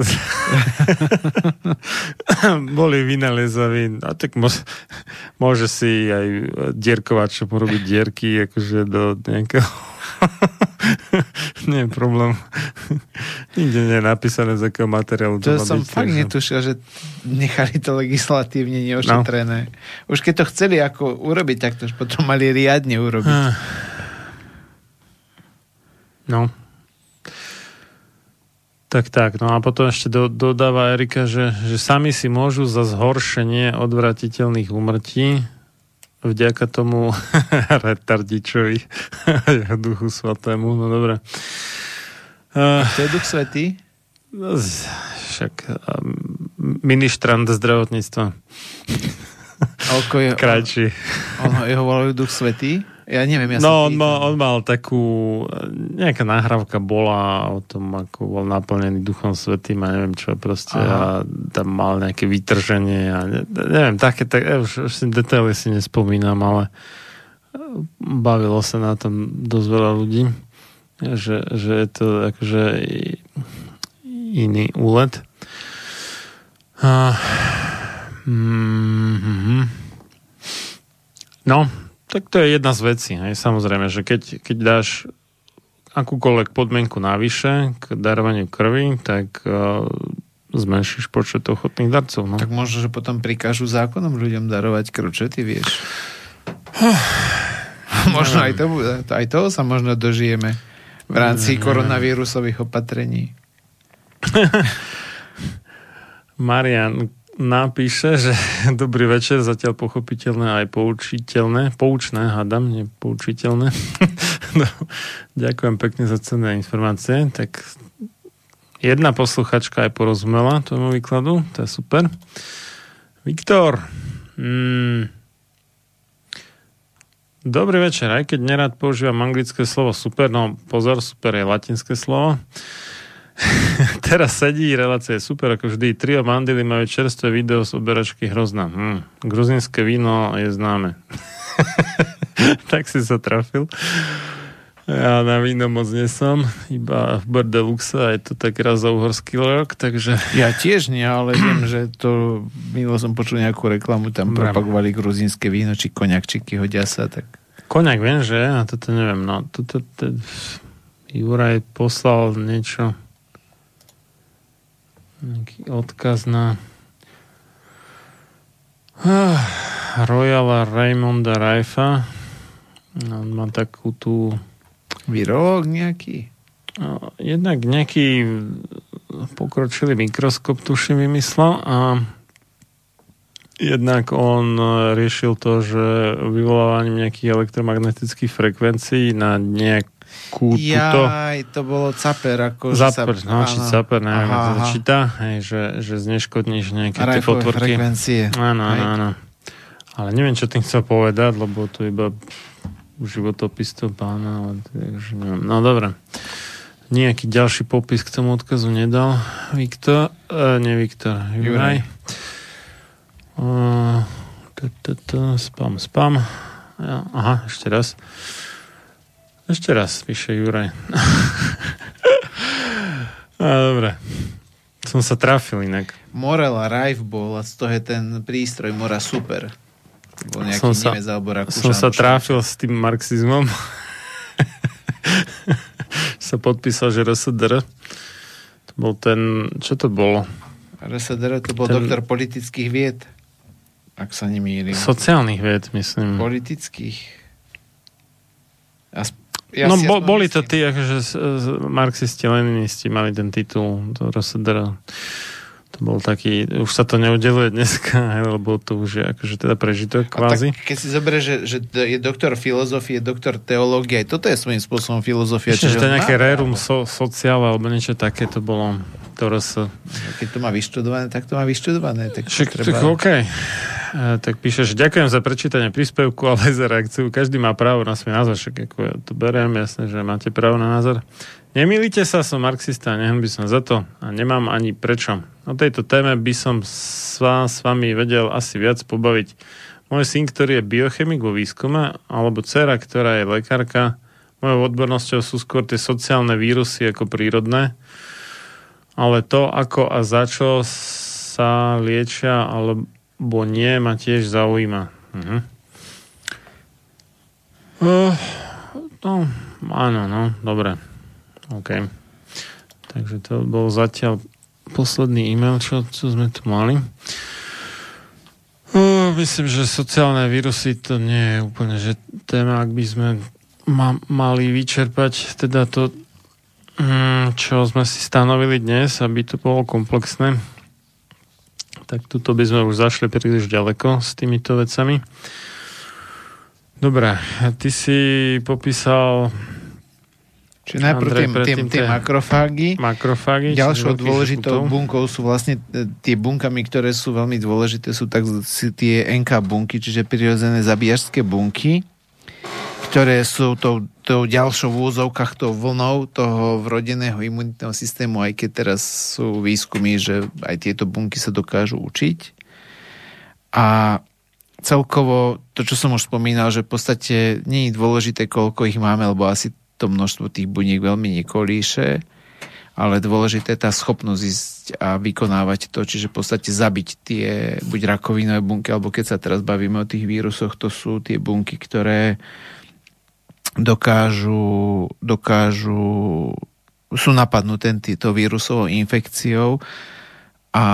S1: [laughs] Boli vynalezaví. A tak môže, môže si aj dierkovačom urobiť dierky akože do nejakého [laughs] nie je problém. [laughs] Nikde nie je napísané, z akého materiálu to,
S2: To som
S1: byť,
S2: fakt
S1: takže-
S2: netušil, že nechali to legislatívne neošetrené. Už keď to chceli ako urobiť, tak to už potom mali riadne urobiť.
S1: Ah. No. Tak, tak. No a potom ešte do, dodáva Erika, že, že sami si môžu za zhoršenie odvratiteľných úmrtí vďaka tomu [laughs] retardičovi jeho duchu svatému. No dobre. Uh,
S2: To je duch svetý?
S1: však um, ministrant zdravotníctva.
S2: Ako je,
S1: Krajší.
S2: on, on, volajú duch svetý? Ja neviem, ja
S1: no, on mal, on mal takú, nejaká nahrávka bola o tom, ako bol naplnený Duchom Svetým a neviem čo proste
S2: Aha.
S1: a tam mal nejaké vytrženie a ne, neviem, také, tak, ja už, už si detaily si nespomínam, ale bavilo sa na tom dosť veľa ľudí, že, že je to akože iný úlet. A, mm, no, tak to je jedna z vecí. Hej. Samozrejme, že keď, keď dáš akúkoľvek podmienku navyše k darovaniu krvi, tak uh, zmenšíš počet ochotných darcov. No.
S2: Tak možno, že potom prikážu zákonom ľuďom darovať krv, čo ty vieš? [sighs] možno aj, to, aj toho sa možno dožijeme v rámci koronavírusových opatrení. [laughs]
S1: Marian napíše, že [laughs] dobrý večer, zatiaľ pochopiteľné aj poučiteľné, poučné, hádam, nie poučiteľné. [laughs] no, ďakujem pekne za cenné informácie. Tak jedna posluchačka aj porozumela tomu výkladu, to je super. Viktor, mm, dobrý večer, aj keď nerad používam anglické slovo super, no pozor, super je latinské slovo. [laughs] Teraz sedí, relácia je super, ako vždy. Trio Mandily majú čerstvé video z oberačky hrozná. Hm. Gruzinské víno je známe. [laughs] tak si sa trafil. Ja na víno moc nesom, iba v a je to tak raz za uhorský rok, takže
S2: Ja tiež nie, ale viem, že to milo som počul nejakú reklamu, tam
S1: Dobre.
S2: propagovali gruzínske víno, či koňakčiky hodia sa, tak
S1: Koňak viem, že? A toto neviem. No, toto, to, Juraj poslal niečo nejaký odkaz na ah, Royala Raymonda Raifa. No, On má takú tú
S2: virológ nejaký.
S1: no, jednak nejaký pokročilý mikroskop tuším vymyslel a jednak on e, riešil to, že vyvolávaním nejakých elektromagnetických frekvencií na nejakú túto
S2: Jaj, to bolo caper, ako
S1: Zaper,
S2: sa,
S1: no, či caper, neviem,
S2: Aha,
S1: to
S2: aha.
S1: číta, hej, že, že zneškodníš nejaké tie potvorky.
S2: frekvencie.
S1: Áno, áno, áno. Ale neviem, čo tým chcel povedať, lebo to iba životopis toho pána, ale takže neviem. No dobre. Nejaký ďalší popis k tomu odkazu nedal. Viktor, uh, nie Viktor, Juraj. Tu, tu, spam, spam. Ja, aha, ešte raz. Ešte raz, píše Juraj. [laughs] A, dobre. Som sa trafil inak.
S2: Morela Rife bol a z toho je ten prístroj Mora Super. Bol nejaký
S1: Som sa-
S2: Nemec alebo Rakúšan.
S1: Som sa tráfil s tým marxizmom. [laughs] sa podpísal, že RSDR. To bol ten... Čo to bolo?
S2: RSDR to bol
S1: Ten-
S2: doktor politických vied. Ak sa nemýlim.
S1: Sociálnych vied, myslím.
S2: Politických. Ja
S1: no bo, boli to tí, akože marxisti, leninisti mali ten titul, to RSDR. To bol taký, už sa to neudeluje dneska, [laughs] lebo to už je akože teda prežitok
S2: A
S1: kvázi.
S2: tak, keď si zoberieš, že, že je doktor filozofie, doktor teológie, aj toto je svojím spôsobom filozofia.
S1: Ešte, že
S2: čiže
S1: to je nejaké rerum so, sociál alebo niečo také to bolo. To RS.
S2: Keď to má vyštudované, tak to má vyštudované. Tak
S1: Však,
S2: treba...
S1: tak OK. E, tak píšeš, ďakujem za prečítanie príspevku, ale aj za reakciu. Každý má právo na svoj názor, však ako ja to beriem, jasne, že máte právo na názor. Nemýlite sa, som marxista, nehem by som za to a nemám ani prečo. O tejto téme by som s, vás, s vami vedel asi viac pobaviť. Môj syn, ktorý je biochemik vo výskume, alebo dcera, ktorá je lekárka, mojou odbornosťou sú skôr tie sociálne vírusy ako prírodné, ale to, ako a za čo sa liečia alebo nie, ma tiež zaujíma. Mhm. Uh, no, áno, no, dobre. OK. Takže to bol zatiaľ posledný e-mail, čo, čo sme tu mali. Uh, myslím, že sociálne vírusy to nie je úplne že téma, ak by sme ma, mali vyčerpať teda to, mm, čo sme si stanovili dnes, aby to bolo komplexné. Tak tuto by sme už zašli príliš ďaleko s týmito vecami. Dobre, ty si popísal
S2: Čiže najprv
S1: Andrej,
S2: tie, tie, tie makrofágy.
S1: makrofágy.
S2: Ďalšou dôležitou
S1: žltov.
S2: bunkou sú vlastne e, tie bunkami, ktoré sú veľmi dôležité, sú tak tie NK bunky, čiže prirodzené zabíjačské bunky, ktoré sú tou, tou ďalšou v úzovkách, tou vlnou toho vrodeného imunitného systému, aj keď teraz sú výskumy, že aj tieto bunky sa dokážu učiť. A celkovo to, čo som už spomínal, že v podstate nie je dôležité, koľko ich máme, lebo asi to množstvo tých buniek veľmi nekolíše, ale dôležité je tá schopnosť ísť a vykonávať to, čiže v podstate zabiť tie buď rakovinové bunky, alebo keď sa teraz bavíme o tých vírusoch, to sú tie bunky, ktoré dokážu, dokážu sú napadnuté týmto vírusovou infekciou. A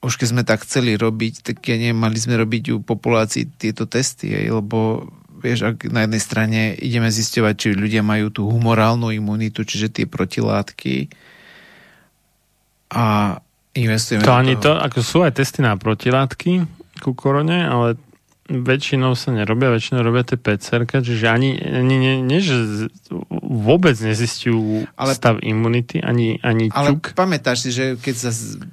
S2: už keď sme tak chceli robiť, tak ja neviem, mali sme robiť u populácii tieto testy, lebo vieš, ak na jednej strane ideme zisťovať, či ľudia majú tú humorálnu imunitu, čiže tie protilátky a investujeme
S1: To ani to,
S2: toho.
S1: ako sú aj testy na protilátky ku korone, ale väčšinou sa nerobia, väčšinou robia tie PCR, čiže ani, ani nie, nie, že vôbec nezistujú
S2: Ale-
S1: stav imunity, ani, ani
S2: Ale
S1: ťuk.
S2: pamätáš si, že keď sa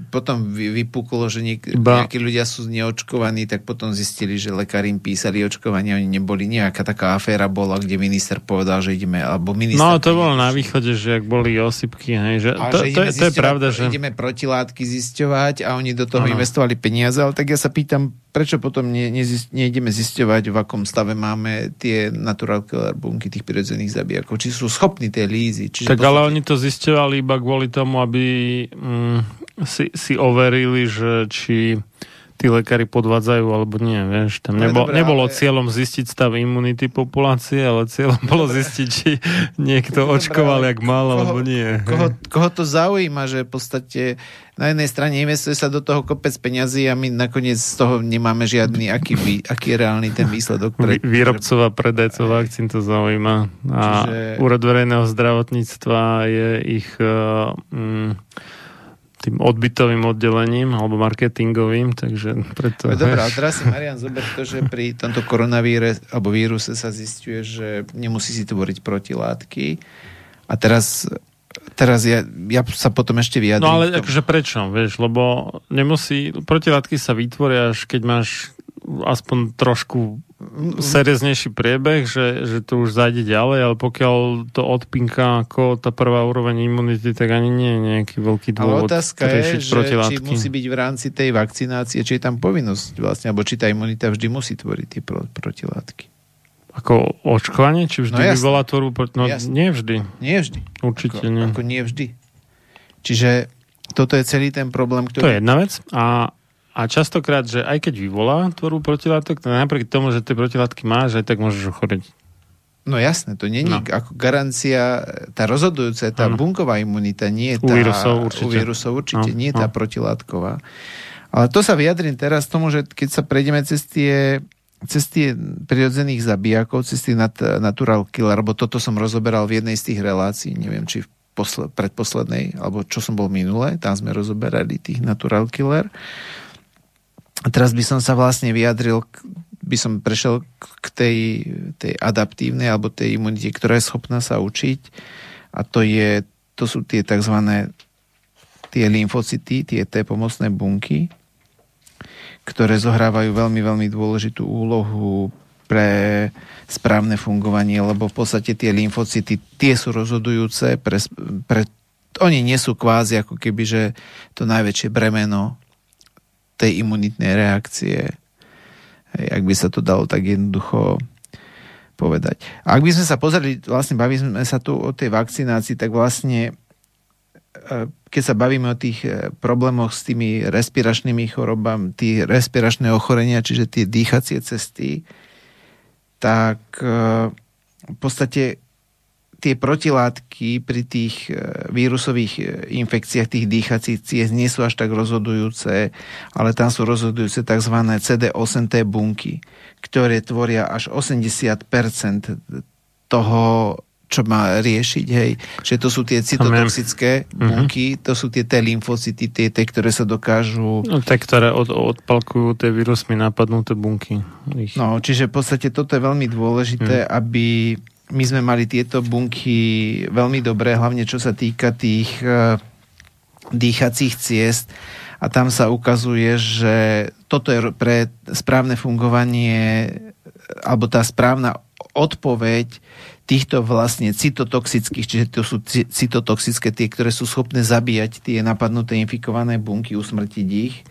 S2: potom vy- vypuklo, že niek-
S1: Iba-
S2: nejakí ľudia sú neočkovaní, tak potom zistili, že lekári im písali očkovanie, oni neboli. Nejaká taká aféra bola, kde minister povedal, že ideme, alebo minister...
S1: No to bolo na východe, že ak boli osypky, hej, že to,
S2: že
S1: to, je, to je pravda, že...
S2: Ideme protilátky zisťovať a oni do toho
S1: Áno.
S2: investovali peniaze, ale tak ja sa pýtam, prečo potom ne, nezist, neideme zisťovať, v akom stave máme tie natural killer bunky tých prirodzených zabijakov, či sú schopní tej lízy. Čiže
S1: Tak
S2: v
S1: ale
S2: podstate-
S1: oni to zisťovali iba kvôli tomu, aby mm, si, si overili, že či tí lekári podvádzajú alebo nie, vieš. Tam
S2: No,
S1: nebo,
S2: dobré,
S1: nebolo
S2: ale-
S1: cieľom zistiť stav imunity populácie, ale cieľom bolo [laughs] zistiť, či niekto
S2: dobré,
S1: očkoval,
S2: ale
S1: jak mal,
S2: koho-
S1: alebo nie.
S2: Koho, koho to zaujíma, že v podstate na jednej strane investuje sa do toho kopec peňazí a my nakoniec z toho nemáme žiadny, aký, vý, aký je reálny ten výsledok.
S1: Vý- Výrobcov a predajcov vakcín to zaujíma. A
S2: Čiže-
S1: úrad verejného zdravotníctva je ich uh, mm, tým odbytovým oddelením alebo marketingovým, takže preto...
S2: Ale Dobre, ale teraz si Marian zober to, že pri tomto koronavíre alebo víruse sa zistuje, že nemusí si tvoriť protilátky. A teraz, teraz ja, ja sa potom ešte vyjadrím.
S1: No ale akože prečo, vieš, lebo nemusí, protilátky sa vytvoria až keď máš aspoň trošku serióznejší priebeh, že, že to už zajde ďalej, ale pokiaľ to odpinka ako tá prvá úroveň imunity, tak ani nie je nejaký veľký
S2: Ale
S1: dôvod
S2: otázka je, že
S1: protilátky.
S2: či musí byť v rámci tej vakcinácie, či je tam povinnosť vlastne, alebo či tá imunita vždy musí tvoriť tie pro, protilátky.
S1: Ako očkovanie? Či vždy
S2: No
S1: vyvolá tvorbu? proti- No
S2: Jasné.
S1: nie vždy.
S2: Nie vždy.
S1: Určite
S2: ako,
S1: nie.
S2: Ako nie vždy. Čiže toto je celý ten problém,
S1: To je
S2: ktorý...
S1: jedna vec. A, a častokrát, že aj keď vyvolá tvorbu protilátok, to napriek tomu, že tie protilátky máš, aj tak môžeš ochoriť.
S2: No jasné, to není
S1: No.
S2: no. ako garancia, tá rozhodujúca je tá
S1: Áno.
S2: bunková imunita, nie
S1: U
S2: tá...
S1: vírusov určite.
S2: U vírusov určite,
S1: No,
S2: nie
S1: no.
S2: tá protilátková. Ale to sa vyjadrím teraz tomu, že keď sa prejdeme cez tie cez tie prirodzených zabijakov, cez nat- natural killer, lebo toto som rozoberal v jednej z tých relácií, neviem, či v posle- predposlednej, alebo čo som bol minule, tam sme rozoberali tých natural killer. A teraz by som sa vlastne vyjadril, by som prešiel k tej, tej adaptívnej, alebo tej imunite, ktorá je schopná sa učiť. A to, je, to sú tie tzv. tie lymfocyty, tie T pomocné bunky, ktoré zohrávajú veľmi, veľmi dôležitú úlohu pre správne fungovanie, lebo v podstate tie lymfocyty, tie sú rozhodujúce pre, pre oni nie sú kvázi ako keby, že to najväčšie bremeno tej imunitnej reakcie. Hej, ak by sa to dalo tak jednoducho povedať. A ak by sme sa pozreli, vlastne bavíme sa tu o tej vakcinácii, tak vlastne e, keď sa bavíme o tých e, problémoch s tými respiračnými chorobami, tie respiračné ochorenia, čiže tie dýchacie cesty, tak e, v podstate tie protilátky pri tých e, vírusových e, infekciách, tých dýchacích ciest nie sú až tak rozhodujúce, ale tam sú rozhodujúce tzv. CD8T bunky, ktoré tvoria až 80% toho, čo má riešiť, hej. Čiže to sú tie cytotoxické bunky, to sú tie T lymfocyty, tie T, ktoré sa dokážu
S1: No, tie, ktoré od, odpalkujú tie vírusmi napadnuté bunky. Ich.
S2: No, čiže v podstate toto je veľmi dôležité, hmm. aby my sme mali tieto bunky veľmi dobré, hlavne čo sa týka tých uh, dýchacích ciest. A tam sa ukazuje, že toto je pre správne fungovanie alebo tá správna odpoveď týchto vlastne cytotoxických, čiže to sú cytotoxické tie, ktoré sú schopné zabíjať tie napadnuté infikované bunky, usmrtiť ich,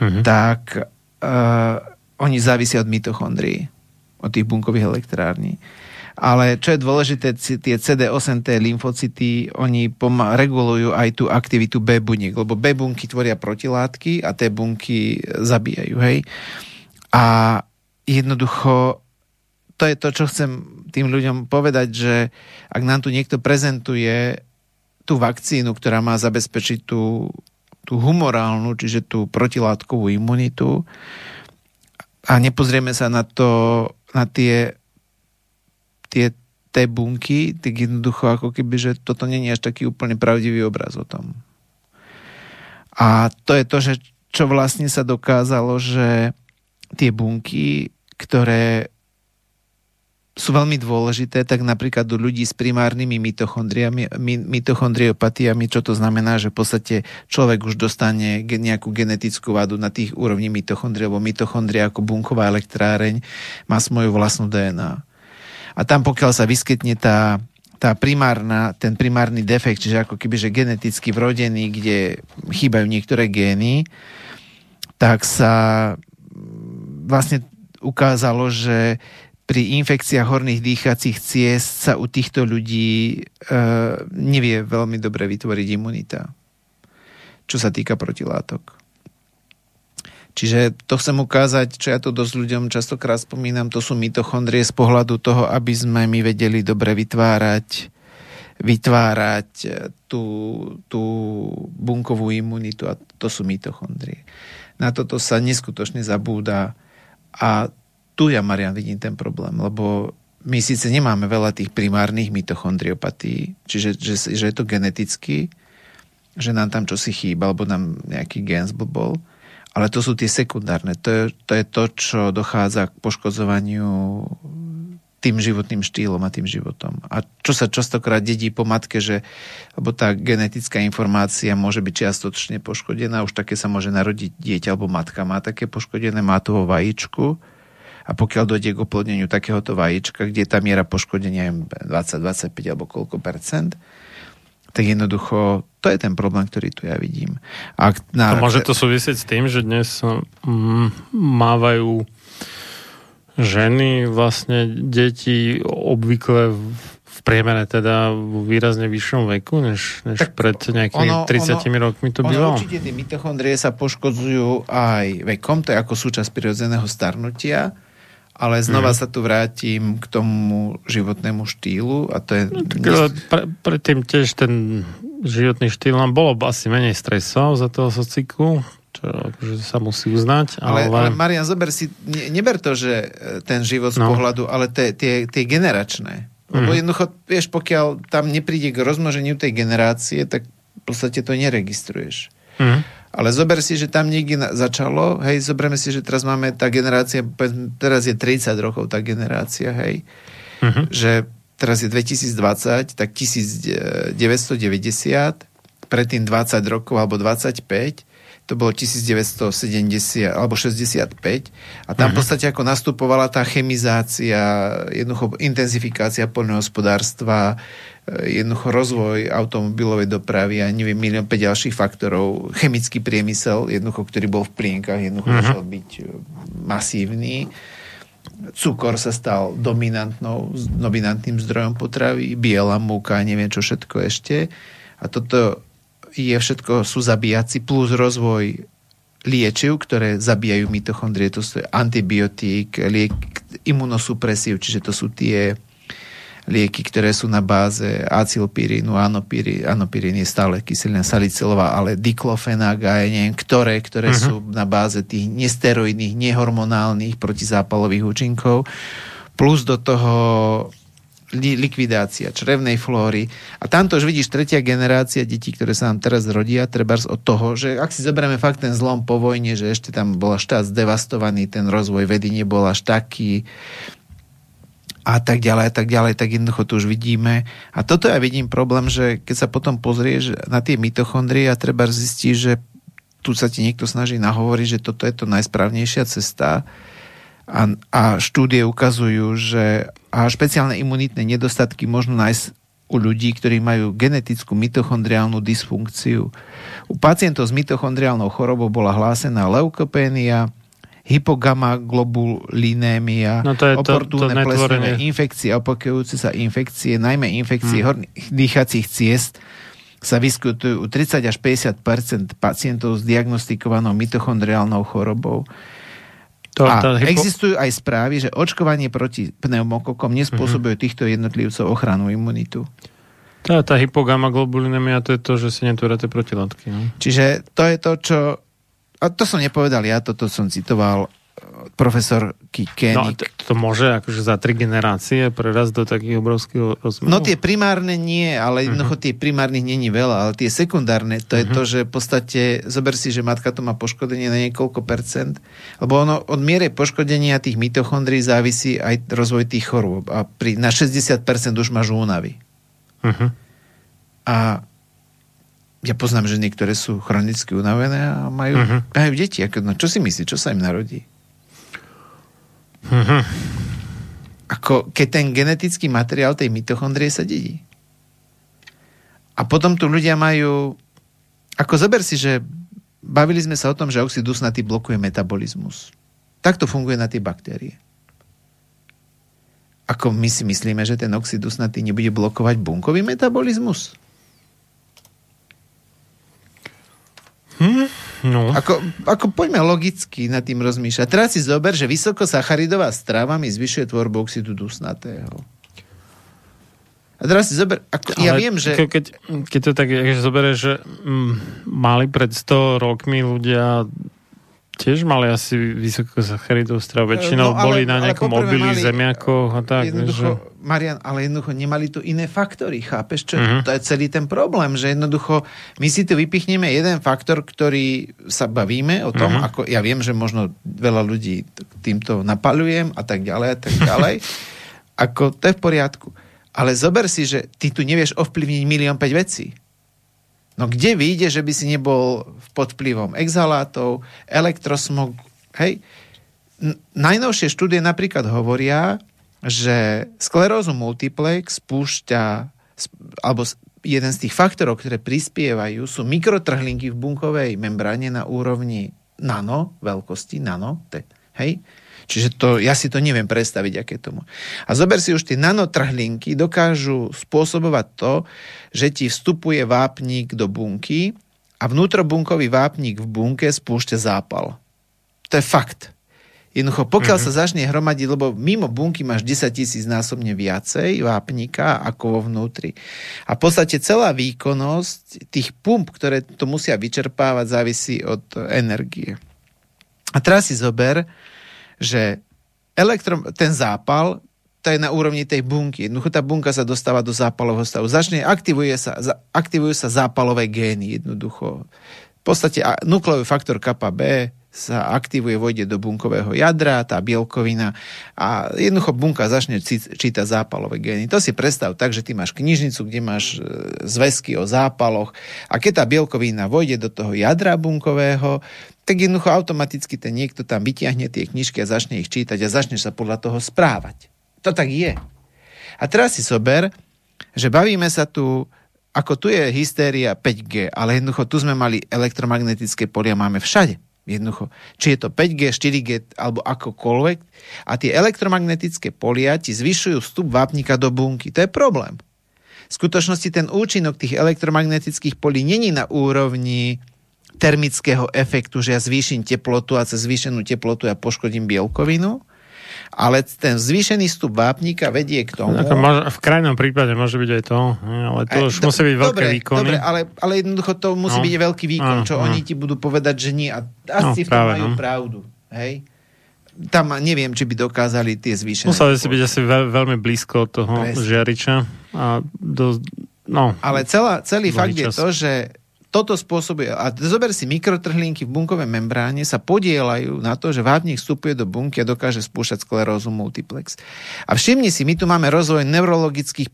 S2: mm-hmm. tak uh, oni závisia od mitochondrií, od tých bunkových elektrární. Ale čo je dôležité, tie CD8T lymfocyty, oni poma- regulujú aj tú aktivitu B buniek, lebo B bunky tvoria protilátky a T bunky zabíjajú, hej. A jednoducho to je to, čo chcem tým ľuďom povedať, že ak nám tu niekto prezentuje tú vakcínu, ktorá má zabezpečiť tú, tú humorálnu, čiže tú protilátkovú imunitu a nepozrieme sa na to, na tie tie T bunky, tak jednoducho ako keby, že toto není až taký úplne pravdivý obraz o tom. A to je to, že čo vlastne sa dokázalo, že tie bunky, ktoré sú veľmi dôležité, tak napríklad u ľudí s primárnymi mitochondriami, mitochondriopatiami, čo to znamená, že v podstate človek už dostane nejakú genetickú vadu na tých úrovni mitochondrie, lebo mitochondria ako bunková elektráreň má svoju vlastnú DNA. A tam pokiaľ sa vyskytne tá, tá primárna, ten primárny defekt, čiže ako keby, že geneticky vrodený, kde chýbajú niektoré gény, tak sa vlastne ukázalo, že pri infekciách horných dýchacích ciest sa u týchto ľudí e, nevie veľmi dobre vytvoriť imunita, čo sa týka protilátok. Čiže to chcem ukázať, čo ja to dosť ľuďom častokrát spomínam, to sú mitochondrie z pohľadu toho, aby sme my vedeli dobre vytvárať vytvárať tú, tú bunkovú imunitu a to sú mitochondrie. Na toto sa neskutočne zabúda a tu ja, Marian, vidím ten problém, lebo my síce nemáme veľa tých primárnych mitochondriopatí, čiže že, že je to geneticky, že nám tam čosi chýba, alebo nám nejaký gen zblbol, ale to sú tie sekundárne. To je, to je to, čo dochádza k poškodzovaniu tým životným štýlom a tým životom. A čo sa častokrát dedí po matke, že lebo tá genetická informácia môže byť čiastočne poškodená, už také sa môže narodiť dieťa, alebo matka má také poškodené, má to vo vajíčku a pokiaľ dojde k oplodneniu takéhoto vajíčka, kde je tá miera poškodenia 20, 25 alebo koľko percent, tak jednoducho to je ten problém, ktorý tu ja vidím.
S1: A, na, a môže to súvisieť s tým, že dnes mm, mávajú ženy vlastne deti obvykle v priemere teda v výrazne vyššom veku, než, než tak pred nejakými ono, 30 ono, rokmi to
S2: bylo? Určite tie mitochondrie sa poškodzujú aj vekom, to je ako súčasť prirodzeného starnutia ale znova mm. sa tu vrátim k tomu životnému štýlu a to je... No,
S1: tak, pre, predtým tiež ten životný štýl nám bolo asi menej stresov za toho sociku. čo akože sa musí uznať.
S2: Ale,
S1: Ale,
S2: ale Marian, zober si, ne, neber to, že e, ten život z
S1: No.
S2: pohľadu, ale tie, tie, tie generačné. Lebo
S1: Mhm.
S2: jednoducho, vieš, pokiaľ tam nepríde k rozmnoženiu tej generácie, tak v podstate to neregistruješ.
S1: Mhm.
S2: Ale zober si, že tam niekde začalo, hej, zoberme si, že teraz máme tá generácia, teraz je 30 rokov tá generácia, hej,
S1: Mhm.
S2: že teraz je 2020, tak 1990, predtým 20 rokov alebo 25, to bolo 1970 alebo 65 a tam v podstate ako nastupovala tá chemizácia, jednoducho intenzifikácia poľnohospodárstva, e, jednoducho rozvoj automobilovej dopravy a neviem, milión 5 ďalších faktorov, chemický priemysel, jednoducho, ktorý bol v plienkach, jednoducho
S1: Mhm.
S2: začal byť e, masívny cukor sa stal dominantnou, dominantným zdrojom potravy, biela múka, neviem čo všetko ešte. A toto je všetko, sú zabíjaci, plus rozvoj liečiv, ktoré zabíjajú mitochondrie, to sú antibiotík, liek, imunosupresív, čiže to sú tie lieky, ktoré sú na báze acylpyrínu, anopyrín, anopyrín je stále kyselina salicylová, ale diklofenák a ja neviem, ktoré, ktoré uh-huh. sú na báze tých nesteroidných, nehomonálnych protizápalových účinkov, plus do toho likvidácia črevnej flóry. A tamto už vidíš tretia generácia detí, ktoré sa nám teraz rodia, treba od toho, že ak si zoberieme fakt ten zlom po vojne, že ešte tam bol štát zdevastovaný, ten rozvoj vedy nebol až taký, a tak ďalej, a tak ďalej, tak jednoducho tu už vidíme. A toto ja vidím problém, že keď sa potom pozrieš na tie mitochondrie a treba zistiť, že tu sa ti niekto snaží nahovoriť, že toto je to najsprávnejšia cesta a, a štúdie ukazujú, že a špeciálne imunitné nedostatky možno nájsť u ľudí, ktorí majú genetickú mitochondriálnu dysfunkciu. U pacientov s mitochondriálnou chorobou bola hlásená leukopénia, hypogamaglobulinémia,
S1: No to je to-
S2: oportúne
S1: to
S2: plesnivé infekcie, opakujúce sa infekcie, najmä infekcie
S1: Hmm.
S2: horných dýchacích ciest, sa vyskytujú u 30 až 50% pacientov s diagnostikovanou mitochondriálnou chorobou.
S1: To,
S2: a
S1: tá hypo...
S2: existujú aj správy, že očkovanie proti pneumokokom nespôsobuje týchto jednotlivcov ochranu imunitu.
S1: tá, tá hypogamaglobulinemia, to je to, že si netvoria tie protilátky. No?
S2: Čiže to je to, čo... A to som nepovedal ja, toto som citoval profesor
S1: No,
S2: Koenig.
S1: to, to môže akože za tri generácie prerazť do takých obrovských rozmerov?
S2: No tie primárne nie, ale jednoducho tie primárnych není veľa, ale tie sekundárne, to je to, že v podstate, zober si, že matka to má poškodenie na niekoľko percent, lebo ono od miere poškodenia tých mitochondrií závisí aj rozvoj tých chorôb a pri, na 60% už máš únavy.
S1: Uh-huh.
S2: A ja poznám, že niektoré sú chronicky unavené a majú,
S1: Mhm.
S2: majú deti. Ako, no, čo si myslí, čo sa im narodí?
S1: Mhm.
S2: Ako, keď ten genetický materiál tej mitochondrie sa dedí. A potom tu ľudia majú... Ako zober si, že bavili sme sa o tom, že oxid dusnatý blokuje metabolizmus. Takto funguje na tie baktérie. Ako my si myslíme, že ten oxid dusnatý nebude blokovať bunkový metabolizmus?
S1: No.
S2: Ako, ako poďme logicky nad tým rozmýšľať. Teraz si zober, že vysokosacharidová strava mi zvyšuje tvorbu oxidu dusnatého. A teraz si zober, ako, ja viem, že...
S1: ke- Keď, keď to tak že zoberieš, že mm, mali pred 100 rokmi ľudia tiež mali asi vysokosacharidovú stravu. Väčšinou
S2: No, ale-
S1: boli na nejakom obili,
S2: mali-
S1: zemiakoch a tak.
S2: jednoducho,
S1: Že...
S2: Marian, ale jednoducho nemali tu iné faktory, chápeš? Čo?
S1: Mhm.
S2: To je celý ten problém, že jednoducho my si tu vypichneme jeden faktor, ktorý sa bavíme o tom,
S1: Mhm.
S2: ako ja viem, že možno veľa ľudí týmto napalujem a tak ďalej a tak [laughs] ďalej. ako to je v poriadku. Ale zober si, že ty tu nevieš ovplyvniť milión 5 vecí. No kde vyjde, že by si nebol pod vplyvom exhalátov, elektrosmog, hej? Najnovšie štúdie napríklad hovoria, že sklerózu multiplex spúšťa, sp- alebo jeden z tých faktorov, ktoré prispievajú, sú mikrotrhlinky v bunkovej membráne na úrovni nano, veľkosti nano, te, hej? Čiže to, ja si to neviem predstaviť, aké tomu. A zober si už tie nanotrhlinky, dokážu spôsobovať to, že ti vstupuje vápnik do bunky a vnútrobunkový vápnik v bunke spúšťa zápal. To je fakt. Jednoducho, pokiaľ mm-hmm. sa začne hromadiť, lebo mimo bunky máš 10 tisíc násobne viacej vápnika ako vo vnútri. A v podstate celá výkonnosť tých pump, ktoré to musia vyčerpávať, závisí od energie. A teraz si zober, že elektro, ten zápal, to je na úrovni tej bunky. Jednoducho tá bunka sa dostáva do zápalového stavu. Začne, aktivuje sa, aktivujú sa zápalové gény jednoducho. V podstate nukleový faktor kappa B sa aktivuje, vojde do bunkového jadra, tá bielkovina a jednoducho bunka začne čítať zápalové gény. To si predstav tak, že ty máš knižnicu, kde máš e, zväzky o zápaloch a keď tá bielkovina vojde do toho jadra bunkového, tak jednoducho automaticky ten niekto tam vytiahne tie knižky a začne ich čítať a začne sa podľa toho správať. To tak je. A teraz si sober, že bavíme sa tu ako tu je hystéria 5G, ale jednoducho tu sme mali elektromagnetické polia, máme všade. Jednoducho. Či je to 5G, 4G alebo akokoľvek. A tie elektromagnetické polia ti zvyšujú vstup vápnika do bunky. To je problém. V skutočnosti ten účinok tých elektromagnetických polí není na úrovni termického efektu, že ja zvýšim teplotu a cez zvýšenú teplotu ja poškodím bielkovinu, ale ten zvýšený stup vápnika vedie k tomu...
S1: Ako môže, v krajnom prípade môže byť aj to, ale to už musí byť veľké
S2: dobre,
S1: výkony.
S2: Dobre, ale, ale jednoducho to musí no. byť veľký výkon, čo no, oni ti budú povedať, že nie. A asi no, v tom práve, majú no. pravdu. Hej? Tam neviem, či by dokázali tie zvýšené...
S1: Museli si byť asi veľ, veľmi blízko toho Presne. žiariča. A do, no,
S2: ale celá, celý fakt čas. je to, že toto spôsobuje, a zober si, mikrotrhlinky v bunkovej membráne sa podielajú na to, že vápnik vstupuje do bunky a dokáže spúšťať sklerózu multiplex. A všimni si, my tu máme rozvoj neurologických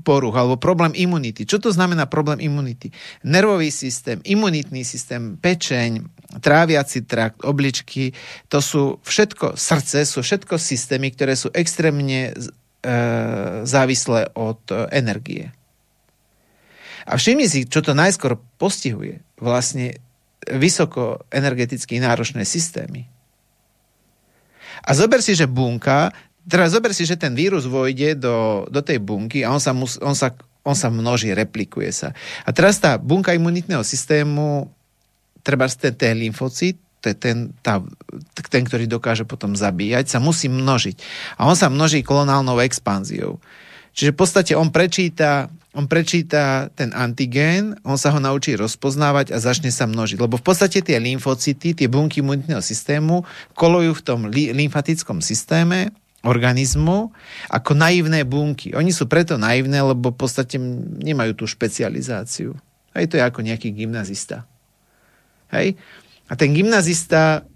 S2: poruch alebo problém imunity. Čo to znamená problém imunity? Nervový systém, imunitný systém, pečeň, tráviaci trakt, obličky, to sú všetko, srdce sú všetko systémy, ktoré sú extrémne e, závislé od e, energie. A všimni si, čo to najskôr postihuje. Vlastne vysoko energeticky náročné systémy. A zober si, že bunka, teraz zober si, že ten vírus vojde do, do tej bunky a on sa, mus, on, sa, on sa množí, replikuje sa. A teraz tá bunka imunitného systému, treba ten, ten je ten, tá, ten, ktorý dokáže potom zabíjať, sa musí množiť. A on sa množí kolonálnou expanziou. Čiže v podstate on prečíta on prečíta ten antigén, on sa ho naučí rozpoznávať a začne sa množiť. Lebo v podstate tie lymfocyty, tie bunky imunitného systému kolujú v tom lymfatickom systéme organizmu ako naivné bunky. Oni sú preto naivné, lebo v podstate nemajú tú špecializáciu. Hej, to je ako nejaký gymnazista. Hej? A ten gymnazista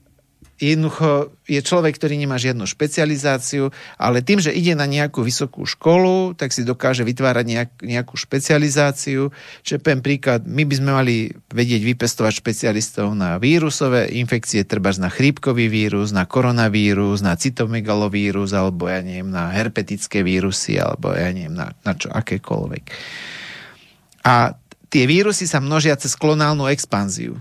S2: jednoducho je človek, ktorý nemá žiadnu špecializáciu, ale tým, že ide na nejakú vysokú školu, tak si dokáže vytvárať nejak, nejakú špecializáciu. Čiže poviem príklad, my by sme mali vedieť vypestovať špecialistov na vírusové infekcie, treba na chrípkový vírus, na koronavírus, na cytomegalovírus, alebo ja neviem, na herpetické vírusy, alebo ja neviem, na, na čo, akékoľvek. A tie vírusy sa množia cez klonálnu expanziu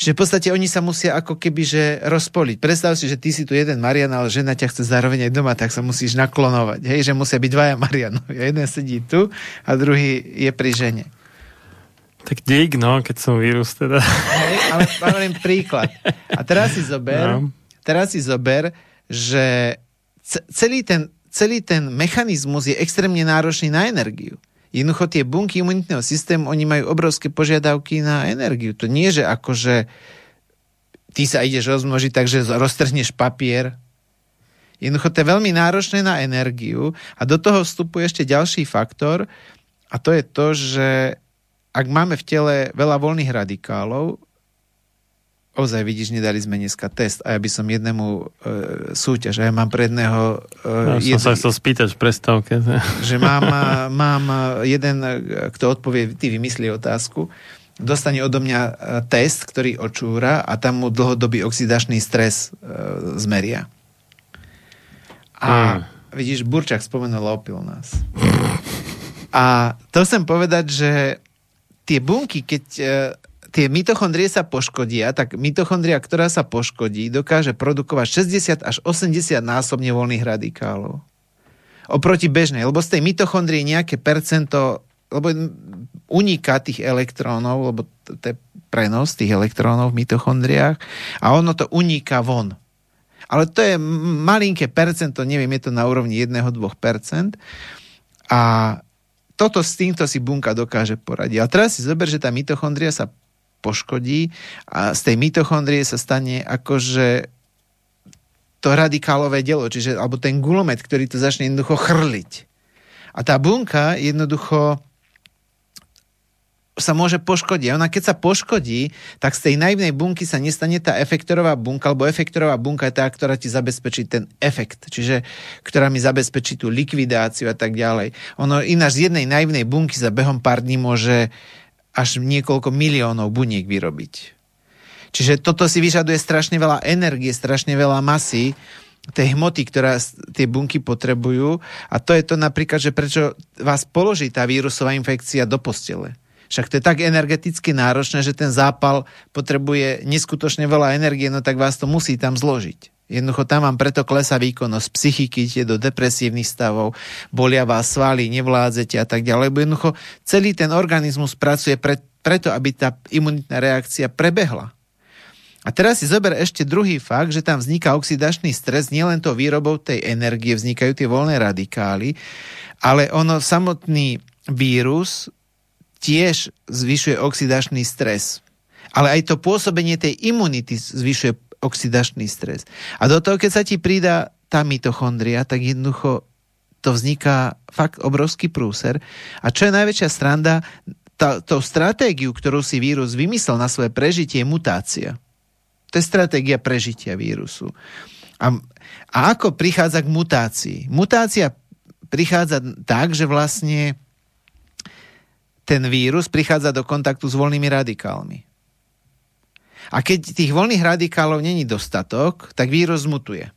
S2: že v podstate oni sa musia ako keby že rozpoliť. Predstav si, že ty si tu jeden Marian, ale žena ťa chce zároveň aj doma, tak sa musíš naklonovať. Hej, že musia byť dvaja Marianovi. [laughs] Jeden sedí tu a druhý je pri žene.
S1: Tak dík, no, keď som vírus teda.
S2: Hej, ale hovorím príklad. A teraz si zober, no. teraz si zober, že celý ten, celý ten mechanizmus je extrémne náročný na energiu. Jednoducho tie bunky imunitného systému, oni majú obrovské požiadavky na energiu. To nie, že akože ty sa ideš rozmnožiť, takže roztrhneš papier. Jednoducho to je veľmi náročné na energiu a do toho vstupuje ešte ďalší faktor a to je to, že ak máme v tele veľa voľných radikálov, ozaj vidíš, nedali sme dneska test a ja by som jednému e, súťaž, a ja mám pre jedného...
S1: E, ja som sa chcel spýtať v prestávke. [laughs]
S2: Že mám, mám jeden, kto odpovie, ty vymyslí otázku, dostane odo mňa e, test, ktorý očúra a tam mu dlhodobý oxidačný stres e, zmeria. A hmm. vidíš, Burčak spomenul opil nás. A to chcem povedať, že tie bunky, keď e, tie mitochondrie sa poškodia, tak mitochondria, ktorá sa poškodí, dokáže produkovať 60 až 80 násobne voľných radikálov. Oproti bežnej, lebo z tej mitochondrie nejaké percento, lebo uniká tých elektrónov, lebo to je prenos tých elektrónov v mitochondriách a ono to uniká von. Ale to je malinké percento, neviem, je to na úrovni 1-2%. A toto s týmto si bunka dokáže poradiť. A teraz si zober, že tá mitochondria sa poškodí a z tej mitochondrie sa stane akože to radikálové dielo, čiže, alebo ten gulomet, ktorý to začne jednoducho chrliť. A tá bunka jednoducho sa môže poškodiť. Ona keď sa poškodí, tak z tej naivnej bunky sa nestane tá efektorová bunka, lebo efektorová bunka je tá, ktorá ti zabezpečí ten efekt, čiže ktorá mi zabezpečí tú likvidáciu a tak ďalej. Ono ináč z jednej naivnej bunky za behom pár dní môže až niekoľko miliónov buniek vyrobiť. Čiže toto si vyžaduje strašne veľa energie, strašne veľa masy, tej hmoty, ktorá tie bunky potrebujú. A to je to napríklad, že prečo vás položí tá vírusová infekcia do postele. Však to je tak energeticky náročné, že ten zápal potrebuje neskutočne veľa energie, no tak vás to musí tam zložiť. Jednoducho tam vám preto klesá výkonnosť psychiky, idete do depresívnych stavov, bolia vás svaly, nevládzete a tak ďalej. Lebo jednoducho celý ten organizmus pracuje pre, preto, aby tá imunitná reakcia prebehla. A teraz si zober ešte druhý fakt, že tam vzniká oxidačný stres, nielen to výrobou tej energie vznikajú tie voľné radikály, ale ono samotný vírus tiež zvyšuje oxidačný stres. Ale aj to pôsobenie tej imunity zvyšuje oxidačný stres. A do toho, keď sa ti pridá tá mitochondria, tak jednoducho to vzniká fakt obrovský prúser. A čo je najväčšia stranda, tá, tú stratégiu, ktorú si vírus vymyslel na svoje prežitie, je mutácia. To je stratégia prežitia vírusu. A, a ako prichádza k mutácii? Mutácia prichádza tak, že vlastne ten vírus prichádza do kontaktu s voľnými radikálmi. A keď tých voľných radikálov není dostatok, tak vírus mutuje.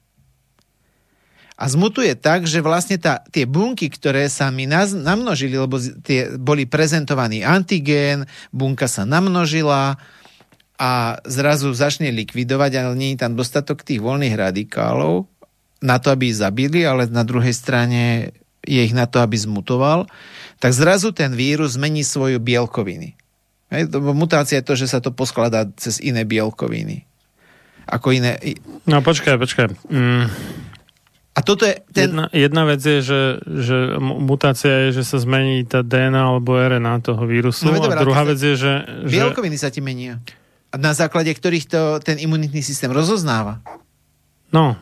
S2: A zmutuje tak, že vlastne tá, tie bunky, ktoré sa mi naz, namnožili, lebo tie boli prezentovaný antigén, bunka sa namnožila a zrazu začne likvidovať, ale nie je tam dostatok tých voľných radikálov na to, aby ich zabili, ale na druhej strane je ich na to, aby zmutoval, tak zrazu ten vírus zmení svoju bielkoviny. Hej, mutácia je to, že sa to poskladá cez iné bielkoviny. Ako iné...
S1: No počkaj, počkaj. Mm,
S2: A toto je ten...
S1: jedna, jedna vec je, že, že mu- mutácia je, že sa zmení tá DNA alebo RNA toho vírusu.
S2: No, veď
S1: a druhá vec je, že... že
S2: Bielkoviny sa ti menia. Na základe ktorých to ten imunitný systém rozoznáva.
S1: no,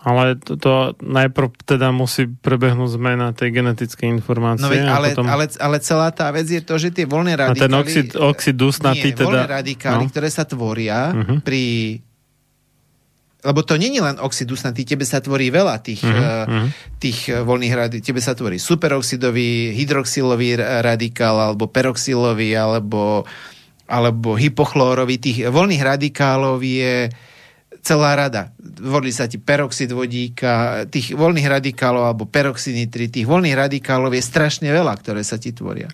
S1: ale to, to najprv teda musí prebehnúť zmena tej genetickej informácie.
S2: No veď,
S1: a
S2: ale,
S1: potom...
S2: ale, ale celá tá vec je to, že tie voľné
S1: A
S2: radikály...
S1: ten oxid, oxid dusnatý
S2: nie,
S1: teda...
S2: voľné radikály,
S1: no.
S2: ktoré sa tvoria
S1: Mhm.
S2: pri... Lebo to není len oxid dusnatý, tebe sa tvorí veľa tých,
S1: Mhm,
S2: uh,
S1: mhm.
S2: tých eh, voľných radikálov. Tebe sa tvorí superoxidový, hydroxylový ra- radikál, alebo peroxylový, alebo, alebo hypochlórový. Tých voľných radikálov je celá rada. Volí sa ti peroxid vodíka, tých voľných radikálov alebo peroxinitry, tých voľných radikálov je strašne veľa, ktoré sa ti tvoria.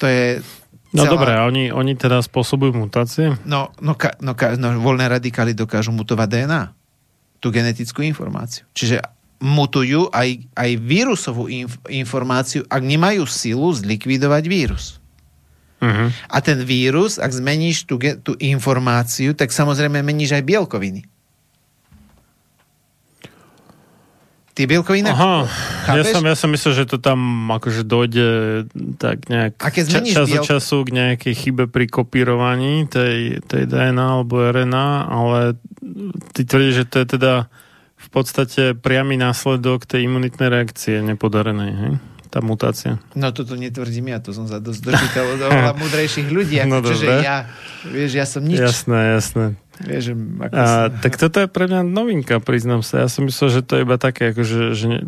S2: To je
S1: No
S2: celá-
S1: dobré, a oni, oni teda spôsobujú mutácie?
S2: No, no, ka, no, ka, no voľné radikály dokážu mutovať DNA. Tú genetickú informáciu. Čiže mutujú aj, aj vírusovú inf, informáciu, ak nemajú silu zlikvidovať vírus.
S1: Uh-huh.
S2: A ten vírus, ak zmeníš tú, tú informáciu, tak samozrejme meníš aj bielkoviny. Tie bielkoviny...
S1: Aha, ja som, ja som myslel, že to tam akože dojde tak nejak
S2: A keď
S1: ča, čas od
S2: biel-
S1: času k nejakej chybe pri kopírovaní tej, tej DNA alebo RNA, ale ty tvrdíš, že to je teda v podstate priamy následok tej imunitnej reakcie nepodarenej, hej? Tá mutácia.
S2: No toto netvrdím ja, to som sa dosť od oveľa [laughs] múdrejších ľudí, ako
S1: No
S2: čo, že
S1: dobre.
S2: ja, vieš, ja som nič.
S1: Jasné, jasné.
S2: Vieš, že ako
S1: A,
S2: som...
S1: tak toto je pre mňa novinka, priznám sa. Ja som myslel, že to je iba také, akože, že ne,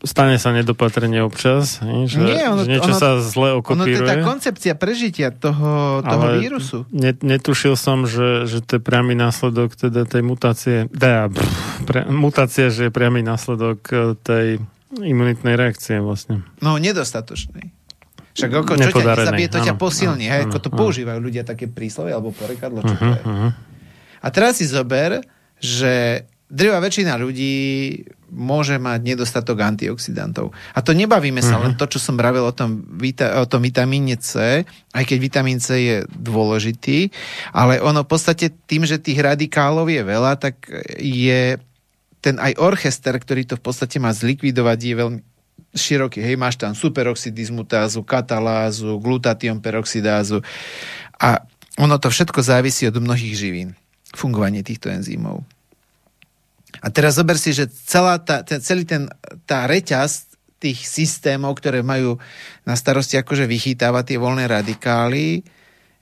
S1: stane sa nedopatrenie občas, hej, že,
S2: Nie, ono-
S1: že niečo
S2: ono-
S1: sa zle
S2: Ono to je tá
S1: okopíruje.
S2: koncepcia prežitia toho, toho
S1: Ale
S2: vírusu.
S1: Ne, netušil som, že, že to je priamy následok teda tej mutácie, teda, pff, pre, mutácia, že je priamy následok eh, tej imunitnej reakcie vlastne.
S2: No, nedostatočný. Však ako, čo ťa nezabije, to ťa posilní. hej, ako to používajú ľudia, také príslovie alebo porekadlo, čo to
S1: Uh-huh,
S2: je.
S1: uh-huh.
S2: A teraz si zober, že drvá väčšina ľudí môže mať nedostatok antioxidantov. A to nebavíme sa len to, čo som bravil o tom, vita- o tom vitamíne C, aj keď vitamín C je dôležitý, ale ono v podstate tým, že tých radikálov je veľa, tak je ten aj orchester, ktorý to v podstate má zlikvidovať, je veľmi široký. Hej, máš tam superoxidizmutázu, katalázu, glutatión peroxidázu a ono to všetko závisí od mnohých živín, fungovanie týchto enzymov. A teraz zober si, že celá tá, celý ten, tá reťaz tých systémov, ktoré majú na starosti akože vychytávať tie voľné radikály,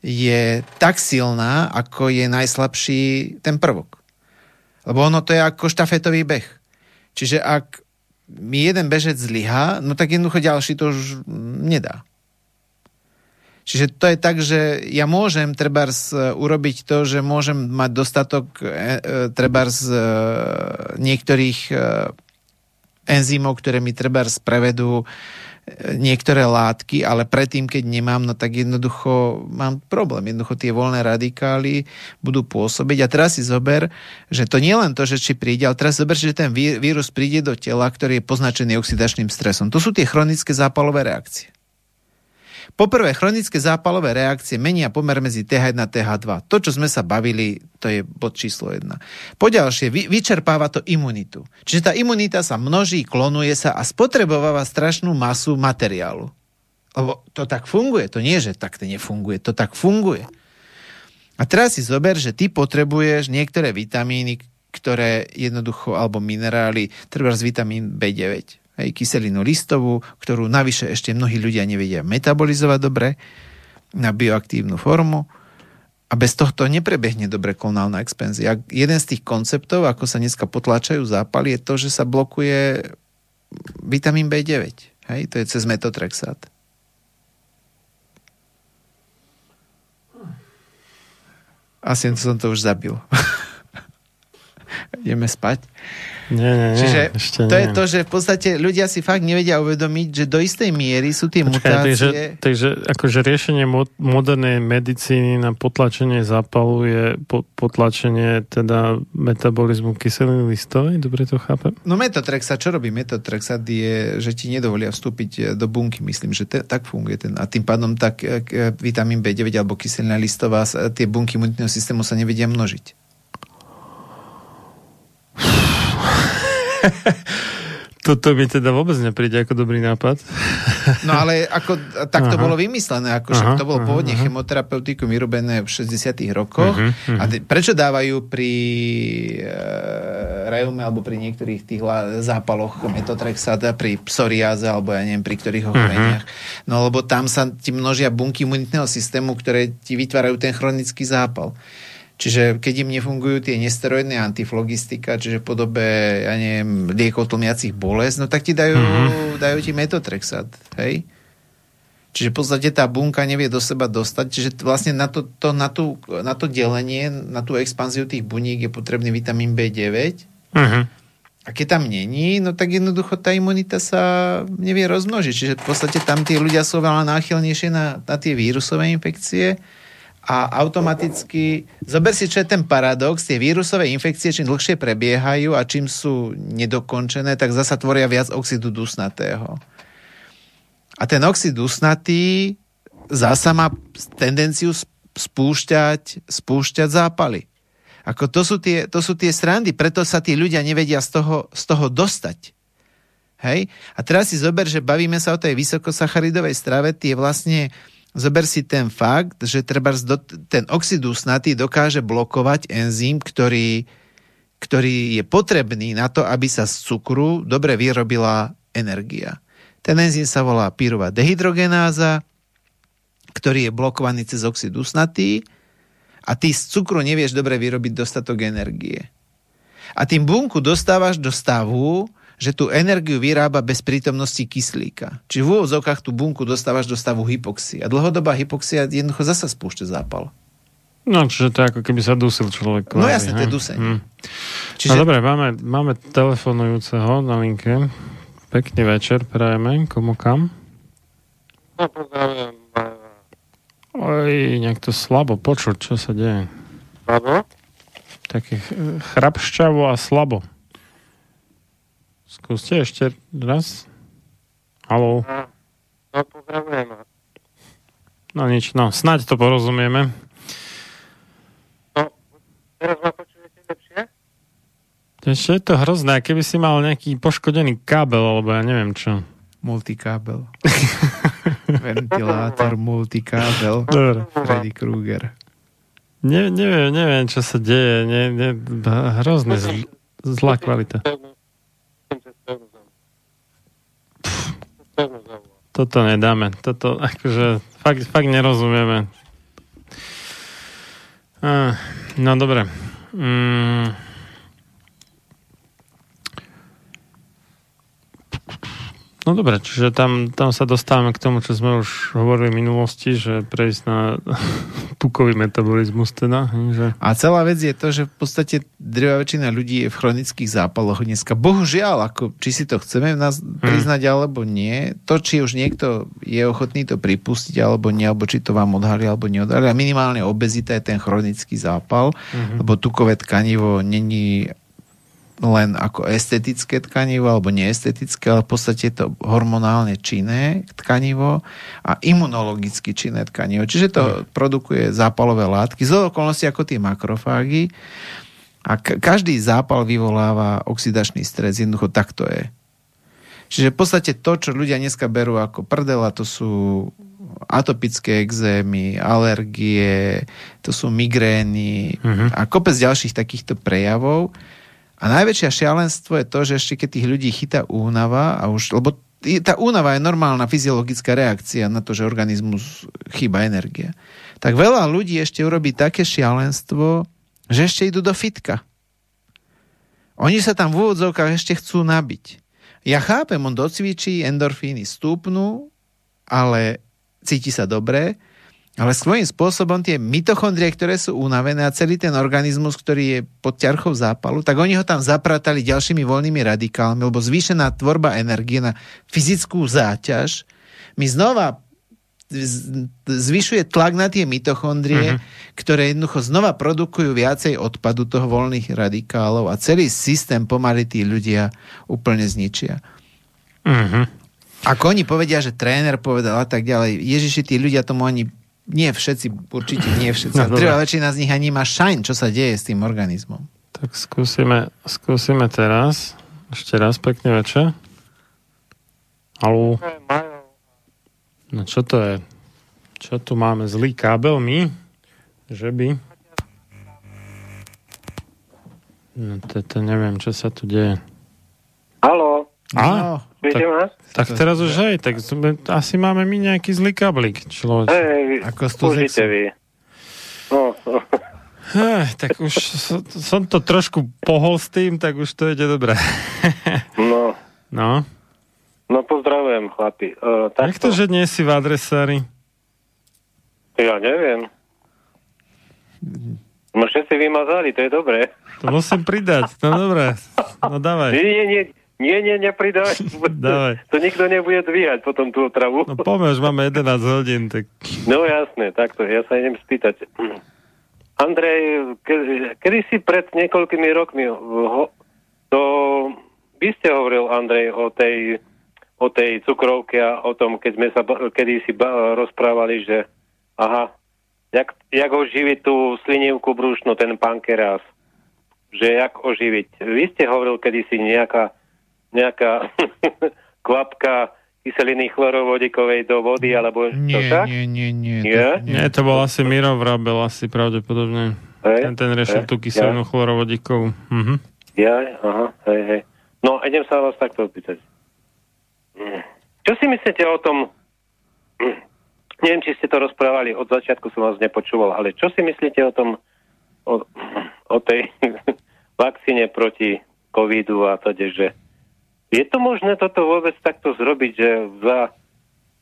S2: je tak silná, ako je najslabší ten prvok. Lebo ono to je ako štafetový beh. Čiže ak mi jeden bežec zlyha, no tak jednoducho ďalší to už nedá. Čiže to je tak, že ja môžem trebárs urobiť to, že môžem mať dostatok e, e, trebárs e, niektorých e, enzymov, ktoré mi trebárs prevedú niektoré látky, ale predtým, keď nemám, no tak jednoducho mám problém. Jednoducho tie voľné radikály budú pôsobiť. A teraz si zober, že to nie len to, že či príde, ale teraz zober, že ten vírus príde do tela, ktorý je poznačený oxidačným stresom. To sú tie chronické zápalové reakcie. Poprvé, chronické zápalové reakcie menia pomer medzi TH1 a TH2. To, čo sme sa bavili, to je bod číslo 1. Poďalšie, vy, vyčerpáva to imunitu. Čiže tá imunita sa množí, klonuje sa a spotrebováva strašnú masu materiálu. Lebo to tak funguje. To nie, že tak to nefunguje. To tak funguje. A teraz si zober, že ty potrebuješ niektoré vitamíny, ktoré jednoducho, alebo minerály, treba z vitamín B9 hej, kyselinu listovú, ktorú navyše ešte mnohí ľudia nevedia metabolizovať dobre na bioaktívnu formu a bez tohto neprebehne dobre klonálna expenzia. Jeden z tých konceptov, ako sa dneska potláčajú zápaly, je to, že sa blokuje vitamín B9. Hej, to je cez metotrexát. Asi som to už zabil. [laughs] Ideme spať.
S1: Nie, nie, nie,
S2: Čiže
S1: ešte
S2: to
S1: nie.
S2: je to, že v podstate ľudia si fakt nevedia uvedomiť, že do istej miery sú tie
S1: Počkaj,
S2: mutácie...
S1: takže, takže akože riešenie mo- modernej medicíny na potlačenie zápalu je po- potlačenie teda metabolizmu kyseliny listovej, dobre to chápem?
S2: No metotrexat, čo robí metotrexat je, že ti nedovolia vstúpiť e, do bunky, myslím, že te, tak funguje ten. A tým pádom tak e, k- vitamín B9 alebo kyselina listová, tie bunky imunitného systému sa nevedia množiť. [laughs]
S1: Toto mi teda vôbec nepríde ako dobrý nápad.
S2: No ale ako, tak to
S1: Aha.
S2: bolo vymyslené, ako však to bolo
S1: aha,
S2: pôvodne
S1: aha.
S2: chemoterapeutikum vyrobené v 60 rokoch.
S1: Mhm, mhm.
S2: A de- prečo dávajú pri e, reume alebo pri niektorých tých la- zápaloch metotrexat a pri psoriáze alebo ja neviem, pri ktorých ochoreniach? No lebo tam sa ti množia bunky imunitného systému, ktoré ti vytvárajú ten chronický zápal. Čiže keď im nefungujú tie nesteroidné antiflogistika, čiže v podobe, ja neviem, liekov tlmiacich bolesť, no tak ti dajú, mm-hmm. dajú ti metotrexat, hej? Čiže v podstate tá bunka nevie do seba dostať, čiže vlastne na to, to, na, tú, na to delenie, na tú expanziu tých buník je potrebný vitamín B9
S1: Uh-huh.
S2: a keď tam není, no tak jednoducho tá imunita sa nevie rozmnožiť. Čiže v podstate tam tí ľudia sú veľa náchylnejšie na, na tie vírusové infekcie a automaticky, zober si, čo je ten paradox, tie vírusové infekcie čím dlhšie prebiehajú a čím sú nedokončené, tak zasa tvoria viac oxidu dusnatého. A ten oxid dusnatý zasa má tendenciu sp- spúšťať, spúšťať zápaly. Ako to sú, tie, to sú tie srandy, preto sa tí ľudia nevedia z toho, z toho dostať. Hej? A teraz si zober, že bavíme sa o tej vysokosacharidovej strave, tie vlastne, zober si ten fakt, že treba ten oxid dusnatý dokáže blokovať enzym, ktorý, ktorý je potrebný na to, aby sa z cukru dobre vyrobila energia. Ten enzym sa volá pyrová dehydrogenáza, ktorý je blokovaný cez oxid dusnatý a ty z cukru nevieš dobre vyrobiť dostatok energie. A tým bunku dostávaš do stavu, že tú energiu vyrába bez prítomnosti kyslíka. Čiže v úvodzovkách tú bunku dostávaš do stavu hypoxie. A dlhodobá hypoxia jednoducho zasa spúšťa zápal.
S1: No, čiže to je ako keby sa dusil človek.
S2: No jasne, to je dusenie.
S1: Hm.
S2: Čiže,
S1: No dobre, máme, máme telefonujúceho na linke. Pekný večer, prajeme. Komu kam?
S7: No, pozdravujem.
S1: Oj, nejak to slabo počuť, čo sa deje.
S7: Slabo?
S1: Také ch- chrapšťavo a slabo. Skúste ešte raz. Haló.
S7: No, pozdravujem.
S1: No nič, no snáď to porozumieme.
S7: No, teraz ma počujete lepšie?
S1: Ešte je to hrozné, keby si mal nejaký poškodený kábel, alebo ja neviem čo.
S2: Multikábel. [laughs] Ventilátor, multikábel.
S1: Dobre.
S2: Freddy Krueger.
S1: Ne, neviem, neviem, čo sa deje. Ne, ne, hrozné zl, zlá kvalita. Toto nedáme. Toto akože fakt, fakt nerozumieme. Á, no dobre. Mm. No dobre, čiže tam, tam sa dostávame k tomu, čo sme už hovorili v minulosti, že prejsť na [laughs] pukový metabolizmus teda. Že...
S2: A celá vec je to, že v podstate drvá väčšina ľudí je v chronických zápaloch dneska. Bohužiaľ, ako, či si to chceme nás priznať hmm. alebo nie, to, či už niekto je ochotný to pripustiť alebo nie, alebo či to vám odhalí alebo neodhalí. A minimálne obezita je ten chronický zápal, hmm. lebo tukové tkanivo není len ako estetické tkanivo alebo neestetické, ale v podstate je to hormonálne činné tkanivo a imunologicky činné tkanivo. Čiže to mm. produkuje zápalové látky z okolnosti ako tie makrofágy a každý zápal vyvoláva oxidačný stres. Jednoducho tak to je. Čiže v podstate to, čo ľudia dneska berú ako prdela, to sú atopické exémy, alergie, to sú migrény mm-hmm. a kopec ďalších takýchto prejavov, a najväčšie šialenstvo je to, že ešte keď tých ľudí chytá únava, a už, lebo tá únava je normálna fyziologická reakcia na to, že organizmus chýba energia. Tak veľa ľudí ešte urobí také šialenstvo, že ešte idú do fitka. Oni sa tam v úvodzovkách ešte chcú nabiť. Ja chápem, on docvičí, endorfíny stúpnú, ale cíti sa dobre, ale svojím spôsobom tie mitochondrie, ktoré sú unavené a celý ten organizmus, ktorý je pod ťarchou zápalu, tak oni ho tam zapratali ďalšími voľnými radikálmi, lebo zvýšená tvorba energie na fyzickú záťaž mi znova zvyšuje tlak na tie mitochondrie, uh-huh. ktoré jednoducho znova produkujú viacej odpadu toho voľných radikálov a celý systém pomaly tí ľudia úplne zničia. Uh-huh. Ako oni povedia, že tréner povedal a tak ďalej, Ježiši, tí ľudia tomu ani nie všetci, určite nie všetci. No, Treba väčšina z nich ani má šajn, čo sa deje s tým organizmom.
S1: Tak skúsime, skúsime teraz. Ešte raz pekne večer. Haló. No čo to je? Čo tu máme? Zlý kábel my? Že by? No to, to neviem, čo sa tu deje.
S7: Haló.
S1: A? No, tak, tak teraz už aj, tak sme, asi máme my nejaký zlý kablík, človek.
S7: Hej, Ako vy. No.
S1: Hej, tak už som, som to trošku pohol s tým, tak už to ide dobre.
S7: no.
S1: No.
S7: No pozdravujem, chlapi. Uh,
S1: Jak to, že nie si v adresári?
S7: Ja neviem. No všetci vymazali, to je dobré.
S1: To musím pridať, no dobré. No dávaj.
S7: Nie, nie, nie. Nie, nie, nepridávaj. [laughs]
S1: Dávaj.
S7: To nikto nebude dvíhať potom tú otravu.
S1: No poďme, máme 11 hodín. Tak...
S7: No jasné, takto. Ja sa idem spýtať. Andrej, ke, kedy si pred niekoľkými rokmi ho, to, vy ste hovoril, Andrej, o tej, o tej cukrovke a o tom, keď sme sa kedy si rozprávali, že aha, jak, jak oživiť tú slinivku brúšnu, ten pankerás, že jak oživiť. Vy ste hovoril kedysi nejaká nejaká [laughs] kvapka kyseliny chlorovodíkovej do vody, alebo
S2: nie,
S7: to tak?
S2: Nie, nie, nie.
S7: Nie?
S1: nie, to bol asi Miro Vrabel, asi pravdepodobne. Hej, ten, ten riešil tú kyselinu ja. chlorovodíkovú. Mhm.
S7: Ja, aha, hej, hej. No, idem sa vás takto opýtať. Čo si myslíte o tom, neviem, či ste to rozprávali, od začiatku som vás nepočúval, ale čo si myslíte o tom, o, o tej [laughs] vakcíne proti covidu a teda, že je to možné toto vôbec takto zrobiť, že za,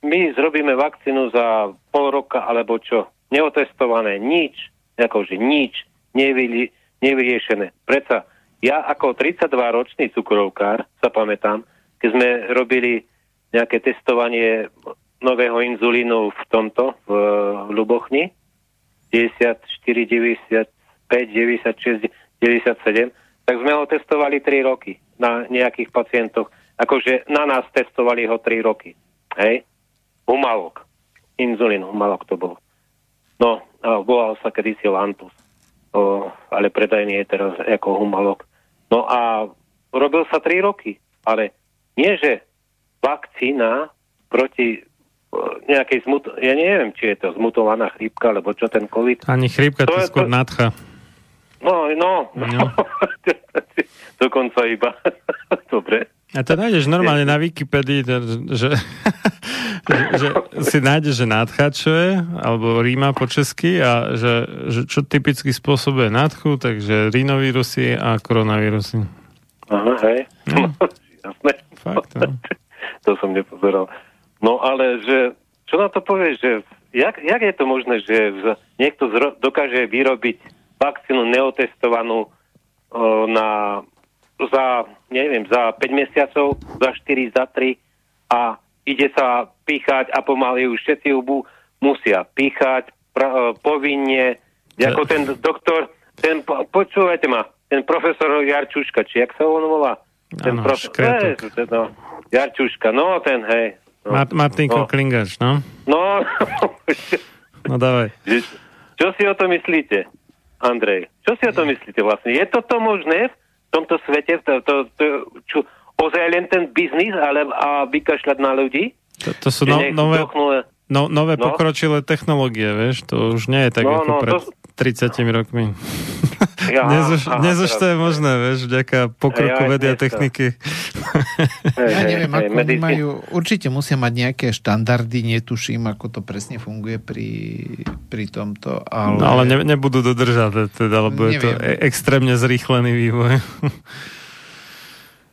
S7: my zrobíme vakcínu za pol roka alebo čo? Neotestované, nič, akože nič, nevyli, nevyriešené. Preca, ja ako 32-ročný cukrovkár sa pamätám, keď sme robili nejaké testovanie nového inzulínu v tomto, v, v Lubochni, 94, 95, 96, 97, tak sme ho testovali 3 roky na nejakých pacientoch. Akože na nás testovali ho 3 roky. Hej? Humalok. Inzulín, humalok to bol. No, volal sa kedysi Lantus. O, ale predajný je teraz ako humalok. No a robil sa 3 roky, ale nie, že vakcína proti nejakej zmut... Ja neviem, či je to zmutovaná chrípka, alebo čo ten COVID.
S1: Ani chrípka, to
S7: To
S1: skôr
S7: to-
S1: nadcha.
S7: No, no.
S1: No. [laughs]
S7: Dokonca iba. [laughs] Dobre.
S1: A to nájdeš normálne na Wikipedii, že, že, [laughs] že, že si nájdeš, že nadcha čo je, alebo ríma po česky a že, že čo typicky spôsobuje nadchu, takže rínovírusy a koronavírusy.
S7: Aha, hej.
S1: No.
S7: Jasné.
S1: Fakt, no.
S7: to som nepozeral. No ale, že, čo na to povieš, že jak, jak je to možné, že niekto zro, dokáže vyrobiť vakcínu neotestovanú o, na, za, neviem, za 5 mesiacov, za 4, za 3 a ide sa píchať a pomaly už všetci ju bu- musia píchať pra, o, povinne, ako ten doktor, ten, po- počúvajte ma, ten profesor Jarčuška, či jak sa on volá? Ten. Eh, ten, no, Jarčuška, no ten, hej. No,
S1: Mart- Martinko
S7: no.
S1: Klingač, no?
S7: No, [laughs]
S1: No dávaj.
S7: čo si o to myslíte, Andrej? Čo si o to myslíte vlastne? Je toto možné v tomto svete, to, to, to, čo, ozaj len ten biznis, ale a vykašľať na ľudí?
S1: To, to sú no, nové,
S7: zdochnú-
S1: no, nové
S7: No.
S1: pokročilé technológie, vieš, to už nie je tak
S7: No,
S1: ako
S7: no,
S1: pred
S7: to-
S1: 30 rokmi. [laughs]
S7: Ja,
S1: dnes už,
S7: aha,
S1: dnes už to je možné, vieš, vďaka pokroku
S7: Aj, aj
S1: vedy a
S7: dnes to.
S1: techniky. [laughs]
S7: Hej,
S2: Ja
S7: hej,
S2: neviem,
S7: hej,
S2: ako
S7: medicín-
S2: majú, určite musia mať nejaké štandardy, netuším, ako to presne funguje pri, pri tomto, ale...
S1: No, ale ne, nebudú dodržať, teda, lebo je to
S2: Neviem.
S1: e- extrémne zrýchlený vývoj. [laughs]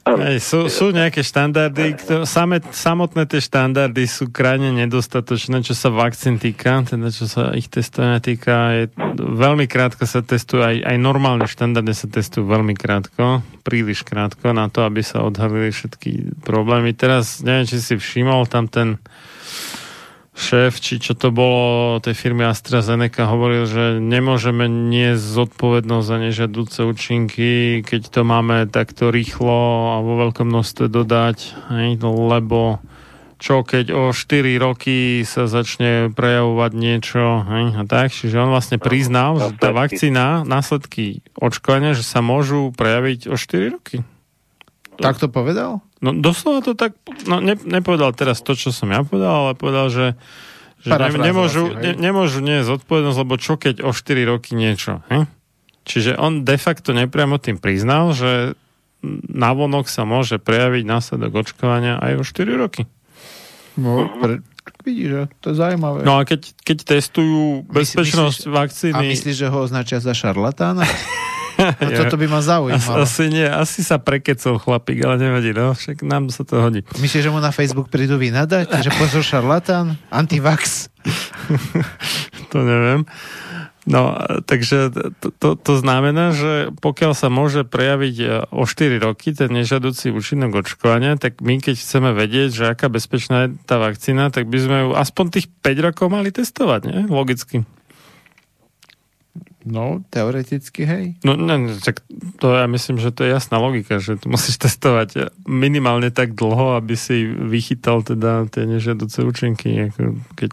S1: Hej, sú, sú nejaké štandardy, ktoré, same, samotné tie štandardy sú krajne nedostatočné, čo sa vakcín týka, teda čo sa ich testovania týka. Je, veľmi krátko sa testujú, aj, aj normálne štandardy sa testujú veľmi krátko, príliš krátko na to, aby sa odhalili všetky problémy. Teraz, neviem, či si všimol, tam ten šéf, či čo to bolo tej firmy AstraZeneca, hovoril, že nemôžeme niesť zodpovednosť za nežiaduce účinky, keď to máme takto rýchlo a vo veľkom množstve dodať, lebo čo keď o 4 roky sa začne prejavovať niečo a tak, čiže on vlastne priznal, že tá vakcína, následky očkovania, že sa môžu prejaviť o 4 roky.
S2: Tak to povedal?
S1: No doslova to tak, no ne, nepovedal teraz to, čo som ja povedal, ale povedal, že, že ne, nemôžu, ne, nemôžu nie zodpovednosť, lebo čo keď o 4 roky niečo. He? Čiže on de facto nepriamo tým priznal, že navonok sa môže prejaviť následok očkovania aj o 4 roky.
S2: No, pre, vidíš, to je zaujímavé.
S1: No a keď, keď testujú bezpečnosť
S2: myslíš-
S1: vakcíny...
S2: A myslíš, že ho označia za šarlatána? [laughs] [laughs] No, toto by ma zaujímalo.
S1: asi nie, asi sa prekecol chlapík, ale nevadí, no, však nám sa to hodí.
S2: Myslíš, že mu na Facebook prídu vynadať? Že pozor šarlatán? Antivax? [laughs]
S1: to neviem. No, takže to, to, to znamená, že pokiaľ sa môže prejaviť e, o 4 roky ten nežadúci účinok očkovania, tak my keď chceme vedieť, že aká bezpečná je tá vakcína, tak by sme ju aspoň tých 5 rokov mali testovať, nie? Logicky.
S2: No, teoreticky, hej.
S1: No, ne, ne, tak to ja myslím, že to je jasná logika, že tu musíš testovať minimálne tak dlho, aby si vychytal teda tie nežiaduce účinky. Ako keď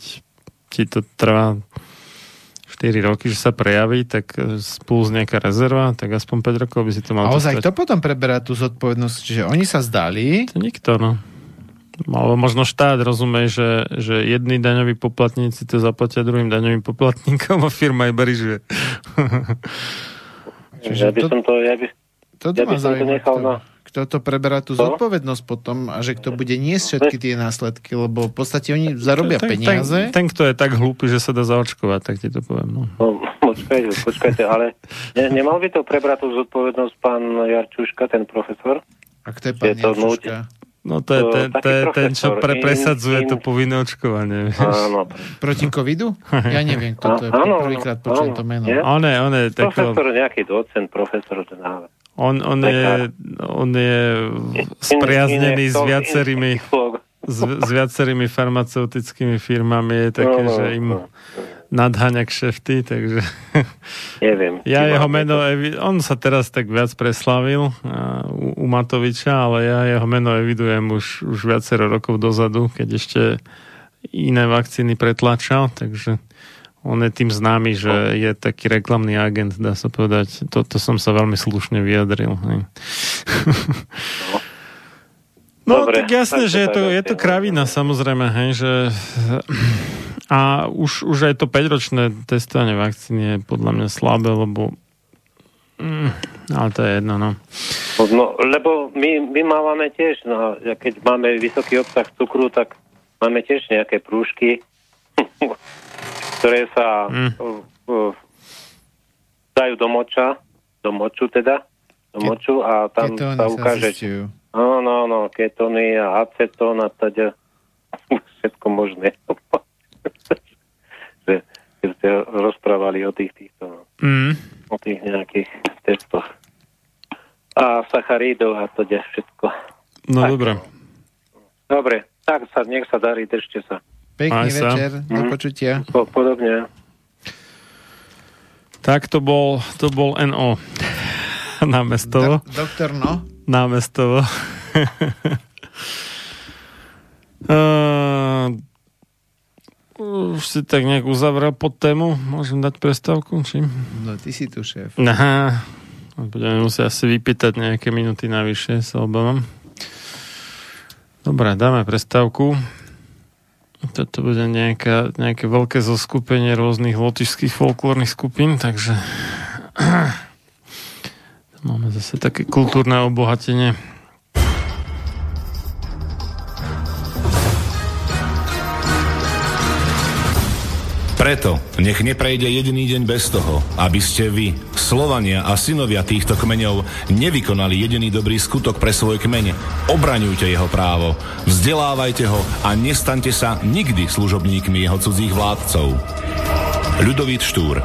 S1: ti to trvá 4 roky, že sa prejaví, tak e, plus nejaká rezerva, tak aspoň 5 rokov by si to mal
S2: A ozaj, kto potom preberá tú zodpovednosť? Čiže oni sa zdali,
S1: To nikto, no. Alebo možno štát rozumie, že, že jedni daňoví poplatníci to zaplatia druhým daňovým poplatníkom a firma iba ryžuje. [laughs]
S7: Ja by
S2: to-
S7: som to, ja by,
S2: toto
S7: Ja by som to nechal
S2: kto,
S7: na-
S2: kto to preberá tú
S7: Co?
S2: zodpovednosť potom a že kto bude niesť všetky tie následky, lebo v podstate oni zarobia
S1: ten,
S2: peniaze.
S1: Ten, ten, kto je tak hlúpy, že sa dá zaočkovať, tak ti to poviem. No.
S7: no, počkajte, počkajte, ale ne, nemal by to prebrať tú zodpovednosť pán Jarčuška, ten profesor?
S2: A kto je pán
S7: Je to
S2: Jančuška?
S1: No to je ten, to je ten čo pre,
S7: in-
S1: presadzuje
S7: in-
S1: to povinné očkovanie.
S7: Áno.
S2: Proti covidu? [laughs] Ja neviem, kto to je.
S7: Áno,
S2: Prvýkrát počujem
S7: áno.
S2: to meno.
S7: Nie?
S1: On je, on je tako,
S7: Profesor, nejaký docent, profesor, ten
S1: on, on, je, on je spriaznený s viacerými, s, s viacerými farmaceutickými firmami, je také,
S7: No, no,
S1: že im
S7: no.
S1: Nadháňa kšefty, takže
S7: Neviem. [laughs]
S1: ja jeho meno, evi- on sa teraz tak viac preslavil u, u Matoviča, ale ja jeho meno evidujem už, už viacero rokov dozadu, keď ešte iné vakcíny pretlačal, takže On je tým známy, že je taký reklamný agent, dá sa povedať. Toto som sa veľmi slušne vyjadril. Hej. No,
S7: Dobre,
S1: tak jasné, že je
S7: to
S1: je to kravina, samozrejme, hej, že a už, už aj to 5-ročné testovanie vakcíny je podľa mňa slabé, lebo mm, ale to je jedno, no.
S7: No, lebo my, my máme tiež, no, keď máme vysoký obsah cukru, tak máme tiež nejaké prúžky, [laughs] ktoré sa
S1: Mm.
S7: uh, uh, dajú do moča, do moču teda, do moču a tam sa
S2: sa
S7: ukáže,
S2: zistujú.
S7: No, no, no, ketóny a acetón a teda všetko možné. [laughs] že, keď ste rozprávali o tých týchto, no,
S1: Mm.
S7: o tých nejakých testoch. A sacharidov a teda všetko.
S1: No dobre.
S7: Dobre, tak sa, nech sa darí, držte sa.
S2: Pekný
S1: Aj sa.
S2: večer, do
S7: Mhm.
S2: počutia.
S7: Po, podobne.
S1: Tak to bol, to bol NO. [laughs] Námestovo.
S2: Do, doktor, no?
S1: Námestovo. uh, [laughs] už si tak nejak uzavrel pod tému. Môžem dať prestávku? Či?
S2: No, ty si tu šéf.
S1: Aha. Budeme musieť asi vypýtať nejaké minuty navyše, sa obávam. Dobre, dáme prestávku. Toto bude nejaká, nejaké veľké zoskupenie rôznych lotišských folklórnych skupín, takže [clears throat] máme zase také kultúrne obohatenie.
S3: Preto nech neprejde jediný deň bez toho, aby ste vy, Slovania a synovia týchto kmeňov, nevykonali jediný dobrý skutok pre svoj kmeň. Obraňujte jeho právo, vzdelávajte ho a nestaňte sa nikdy služobníkmi jeho cudzích vládcov. Ľudovít Štúr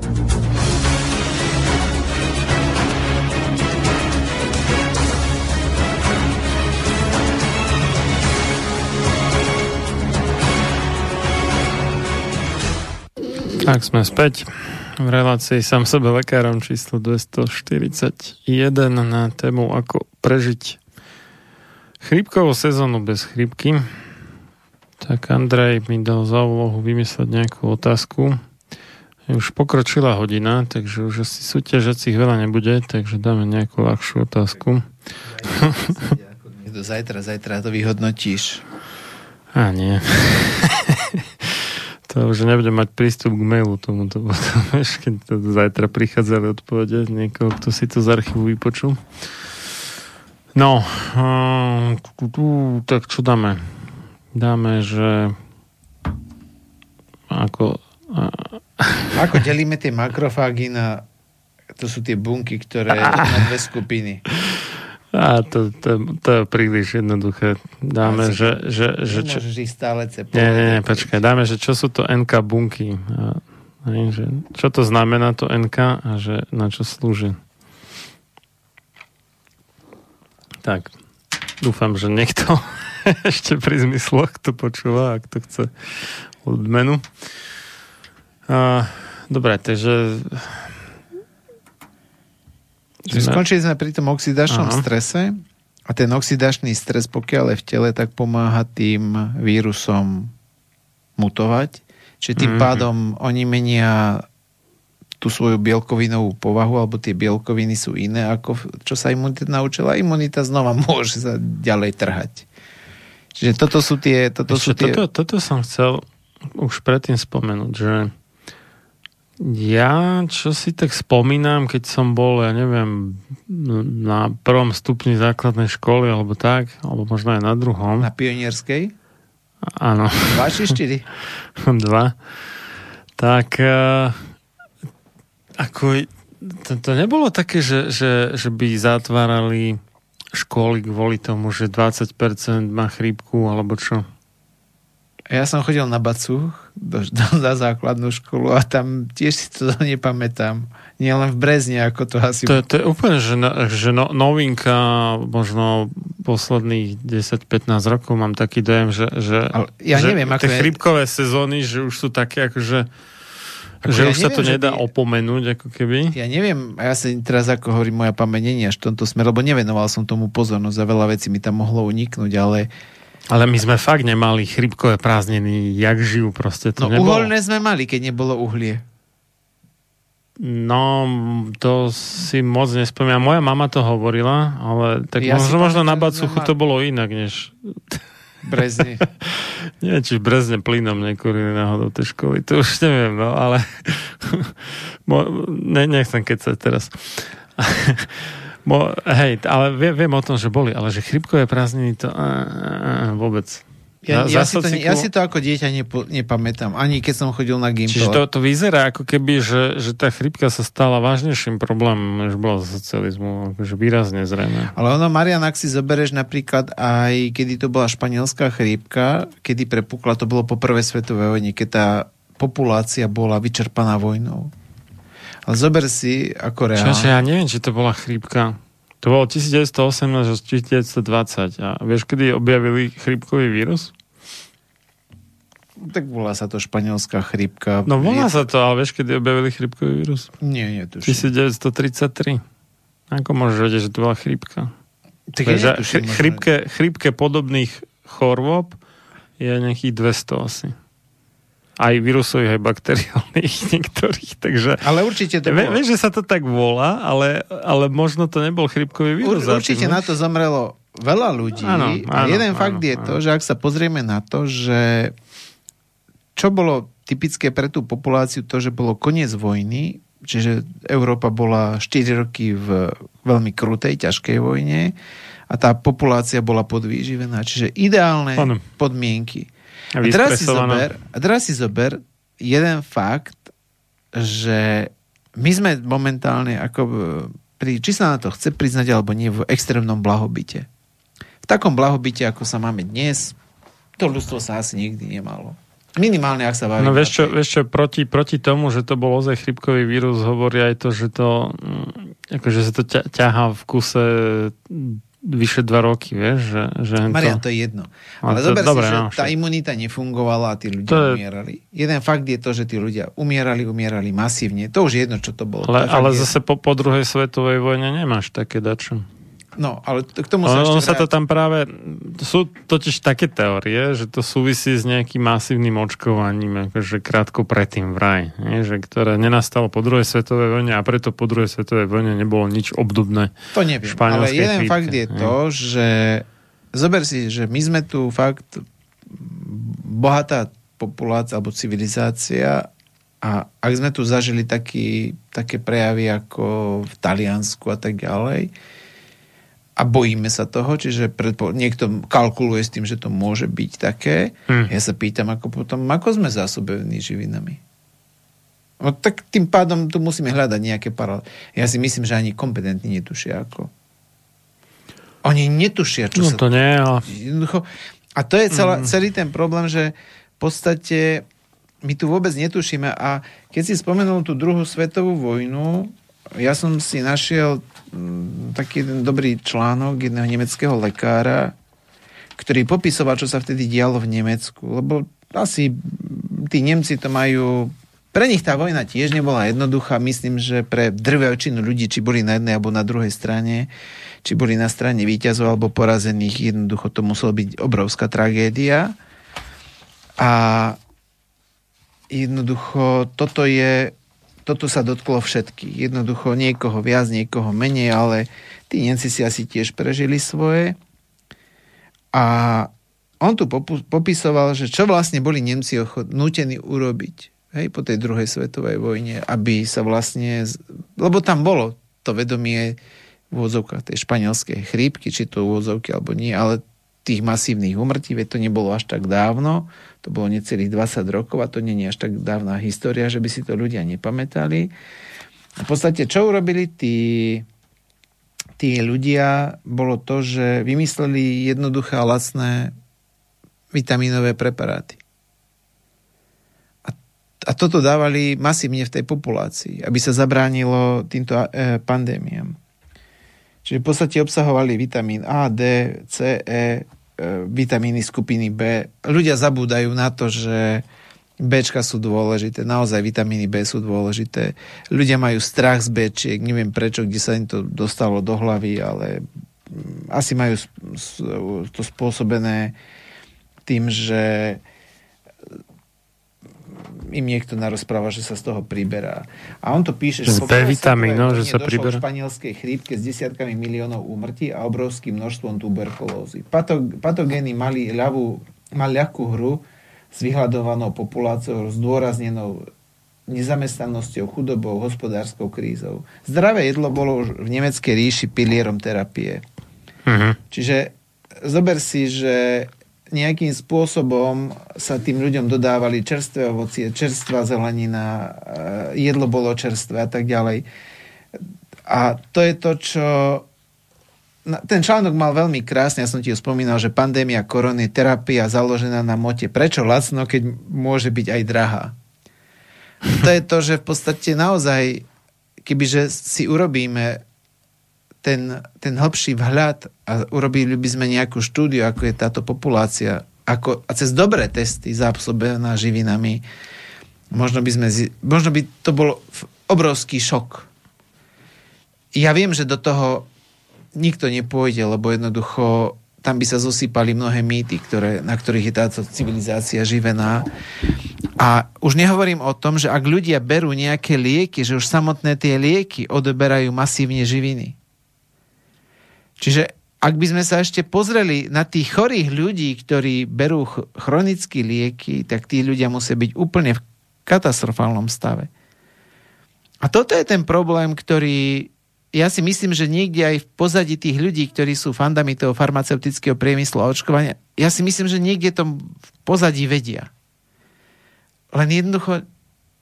S1: Tak sme späť v relácii sám sebe lekárom číslo 241 na tému ako prežiť chrípkovú sezónu bez chrípky. Tak Andrej mi dal za úlohu vymysleť nejakú otázku. Už pokročila hodina, takže už asi súťažacích veľa nebude, takže dáme nejakú ľahšiu otázku.
S2: Zajtra, zajtra to vyhodnotíš.
S1: A nie. [laughs] to už nebudem mať prístup k mailu tomuto potom, [laughs] keď to zajtra prichádzali odpovede niekoho, kto si to z archívu vypočul. No, tu, tak čo dáme? Dáme, že ako... [laughs]
S2: Ako delíme tie makrofágy na... To sú tie bunky, ktoré na dve skupiny.
S1: A to, to, to je príliš jednoduché. Dáme, že... že, že čo,
S2: stále.
S1: Nie, nie, nie, počkaj, dáme, že čo sú to NK bunky. A, hej, že čo to znamená to NK a že na čo slúži. Tak, dúfam, že niekto [laughs] ešte pri zmysloch to počúva, ak to chce odmenu. A, dobre, takže
S2: Čiže skončili sme pri tom oxidačnom
S1: Aha.
S2: strese a ten oxidačný stres, pokiaľ je v tele, tak pomáha tým vírusom mutovať. Čiže tým
S1: Mhm.
S2: pádom oni menia tú svoju bielkovinovú povahu, alebo tie bielkoviny sú iné, ako čo sa imunita naučila. Imunita znova [laughs] môže sa ďalej trhať. Čiže toto sú tie... Toto sú
S1: Ešte,
S2: tie...
S1: toto, toto som chcel už predtým spomenúť, že ja, čo si tak spomínam, keď som bol, ja neviem, na prvom stupni základnej školy, alebo tak, alebo možno aj na druhom.
S2: Na pionierskej?
S1: Áno.
S2: Dva či štyri?
S1: Dva. Tak uh, ako to, to nebolo také, že, že, že by zatvárali školy kvôli tomu, že 20% má chrípku, alebo čo?
S2: Ja som chodil na Bacuch do, do, na základnú školu a tam tiež si to [laughs] nepamätám. Nie len v Brezne, ako to asi...
S1: To, je- to je úplne, že, že no, novinka, možno posledných 10-15 rokov mám taký dojem, že, že,
S2: Ale ja
S1: že
S2: neviem, ako
S1: tie
S2: je-
S1: chrypkové sezóny, že už sú také akože
S2: Ako
S1: že
S2: ja
S1: už sa
S2: neviem,
S1: to
S2: že
S1: nedá
S2: by-
S1: opomenúť, ako keby.
S2: Ja neviem, a ja sa teraz ako hovorím, moja pamäť je až v tomto smere, lebo nevenoval som tomu pozornosť a veľa vecí mi tam mohlo uniknúť, ale
S1: Ale my sme fakt nemali chrypkové prázdniny, jak žijú proste. To
S2: no
S1: nebolo.
S2: uholné sme mali, keď nebolo uhlie.
S1: No, to si moc nespomínam. Moja mama to hovorila, ale tak
S2: Ja
S1: možno, možno na Bacuchu to bolo inak, než...
S2: Brezne. [laughs]
S1: Neviem, či Brezne plynom nekurili náhodou tej školy. To už neviem, no, ale... [laughs] Ne, nechcem kecať teraz. [laughs] Mo, hej, ale viem, viem o tom, že boli, ale že chrypkové prázdniny to... A, a, a, vôbec.
S2: Ja, ja, si to, ja si to ako dieťa nepo, nepamätám, ani keď som chodil na Gimpel.
S1: Čiže to, to vyzerá ako keby, že, že tá chrypka sa stala vážnejším problémom, než bola za socializmu. Akože výrazne zrejme.
S2: Ale ono, Marian, ak si zoberieš napríklad aj, kedy to bola španielská chrípka, kedy prepukla, to bolo po prvej svetovej vojne, keď tá populácia bola vyčerpaná vojnou. Ale zober si, ako reálne.
S1: Čo, čo, ja neviem, či to bola chrípka. To bolo 1918 až 1920. A vieš, kedy objavili chrípkový vírus?
S2: Tak volá sa to španielská chrípka.
S1: No volá sa to, ale vieš, kedy objavili chrípkový vírus?
S2: Nie, nie, tuším.
S1: 1933. Ako môžeš vedieť, že to bola chrípka?
S2: Tak ja
S1: chrípke, chrípke podobných chorôb je nejakých 200 asi. Aj vírusových, aj bakteriálnych [laughs] niektorých. Takže
S2: Ale určite to bolo.
S1: vieš, že sa to tak volá, ale, ale možno to nebol chrypkový vírus.
S2: Ur, určite na to zomrelo veľa ľudí.
S1: Áno, áno,
S2: jeden
S1: áno,
S2: fakt je
S1: áno.
S2: to, že ak sa pozrieme na to, že čo bolo typické pre tú populáciu, to, že bolo koniec vojny, čiže Európa bola 4 roky v veľmi krutej, ťažkej vojne a tá populácia bola podvýživená. Čiže ideálne
S1: Áno.
S2: podmienky.
S1: A
S2: teraz, si zober, a teraz si zober jeden fakt, že my sme momentálne ako e, pri, či sa na to chce priznať alebo nie, v extrémnom blahobite. V takom blahobite, ako sa máme dnes, to ľudstvo sa asi nikdy nemalo. Minimálne, ak sa bavíme.
S1: No vieš čo, vieš čo proti, proti tomu, že to bol ozaj chrypkový vírus, hovorí aj to, že to mm, akože sa to ťa, ťahá v kuse vyše dva roky, vieš, že, že
S2: Marian,
S1: to...
S2: to je jedno.
S1: Ale
S2: Ale
S1: to-
S2: zober
S1: dobre,
S2: si, že
S1: no,
S2: tá
S1: však.
S2: imunita nefungovala a tí ľudia
S1: To je-
S2: umierali. Jeden fakt je to, že tí ľudia umierali, umierali masívne. To už je jedno, čo to bolo.
S1: Ale,
S2: To je
S1: ale
S2: jedno.
S1: zase po, po druhej svetovej vojne nemáš také dačo.
S2: No, ale k tomu sa
S1: Ono,
S2: ešte
S1: sa to tam práve... Sú totiž také teórie, že to súvisí s nejakým masívnym očkovaním, akože krátko predtým vraj, nie? že ktoré nenastalo po druhej svetovej vojne a preto po druhej svetovej vojne nebolo nič obdobné.
S2: To neviem, ale jeden
S1: chrípke,
S2: fakt je to, že zober si, že my sme tu fakt bohatá populácia alebo civilizácia a ak sme tu zažili taký, také prejavy ako v Taliansku a tak ďalej a bojíme sa toho, čiže predpo, niekto kalkuluje s tým, že to môže byť také,
S1: Hm.
S2: ja sa pýtam, ako potom, ako sme zásobení živinami? No tak tým pádom tu musíme hľadať nejaké paralely. Ja si myslím, že ani kompetentní netušia ako. Oni netušia, čo
S1: No
S2: sa...
S1: to nie, ale...
S2: A to je celá,
S1: Mm.
S2: celý ten problém, že v podstate my tu vôbec netušíme a keď si spomenul tú druhú svetovú vojnu, ja som si našiel taký jeden dobrý článok jedného nemeckého lekára, ktorý popisoval, čo sa vtedy dialo v Nemecku, lebo asi mm, tí Nemci to majú pre nich tá vojna tiež nebola jednoduchá. Myslím, že pre drvú väčšinu ľudí, či boli na jednej alebo na druhej strane, či boli na strane víťazov alebo porazených, jednoducho to muselo byť obrovská tragédia. A jednoducho toto je toto sa dotklo všetkých. Jednoducho niekoho viac, niekoho menej, ale tí Nemci si asi tiež prežili svoje. A on tu popisoval, že čo vlastne boli Nemci nútení urobiť hej, po tej druhej svetovej vojne, aby sa vlastne... Lebo tam bolo to vedomie v úvodzovkách tej španielskej chrípky, či to úvodzovky alebo nie, ale tých masívnych umrtí, veď to nebolo až tak dávno, to bolo necelých 20 rokov a to nie je až tak dávna história, že by si to ľudia nepamätali. A v podstate, čo urobili tí, tí ľudia, bolo to, že vymysleli jednoduché a lacné vitamínové preparáty. A, a toto dávali masívne v tej populácii, aby sa zabránilo týmto e, pandémiám. Čiže v podstate obsahovali vitamín A, D, C, E, vitamíny skupiny B. Ľudia zabúdajú na to, že Bčka sú dôležité, naozaj vitamíny B sú dôležité. Ľudia majú strach z Bčiek, neviem prečo, kde sa im to dostalo do hlavy, ale mm, asi majú to spôsobené tým, že im niekto narozpráva, že sa z toho priberá. A on to píše,
S1: Že z B-vitamínu,
S2: svetovej
S1: že sa priberá.
S2: k španielskej chrípke s desiatkami miliónov úmrtí a obrovským množstvom tuberkulózy. Pato, patogény mali, ľavú, mali ľahkú hru s vyhľadovanou populáciou, zdôraznenou nezamestnanosťou, chudobou, hospodárskou krízou. Zdravé jedlo bolo už v nemeckej ríši pilierom terapie.
S1: Mhm.
S2: Čiže zober si, že nejakým spôsobom sa tým ľuďom dodávali čerstvé ovocie, čerstvá zelenina, eh, jedlo bolo čerstvé a tak ďalej. A to je to, čo... Ten článok mal veľmi krásne, ja som ti ho spomínal, že pandémia korony, terapia založená na mote. Prečo lacno, keď môže byť aj drahá? To je to, že v podstate naozaj, kebyže si urobíme ten, ten hĺbší vhľad a urobili by sme nejakú štúdiu, ako je táto populácia ako, a cez dobré testy zásobená živinami, možno by, sme, možno by to bol f- obrovský šok. Ja viem, že do toho nikto nepôjde, lebo jednoducho tam by sa zosypali mnohé mýty, ktoré, na ktorých je táto civilizácia živená. A už nehovorím o tom, že ak ľudia berú nejaké lieky, že už samotné tie lieky odeberajú masívne živiny. Čiže ak by sme sa ešte pozreli na tých chorých ľudí, ktorí berú ch- chronické lieky, tak tí ľudia musia byť úplne v katastrofálnom stave. A toto je ten problém, ktorý ja si myslím, že niekde aj v pozadí tých ľudí, ktorí sú fandami toho farmaceutického priemyslu a očkovania, ja si myslím, že niekde to v pozadí vedia. Len jednoducho,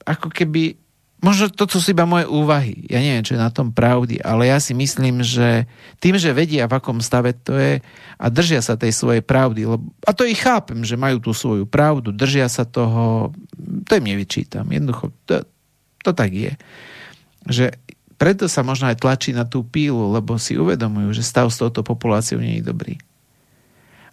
S2: ako keby, možno to sú iba moje úvahy, ja neviem, čo je na tom pravdy, ale ja si myslím, že tým, že vedia, v akom stave to je a držia sa tej svojej pravdy, lebo, a to ich chápem, že majú tú svoju pravdu, držia sa toho, to im nevyčítam, jednoducho, to, to tak je. Že preto sa možno aj tlačí na tú pílu, lebo si uvedomujú, že stav s touto populáciou nie je dobrý.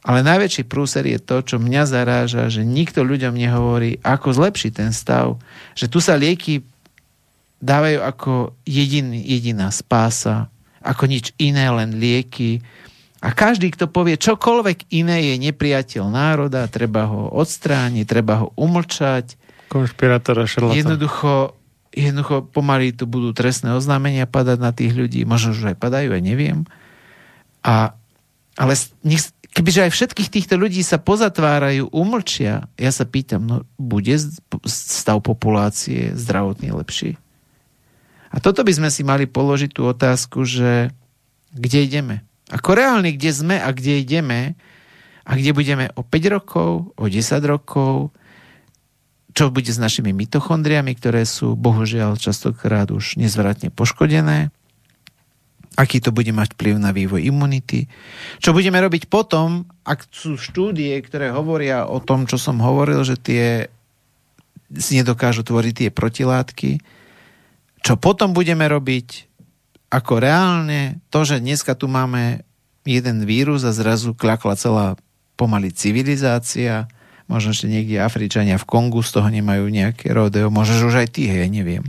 S2: Ale najväčší prúser je to, čo mňa zaráža, že nikto ľuďom nehovorí, ako zlepšiť ten stav. Že tu sa lieky dávajú ako jediný, jediná spása, ako nič iné, len lieky. A každý, kto povie čokoľvek iné, je nepriateľ národa, treba ho odstrániť, treba ho umlčať.
S1: Konšpirátora šarlatán.
S2: Jednoducho, jednoducho pomaly tu budú trestné oznámenia padať na tých ľudí, možno už aj padajú, ja neviem. A, ale nech, kebyže aj všetkých týchto ľudí sa pozatvárajú, umlčia, ja sa pýtam, no bude stav populácie zdravotný lepší? A toto by sme si mali položiť tú otázku, že kde ideme? Ako reálne, kde sme a kde ideme? A kde budeme o 5 rokov, o 10 rokov, čo bude s našimi mitochondriami, ktoré sú bohužiaľ častokrát už nezvratne poškodené, aký to bude mať vplyv na vývoj imunity, čo budeme robiť potom, ak sú štúdie, ktoré hovoria o tom, čo som hovoril, že tie si nedokážu tvoriť tie protilátky, čo potom budeme robiť, ako reálne to, že dneska tu máme jeden vírus a zrazu klakla celá pomaly civilizácia, možno ešte niekde Afričania v Kongu z toho nemajú nejaké rodeo, možno že už aj tí, hej, neviem.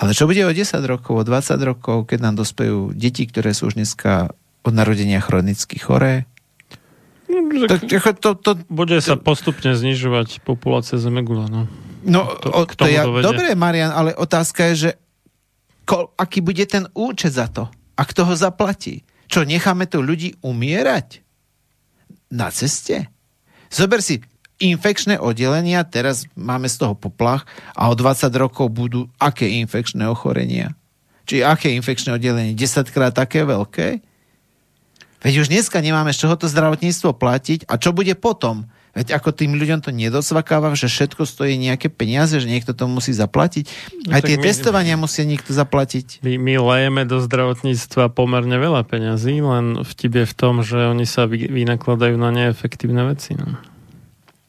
S2: Ale čo bude o 10 rokov, o 20 rokov, keď nám dospejú deti, ktoré sú už dneska od narodenia chronicky choré? To, to, to, to,
S1: Bude sa postupne znižovať populácia Zemegula, no.
S2: No,
S1: To-
S2: o, to ja, dobre, Marian, ale otázka je, že ko, aký bude ten účet za to? A kto ho zaplatí? Čo, necháme tu ľudí umierať? Na ceste? Zober si, infekčné oddelenia, teraz máme z toho poplach a o 20 rokov budú aké infekčné ochorenia? Či aké infekčné oddelenie? 10 krát také veľké? Veď už dneska nemáme z čoho to zdravotníctvo platiť a čo bude potom? Veď ako tým ľuďom to nedosvakáva, že všetko stojí nejaké peniaze, že niekto to musí zaplatiť.
S1: No
S2: Aj
S1: tak
S2: tie
S1: my-
S2: testovania musí niekto zaplatiť.
S1: My, my lejeme do zdravotníctva pomerne veľa peňazí, len vtip je v tom, že oni sa vy, vynakladajú na neefektívne veci. No.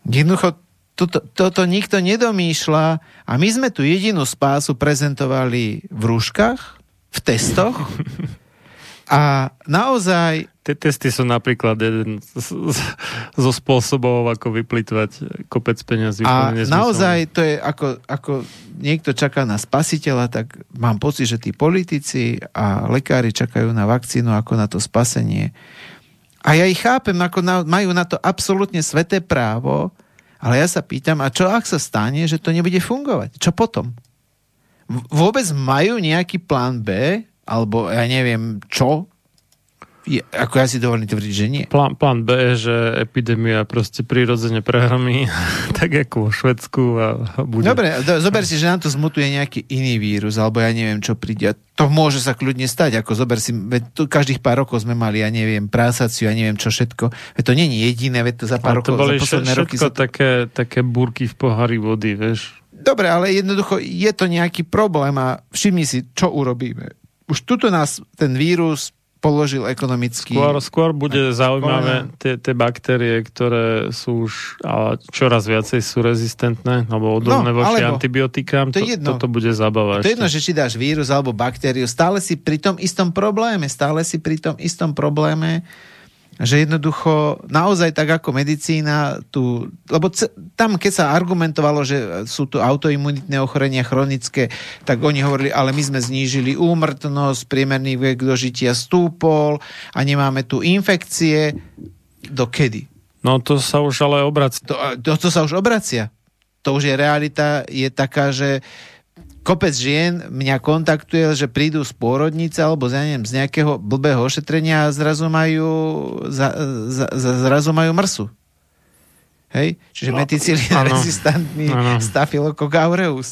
S2: Jednoducho toto, toto nikto nedomýšľa a my sme tu jedinú spásu prezentovali v rúškach, v testoch [laughs] A naozaj
S1: Tie testy sú napríklad jeden zo spôsobov, ako vyplitvať kopec peniazí.
S2: A naozaj to je ako, ako niekto čaká na spasiteľa, tak mám pocit, že tí politici a lekári čakajú na vakcínu ako na to spasenie. A ja ich chápem, ako na, majú na to absolútne sveté právo, ale ja sa pýtam, a čo ak sa stane, že to nebude fungovať? Čo potom? V- Vôbec majú nejaký plán B, alebo ja neviem čo? Je, ako ja si dovolím tvrdiť, že nie.
S1: Plán, plán B je, že epidémia proste prirodzene prehromí, [laughs] tak ako vo Švedsku a bude.
S2: Dobre, do, zober si, že nám tu zmutuje nejaký iný vírus, alebo ja neviem, čo príde. A To môže sa kľudne stať, ako zober si, veď tu každých pár rokov sme mali, ja neviem, prásaciu, ja neviem čo všetko. Veď to nie je jediné, veď to za pár
S1: to
S2: rokov, za posledné roky sa...
S1: také, také búrky v pohári vody, vieš.
S2: Dobre, ale jednoducho je to nejaký problém a všimni si, čo urobíme. Už tuto nás ten vírus položil ekonomicky.
S1: Skôr, skôr bude zaujímavé tie, tie baktérie, ktoré sú už ale čoraz viacej sú rezistentné, alebo odolné
S2: No,
S1: voči
S2: alebo-
S1: antibiotikám.
S2: to je jedno.
S1: Toto bude zabava.
S2: To je jedno, že či dáš vírus alebo baktériu, stále si pri tom istom probléme, stále si pri tom istom probléme, že jednoducho naozaj tak ako medicína tu, lebo ce, tam keď sa argumentovalo, že sú tu autoimunitné ochorenia chronické, tak oni hovorili, ale my sme znížili úmrtnosť, priemerný vek dožitia stúpol a nemáme tu infekcie. Dokedy?
S1: No to sa už ale obracia.
S2: To, to, to sa už obracia. To už je realita, je taká, že kopec žien mňa kontaktuje, že prídu z pôrodnice alebo z, ja neviem, z nejakého blbého ošetrenia a zrazu majú, za, za, za, zrazu majú mrsu. Hej? Čiže no, meticilín
S1: áno.
S2: rezistantný
S1: Áno.
S2: Staphylococcus aureus.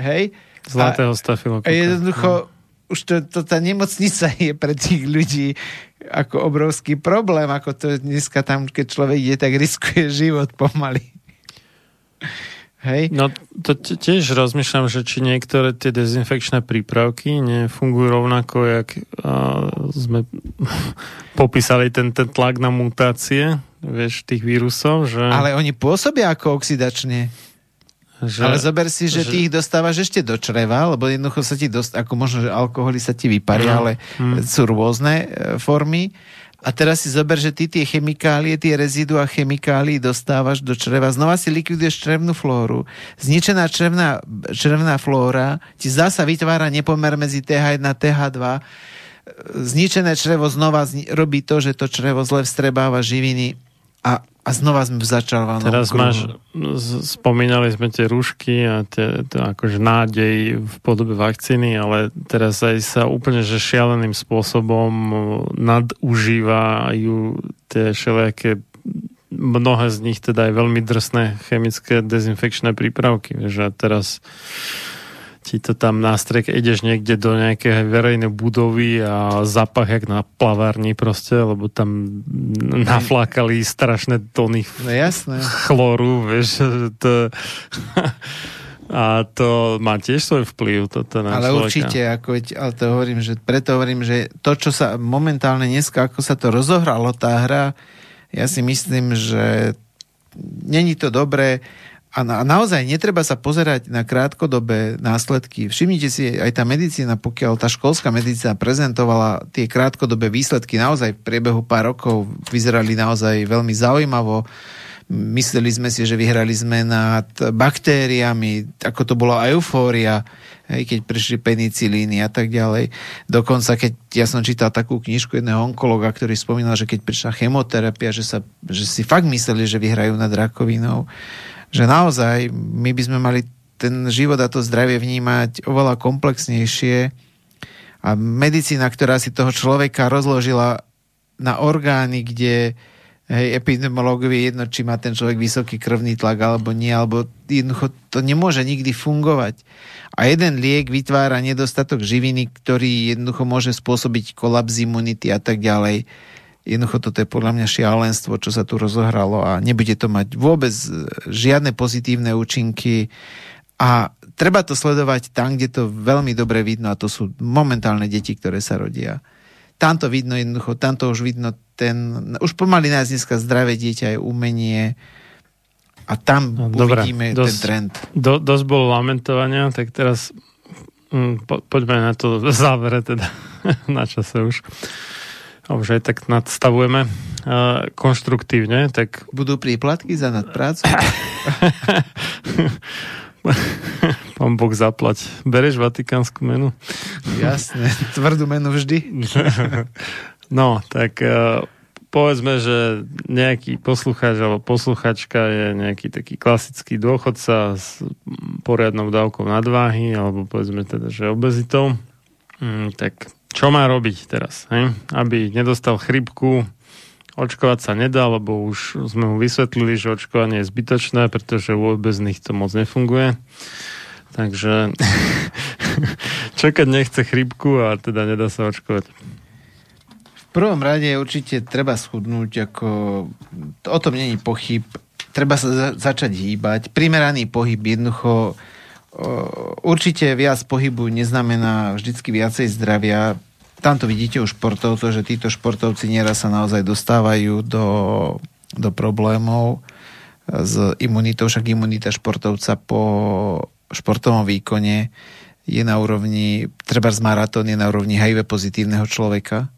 S2: Hej?
S1: Zlatého
S2: A
S1: stafilokoka.
S2: jednoducho, už to, to, tá nemocnica [laughs] je pre tých ľudí ako obrovský problém, ako to dneska tam, keď človek ide, tak riskuje život pomaly. Hej?
S1: No to tiež rozmýšľam, že či niektoré tie dezinfekčné prípravky nefungujú rovnako, jak uh, sme [laughs] popísali ten, ten tlak na mutácie, vieš, tých vírusov, že...
S2: Ale oni pôsobia ako oxidačne.
S1: že
S2: Ale zober si, že,
S1: že-
S2: ty ich dostávaš ešte do čreva, lebo jednoducho sa ti dost, ako možno, že alkoholy sa ti vyparia,
S1: No.
S2: ale
S1: Hm.
S2: sú rôzne e, formy. A teraz si zober, že ty tie chemikálie, tie rezidua chemikálií dostávaš do čreva. Znova si likviduješ črevnú flóru. Zničená črevná, črevná flóra ti zasa vytvára nepomer medzi TH1 a TH2. Zničené črevo znova zni- robí to, že to črevo zle vstrebáva živiny a, a znova sme v začarovanom
S1: Teraz
S2: kruhu.
S1: máš, z- spomínali sme tie rúšky a tie, to akože nádej v podobe vakcíny, ale teraz aj sa úplne že šialeným spôsobom nadužívajú tie všelijaké mnohé z nich teda aj veľmi drsné chemické dezinfekčné prípravky. A teraz ti to tam nástrek, ideš niekde do nejakej verejnej budovy a zapach jak na plavárni proste, lebo tam naflákali strašné tóny
S2: No jasné.
S1: chlóru, vieš, to, a to má tiež svoj vplyv toto na
S2: Ale
S1: človeka.
S2: určite, ako, ale to hovorím, že preto hovorím, že to, čo sa momentálne dneska, ako sa to rozohralo, tá hra, ja si myslím, že není to dobré a, na, naozaj netreba sa pozerať na krátkodobé následky. Všimnite si, aj tá medicína, pokiaľ tá školská medicína prezentovala tie krátkodobé výsledky, naozaj v priebehu pár rokov vyzerali naozaj veľmi zaujímavo. Mysleli sme si, že vyhrali sme nad baktériami, ako to bola eufória, hej, keď prišli penicilíny a tak ďalej. Dokonca, keď ja som čítal takú knižku jedného onkologa, ktorý spomínal, že keď prišla chemoterapia, že, sa, že si fakt mysleli, že vyhrajú nad rakovinou. Že naozaj my by sme mali ten život a to zdravie vnímať oveľa komplexnejšie a medicína, ktorá si toho človeka rozložila na orgány, kde hej, epidemiológovi je jedno, či má ten človek vysoký krvný tlak alebo nie, alebo jednoducho to nemôže nikdy fungovať. A jeden liek vytvára nedostatok živiny, ktorý jednoducho môže spôsobiť kolaps imunity a tak ďalej. Jednoducho toto je podľa mňa šialenstvo, čo sa tu rozohralo a nebude to mať vôbec e, žiadne pozitívne účinky a treba to sledovať tam, kde to veľmi dobre vidno a to sú momentálne deti, ktoré sa rodia. Tam to vidno jednoducho, tam to už vidno ten, už pomaly nás dneska zdravé dieťa je umenie a tam
S1: No,
S2: Dobre, uvidíme
S1: dosť-
S2: ten trend.
S1: Do, dosť bolo lamentovania, tak teraz mm, po, poďme na to závere teda. [laughs] na čase už. Aj tak nadstavujeme uh, konštruktívne, tak...
S2: Budú príplatky za nadprácu? [laughs]
S1: Pán Boh zaplať. Bereš vatikánsku menu?
S2: Jasné, tvrdú menu vždy. [laughs]
S1: no, tak uh, povedzme, že nejaký poslucháč alebo posluchačka je nejaký taký klasický dôchodca s poriadnou dávkou nadváhy alebo povedzme teda, že obezitou. Mm, tak čo má robiť teraz? Hej? Aby nedostal chrypku, očkovať sa nedá, lebo už sme mu vysvetlili, že očkovanie je zbytočné, pretože u obezných to moc nefunguje. Takže [laughs] čakať nechce chrypku a teda nedá sa očkovať.
S2: V prvom rade určite treba schudnúť, ako o tom není pochyb. Treba sa za- začať hýbať. Primeraný pohyb jednoducho určite viac pohybu neznamená vždycky viacej zdravia. Tam to vidíte u športovcov, že títo športovci nieraz sa naozaj dostávajú do, do problémov s imunitou, však imunita športovca po športovom výkone je na úrovni, treba z maratón je na úrovni HIV pozitívneho človeka.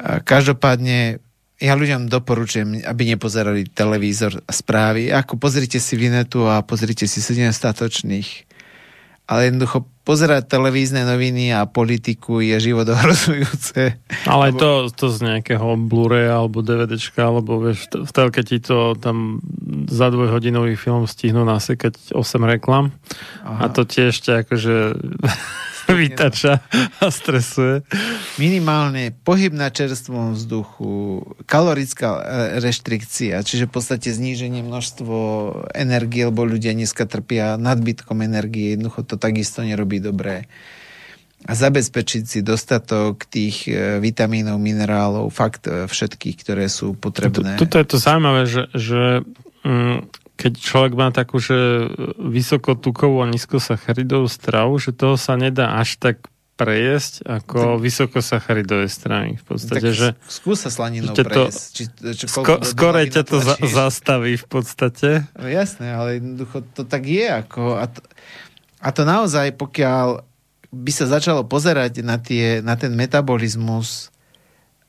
S2: Každopádne ja ľuďom doporučujem, aby nepozerali televízor a správy. Ako pozrite si Vinetu a pozrite si 7 statočných. Ale jednoducho pozerať televízne noviny a politiku je život ohrozujúce.
S1: Ale to, to z nejakého Blu-ray alebo DVDčka, alebo vieš, v telke ti to tam za dvojhodinový film stihnú nasekať 8 reklam. Aha. A to tiež ťa akože vytača a stresuje.
S2: Minimálne pohyb na čerstvom vzduchu, kalorická e, reštrikcia, čiže v podstate zníženie množstvo energie, lebo ľudia dneska trpia nadbytkom energie, jednoducho to takisto nerobí dobré. A zabezpečiť si dostatok tých e, vitamínov, minerálov, fakt e, všetkých, ktoré sú potrebné.
S1: Tuto je to zaujímavé, že, že mm, keď človek má takú, že vysokotukovú a nízkosacharidovú stravu, že toho sa nedá až tak prejesť ako tak, vysokosacharidové stravy. V podstate, tak že...
S2: Skús sa slaninou
S1: to,
S2: prejesť. Či,
S1: či sko, skorej ťa to za, zastaví v podstate.
S2: No jasné, ale jednoducho to tak je. Ako, a, to, a to naozaj, pokiaľ by sa začalo pozerať na, tie, na ten metabolizmus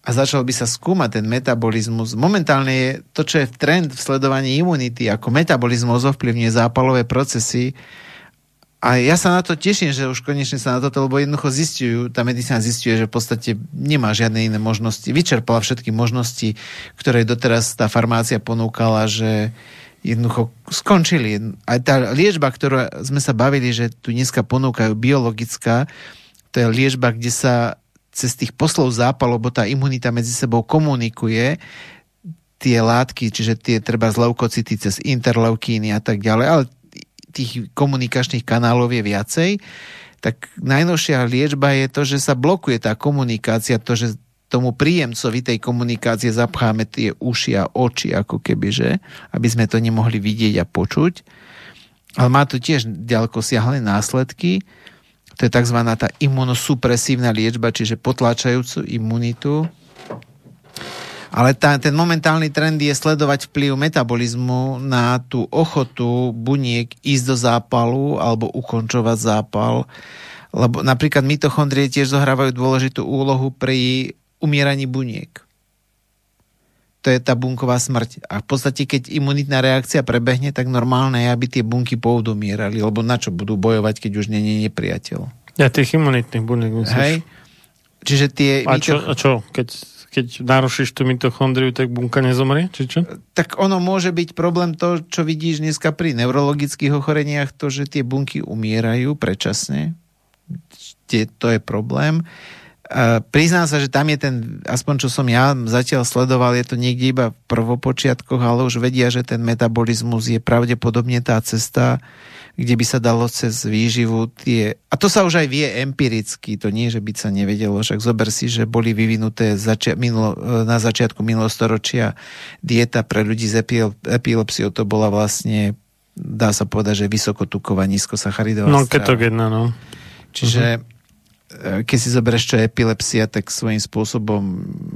S2: a začal by sa skúmať ten metabolizmus. Momentálne je to, čo je v trend v sledovaní imunity, ako metabolizmus ovplyvňuje zápalové procesy. A ja sa na to teším, že už konečne sa na toto, lebo jednoducho zistujú, tá medicína zistuje, že v podstate nemá žiadne iné možnosti. Vyčerpala všetky možnosti, ktoré doteraz tá farmácia ponúkala, že jednoducho skončili. Aj tá liečba, ktorú sme sa bavili, že tu dneska ponúkajú biologická, to je liečba, kde sa cez tých poslov zápal, lebo tá imunita medzi sebou komunikuje tie látky, čiže tie treba z leukocity cez interleukíny a tak ďalej, ale tých komunikačných kanálov je viacej, tak najnovšia liečba je to, že sa blokuje tá komunikácia, to, že tomu príjemcovi tej komunikácie zapcháme tie uši a oči, ako keby, že, aby sme to nemohli vidieť a počuť. Ale má to tiež ďaleko siahle následky. To je tzv. tá imunosupresívna liečba, čiže potláčajúcu imunitu. Ale tá, ten momentálny trend je sledovať vplyv metabolizmu na tú ochotu buniek ísť do zápalu alebo ukončovať zápal. Lebo napríklad mitochondrie tiež zohrávajú dôležitú úlohu pri umieraní buniek. To je tá bunková smrť. A v podstate, keď imunitná reakcia prebehne, tak normálne je, aby tie bunky pôvodumierali, lebo na čo budú bojovať, keď už je nepriateľ.
S1: Ja tých imunitných buniek myslíš.
S2: Hej. Čiže tie...
S1: A čo, a čo? Keď, keď narušíš tú mitochondriu, tak bunka nezomrie? Či čo?
S2: Tak ono môže byť problém to, čo vidíš dneska pri neurologických ochoreniach, to, že tie bunky umierajú predčasne. To je problém. Priznám sa, že tam je ten, aspoň čo som ja zatiaľ sledoval, je to niekde iba v prvopočiatkoch, ale už vedia, že ten metabolizmus je pravdepodobne tá cesta, kde by sa dalo cez výživu tie... A to sa už aj vie empiricky, to nie, že by sa nevedelo, však zober si, že boli vyvinuté začia- minulo, na začiatku minulostoročia dieta pre ľudí s epilepsiou, to bola vlastne dá sa povedať, že vysokotuková, nízkosacharidová
S1: No, ketogénna, no.
S2: Čiže uh-huh keď si zoberieš, čo je epilepsia, tak svojím spôsobom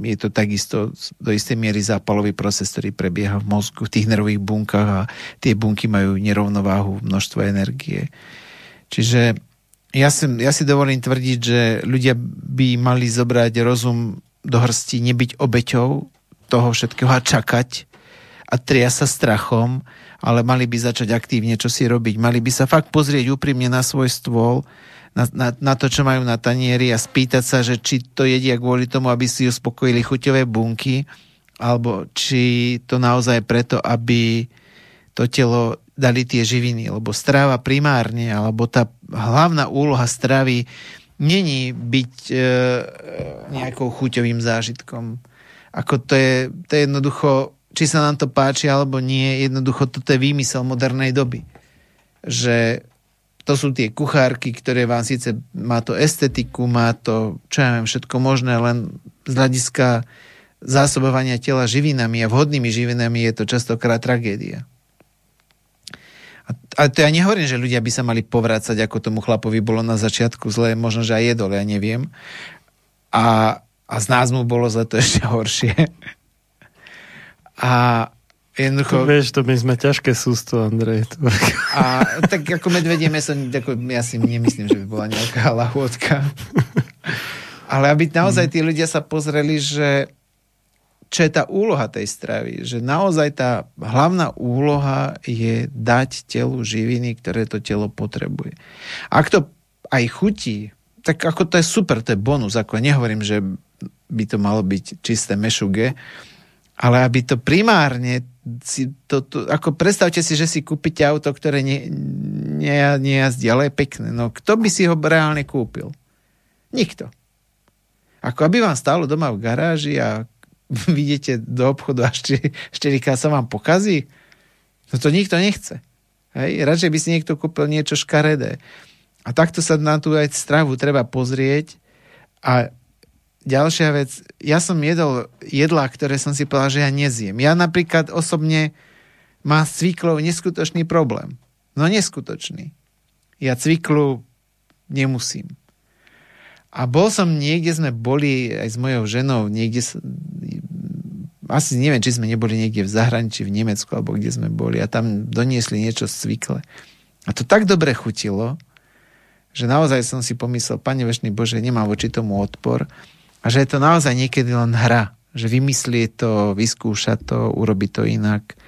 S2: je to takisto do istej miery zápalový proces, ktorý prebieha v mozgu, v tých nervových bunkách a tie bunky majú nerovnováhu, množstvo energie. Čiže Ja si, ja si dovolím tvrdiť, že ľudia by mali zobrať rozum do hrsti, nebyť obeťou toho všetkého a čakať a tria sa strachom, ale mali by začať aktívne čo si robiť. Mali by sa fakt pozrieť úprimne na svoj stôl, na, na, na to, čo majú na tanieri a spýtať sa, že či to jedia kvôli tomu, aby si uspokojili chuťové bunky, alebo či to naozaj preto, aby to telo dali tie živiny, lebo strava primárne, alebo tá hlavná úloha stravy není byť e, nejakou chuťovým zážitkom. Ako to je, to je jednoducho, či sa nám to páči alebo nie, jednoducho toto je výmysel modernej doby. Že to sú tie kuchárky, ktoré vám síce má to estetiku, má to, čo ja viem, všetko možné, len z hľadiska zásobovania tela živinami a vhodnými živinami je to častokrát tragédia. A, to ja nehovorím, že ľudia by sa mali povrácať, ako tomu chlapovi bolo na začiatku zle, možno, že aj jedol, ja neviem. A, a z nás mu bolo zle to ešte horšie. [laughs] A Jednoducho...
S1: Vieš, to my sme ťažké sústo, Andrej.
S2: A tak ako medvedie meso, ako, ja si nemyslím, že by bola nejaká lahôdka. Ale aby naozaj tí ľudia sa pozreli, že čo je tá úloha tej stravy. Že naozaj tá hlavná úloha je dať telu živiny, ktoré to telo potrebuje. Ak to aj chutí, tak ako to je super, to je bonus. Ako nehovorím, že by to malo byť čisté mešuge, ale aby to primárne si to, to, ako predstavte si, že si kúpite auto, ktoré ne, ne, nejazdí, ale je pekné. No kto by si ho reálne kúpil? Nikto. Ako aby vám stálo doma v garáži a [laughs] vidíte do obchodu a šterika sa vám pokazí? No to nikto nechce. Hej? Radšej by si niekto kúpil niečo škaredé. A takto sa na tú aj stravu treba pozrieť a ďalšia vec, ja som jedol jedlá, ktoré som si povedal, že ja nezjem. Ja napríklad osobne mám s cviklou neskutočný problém. No neskutočný. Ja cviklu nemusím. A bol som niekde, sme boli aj s mojou ženou, niekde, asi neviem, či sme neboli niekde v zahraničí, v Nemecku, alebo kde sme boli a tam doniesli niečo z cvikle. A to tak dobre chutilo, že naozaj som si pomyslel, Pane Vešný Bože, nemám voči tomu odpor a že je to naozaj niekedy len hra. Že vymyslieť to, vyskúšať to, urobiť to inak.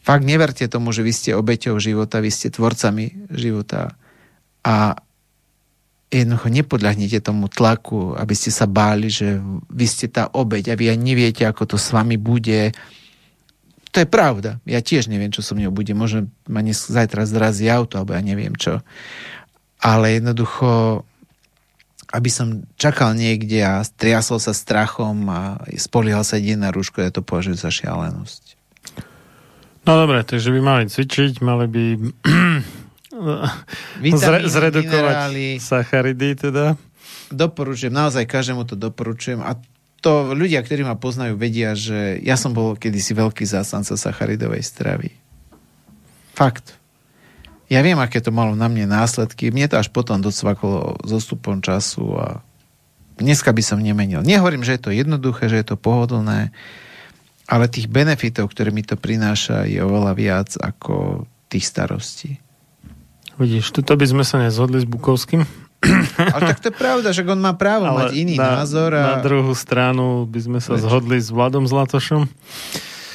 S2: Fakt neverte tomu, že vy ste obeťou života, vy ste tvorcami života. A jednoducho nepodľahnite tomu tlaku, aby ste sa báli, že vy ste tá obeť a vy aj neviete, ako to s vami bude. To je pravda. Ja tiež neviem, čo so mnou bude. Možno ma zajtra zrazí auto, alebo ja neviem čo. Ale jednoducho aby som čakal niekde a triasol sa strachom a spoliehal sa jedine na rúško, ja to považujem za šialenosť.
S1: No dobre, takže by mali cvičiť, mali by [clears throat] Vitamíny, zredukovať minerály. sacharidy teda.
S2: Doporučujem, naozaj každému to doporučujem a to ľudia, ktorí ma poznajú, vedia, že ja som bol kedysi veľký zástanca sacharidovej stravy. Fakt ja viem, aké to malo na mne následky. Mne to až potom docvaklo zostupom času a dneska by som nemenil. Nehovorím, že je to jednoduché, že je to pohodlné, ale tých benefitov, ktoré mi to prináša, je oveľa viac ako tých starostí.
S1: Vidíš, tuto by sme sa nezhodli s Bukovským.
S2: Ale tak to je pravda, že on má právo Ale mať iný
S1: na,
S2: názor.
S1: A... Na druhú stranu by sme sa Več. zhodli s Vladom Zlatošom.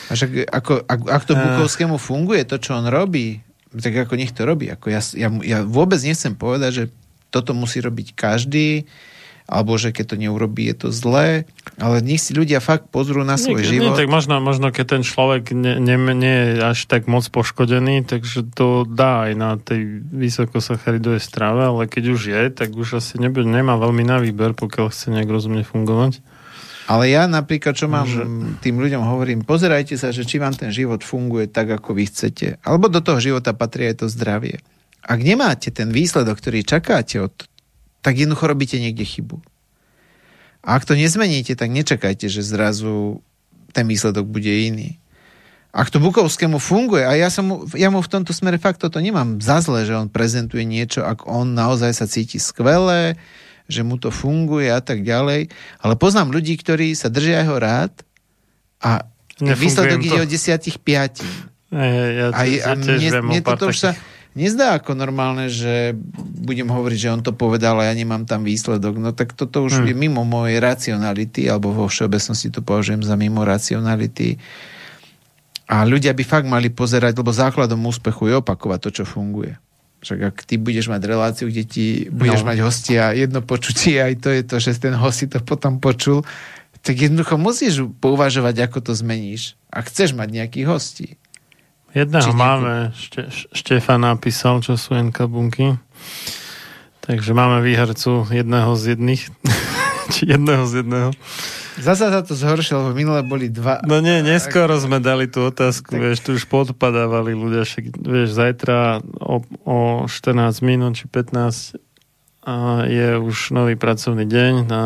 S2: A že ako, ak, ak to Bukovskému funguje, to, čo on robí, tak ako nech to robí. Ako ja, ja, ja vôbec nechcem povedať, že toto musí robiť každý, alebo že keď to neurobí, je to zlé, ale nech si ľudia fakt pozrú na svoj nie, život.
S1: Nie, tak možno, možno keď ten človek nie, nie, nie je až tak moc poškodený, takže to dá aj na tej vysokosacharidovej strave, ale keď už je, tak už asi nebude, nemá veľmi na výber, pokiaľ chce nejak rozumne fungovať.
S2: Ale ja napríklad, čo mám že... tým ľuďom hovorím, pozerajte sa, že či vám ten život funguje tak, ako vy chcete. Alebo do toho života patrí aj to zdravie. Ak nemáte ten výsledok, ktorý čakáte od, tak jednoducho robíte niekde chybu. A ak to nezmeníte, tak nečakajte, že zrazu ten výsledok bude iný. Ak to Bukovskému funguje, a ja, som mu, ja mu v tomto smere fakt toto nemám za zle, že on prezentuje niečo, ak on naozaj sa cíti skvelé, že mu to funguje a tak ďalej. Ale poznám ľudí, ktorí sa držia jeho rád a výsledok ide o desiatich piatim.
S1: Ja, ja, ja, a, a
S2: mne, mne toto už sa, nezdá ako normálne, že budem hovoriť, že on to povedal a ja nemám tam výsledok. No tak toto už
S1: Hmm.
S2: je mimo mojej racionality, alebo vo všeobecnosti to považujem za mimo racionality. A ľudia by fakt mali pozerať, lebo základom úspechu je opakovať to, čo funguje. Však ak ty budeš mať reláciu, kde ti budeš
S1: No.
S2: mať hostia jedno počutie, aj to je to, že ten host si to potom počul, tak jednoducho musíš pouvažovať, ako to zmeníš. A chceš mať nejakých hostí.
S1: Jedného
S2: Či
S1: máme, Šte, Štefan napísal, čo sú NK bunky. Takže máme výhercu jedného z jedných. [laughs] Či jedného z jedného.
S2: Zasa sa to zhoršilo, lebo minule boli dva...
S1: No nie, neskoro sme dali tú otázku, vieš, tu už podpadávali ľudia, však, vieš, zajtra o, o 14 minút či 15 a je už nový pracovný deň. A...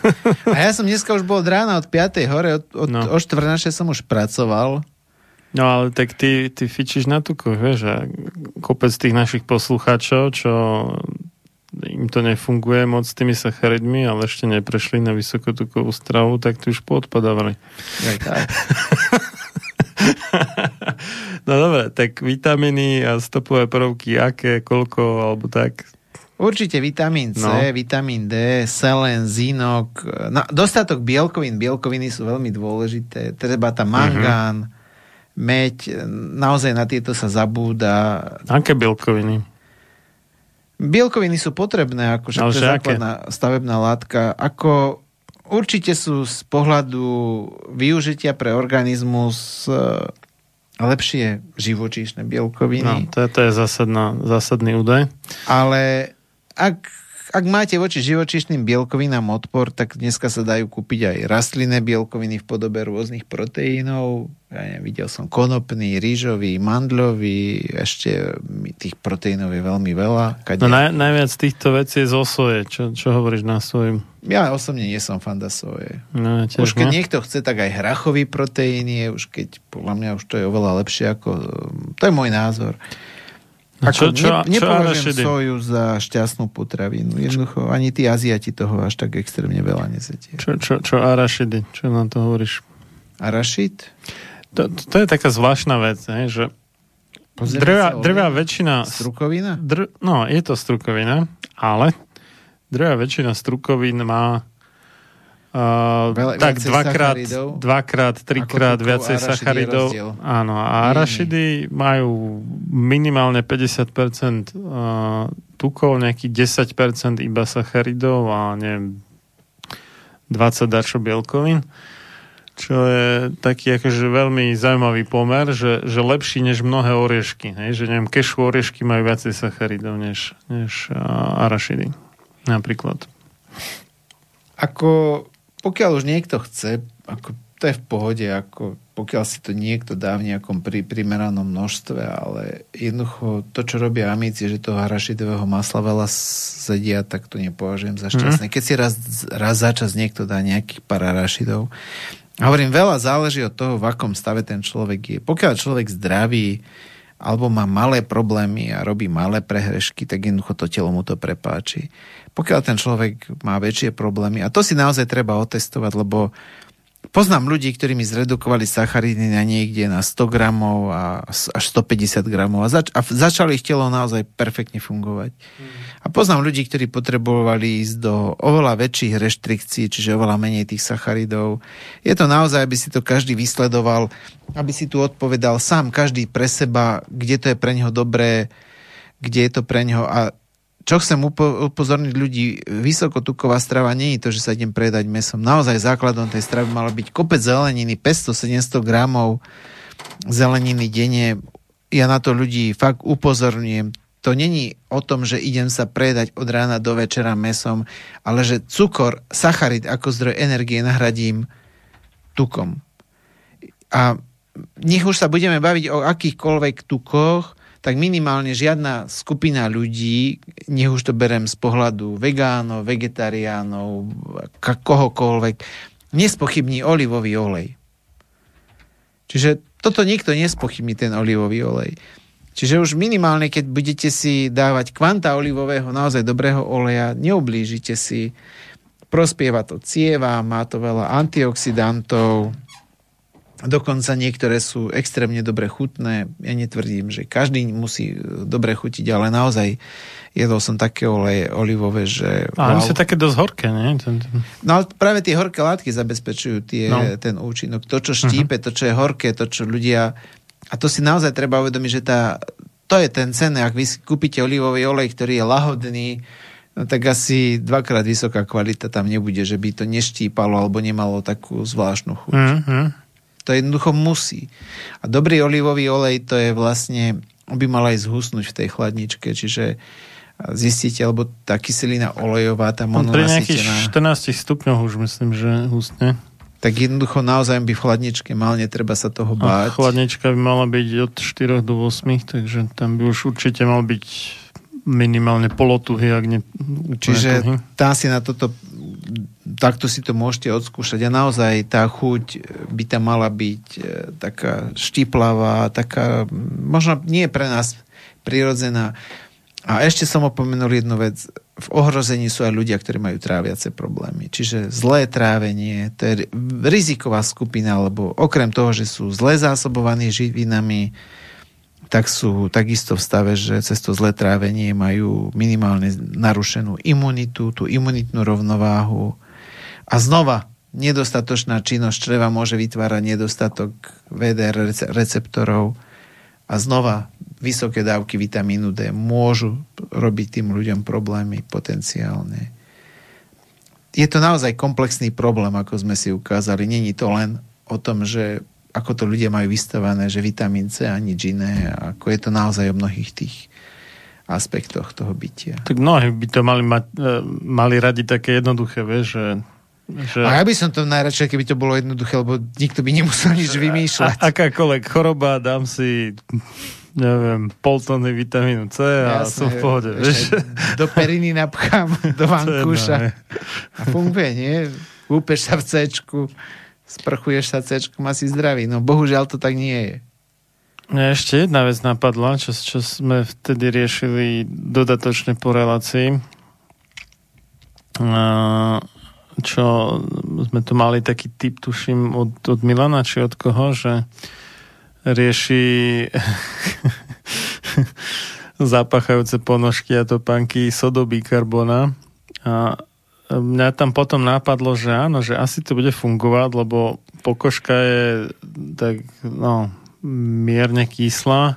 S1: [laughs]
S2: A ja som dneska už bol od rána od 5. hore, od, od,
S1: No.
S2: o 14. som už pracoval.
S1: No ale tak ty, ty fičíš na tukoch, vieš, a kopec tých našich poslucháčov, čo im to nefunguje moc s tými sacharidmi, ale ešte neprešli na vysokotukovú stravu, tak tu už podpadávali.
S2: Aj tak. [laughs]
S1: No dobre, tak vitamíny a stopové prvky, aké, koľko, alebo tak.
S2: Určite vitamín C,
S1: No.
S2: no. vitamín D, selen, zinok, no, dostatok bielkovín. Bielkoviny sú veľmi dôležité. Treba tam mangán, mm-hmm. meď, naozaj na tieto sa zabúda.
S1: Aké bielkoviny?
S2: Bielkoviny sú potrebné, ako
S1: Ale
S2: to je základná stavebná látka. Ako určite sú z pohľadu využitia pre organizmus e, lepšie živočíšne
S1: No,
S2: bielkoviny.
S1: to, je- to je zásadná, zásadný údaj.
S2: Ale ak, ak máte voči živočíšnym bielkovinám odpor, tak dneska sa dajú kúpiť aj rastlinné bielkoviny v podobe rôznych proteínov. Ja neviem, videl som konopný, rýžový, mandlový, ešte tých proteínov je veľmi veľa. Kade...
S1: No naj, najviac týchto vecí je zo soje. Čo, čo hovoríš na svojim?
S2: Ja osobne nie som fanda soje.
S1: No, tiež
S2: Už keď
S1: nie.
S2: niekto chce, tak aj hrachový proteín je, už keď podľa mňa už to je oveľa lepšie ako... To je môj názor.
S1: No čo- čo-
S2: ne,
S1: čo
S2: nepovažujem soju za šťastnú potravinu. Jednoducho, ani tí Aziati toho až tak extrémne veľa nesetie.
S1: Čo, čo, čo arašidy? Čo na to hovoríš?
S2: Arašid?
S1: To, to, to je taká zvláštna vec, hej, že drvá
S2: olej.
S1: väčšina...
S2: Strukovina?
S1: Dr, no, je to strukovina, ale drvá väčšina strukovín má Uh,
S2: Veľa-
S1: tak dvakrát, dvakrát, trikrát viacej sacharidov. Áno, a
S2: nie.
S1: arašidy majú minimálne 50% uh, tukov, nejakých 10% iba sacharidov a neviem, 20 dačo bielkovín. Čo je taký akože veľmi zaujímavý pomer, že, že lepší než mnohé oriešky. Hej? Že neviem, kešu oriešky majú viacej sacharidov než, než uh, arašidy. Napríklad.
S2: Ako, pokiaľ už niekto chce, ako, to je v pohode, ako, pokiaľ si to niekto dá v nejakom pri, primeranom množstve, ale jednoducho to, čo robia amici, že toho arašidového masla veľa sedia, tak to nepovažujem za šťastné. Keď si raz, raz za čas niekto dá nejakých pár arašidov, a hovorím, veľa záleží od toho, v akom stave ten človek je. Pokiaľ človek zdravý, alebo má malé problémy a robí malé prehrešky, tak jednoducho to telo mu to prepáči. Pokiaľ ten človek má väčšie problémy, a to si naozaj treba otestovať, lebo poznám ľudí, ktorí mi zredukovali sacharidy na niekde na 100 gramov a až 150 gramov a, zač- a začali ich telo naozaj perfektne fungovať. A poznám ľudí, ktorí potrebovali ísť do oveľa väčších reštrikcií, čiže oveľa menej tých sacharidov. Je to naozaj, aby si to každý vysledoval, aby si tu odpovedal sám každý pre seba, kde to je pre neho dobré, kde je to pre neho a čo chcem upo- upozorniť ľudí, vysokotuková strava nie je to, že sa idem predať mesom. Naozaj základom tej stravy malo byť kopec zeleniny, 500-700 gramov zeleniny denne. Ja na to ľudí fakt upozorňujem. To není o tom, že idem sa predať od rána do večera mesom, ale že cukor, sacharid ako zdroj energie nahradím tukom. A nech už sa budeme baviť o akýchkoľvek tukoch, tak minimálne žiadna skupina ľudí, nech už to berem z pohľadu vegánov, vegetariánov, kohokoľvek, nespochybní olivový olej. Čiže toto nikto nespochybní, ten olivový olej. Čiže už minimálne, keď budete si dávať kvanta olivového, naozaj dobrého oleja, neublížite si, prospieva to cieva, má to veľa antioxidantov, Dokonca niektoré sú extrémne dobre chutné. Ja netvrdím, že každý musí e, dobre chutiť, ale naozaj jedol som také oleje olivové, že...
S1: A oni sú také dosť horké, nie?
S2: No ale práve tie horké látky zabezpečujú tie,
S1: No.
S2: ten účinok. To, čo štípe, to, čo je horké, to, čo ľudia... A to si naozaj treba uvedomiť, že tá, to je ten cenné. Ak vy kúpite olivový olej, ktorý je lahodný, no tak asi dvakrát vysoká kvalita tam nebude, že by to neštípalo alebo nemalo takú zvláštnu chuť.
S1: Mm.
S2: To jednoducho musí. A dobrý olivový olej to je vlastne, on by mal aj zhusnúť v tej chladničke, čiže zistíte, alebo tá kyselina olejová, tá
S1: On pri nejakých
S2: mononasytená,
S1: 14 stupňoch už myslím, že hustne.
S2: tak jednoducho naozaj by v chladničke mal, netreba sa toho
S1: A
S2: báť.
S1: chladnička by mala byť od 4 do 8, takže tam by už určite mal byť minimálne polotuhy, ak nie
S2: Čiže
S1: tuhý.
S2: tam si na toto takto si to môžete odskúšať a naozaj tá chuť by tam mala byť e, taká štiplavá, taká možno nie pre nás prirodzená. A ešte som opomenul jednu vec. V ohrození sú aj ľudia, ktorí majú tráviace problémy. Čiže zlé trávenie, to je riziková skupina, lebo okrem toho, že sú zle zásobovaní živinami, tak sú takisto v stave, že cez to zlé trávenie majú minimálne narušenú imunitu, tú imunitnú rovnováhu. A znova, nedostatočná činnosť čreva môže vytvárať nedostatok VDR rece- receptorov a znova vysoké dávky vitamínu D môžu robiť tým ľuďom problémy potenciálne. Je to naozaj komplexný problém, ako sme si ukázali. Není to len o tom, že ako to ľudia majú vystavané, že vitamín C a nič iné. Ako je to naozaj o mnohých tých aspektoch toho bytia.
S1: Tak mnohí by to mali, mať, e, mali radi také jednoduché, vieš, že, že
S2: A ja by som to najradšej, keby to bolo jednoduché, lebo nikto by nemusel nič vymýšľať.
S1: a, akákoľvek choroba, dám si neviem, pol tony vitamínu C a
S2: Jasné,
S1: som v pohode, vieš.
S2: Do periny napchám, [laughs] do vankúša. A funguje, nie? Úpeš sa v C, sprchuješ sa C, asi zdravý. No bohužiaľ to tak nie je.
S1: Mňa ešte jedna vec napadla, čo, čo sme vtedy riešili dodatočne po relácii. Čo sme tu mali taký typ, tuším, od, od Milana, či od koho, že rieši [laughs] zapachajúce ponožky a topánky sodobikarbona. A mňa tam potom napadlo, že áno, že asi to bude fungovať, lebo pokožka je tak, no, mierne kyslá,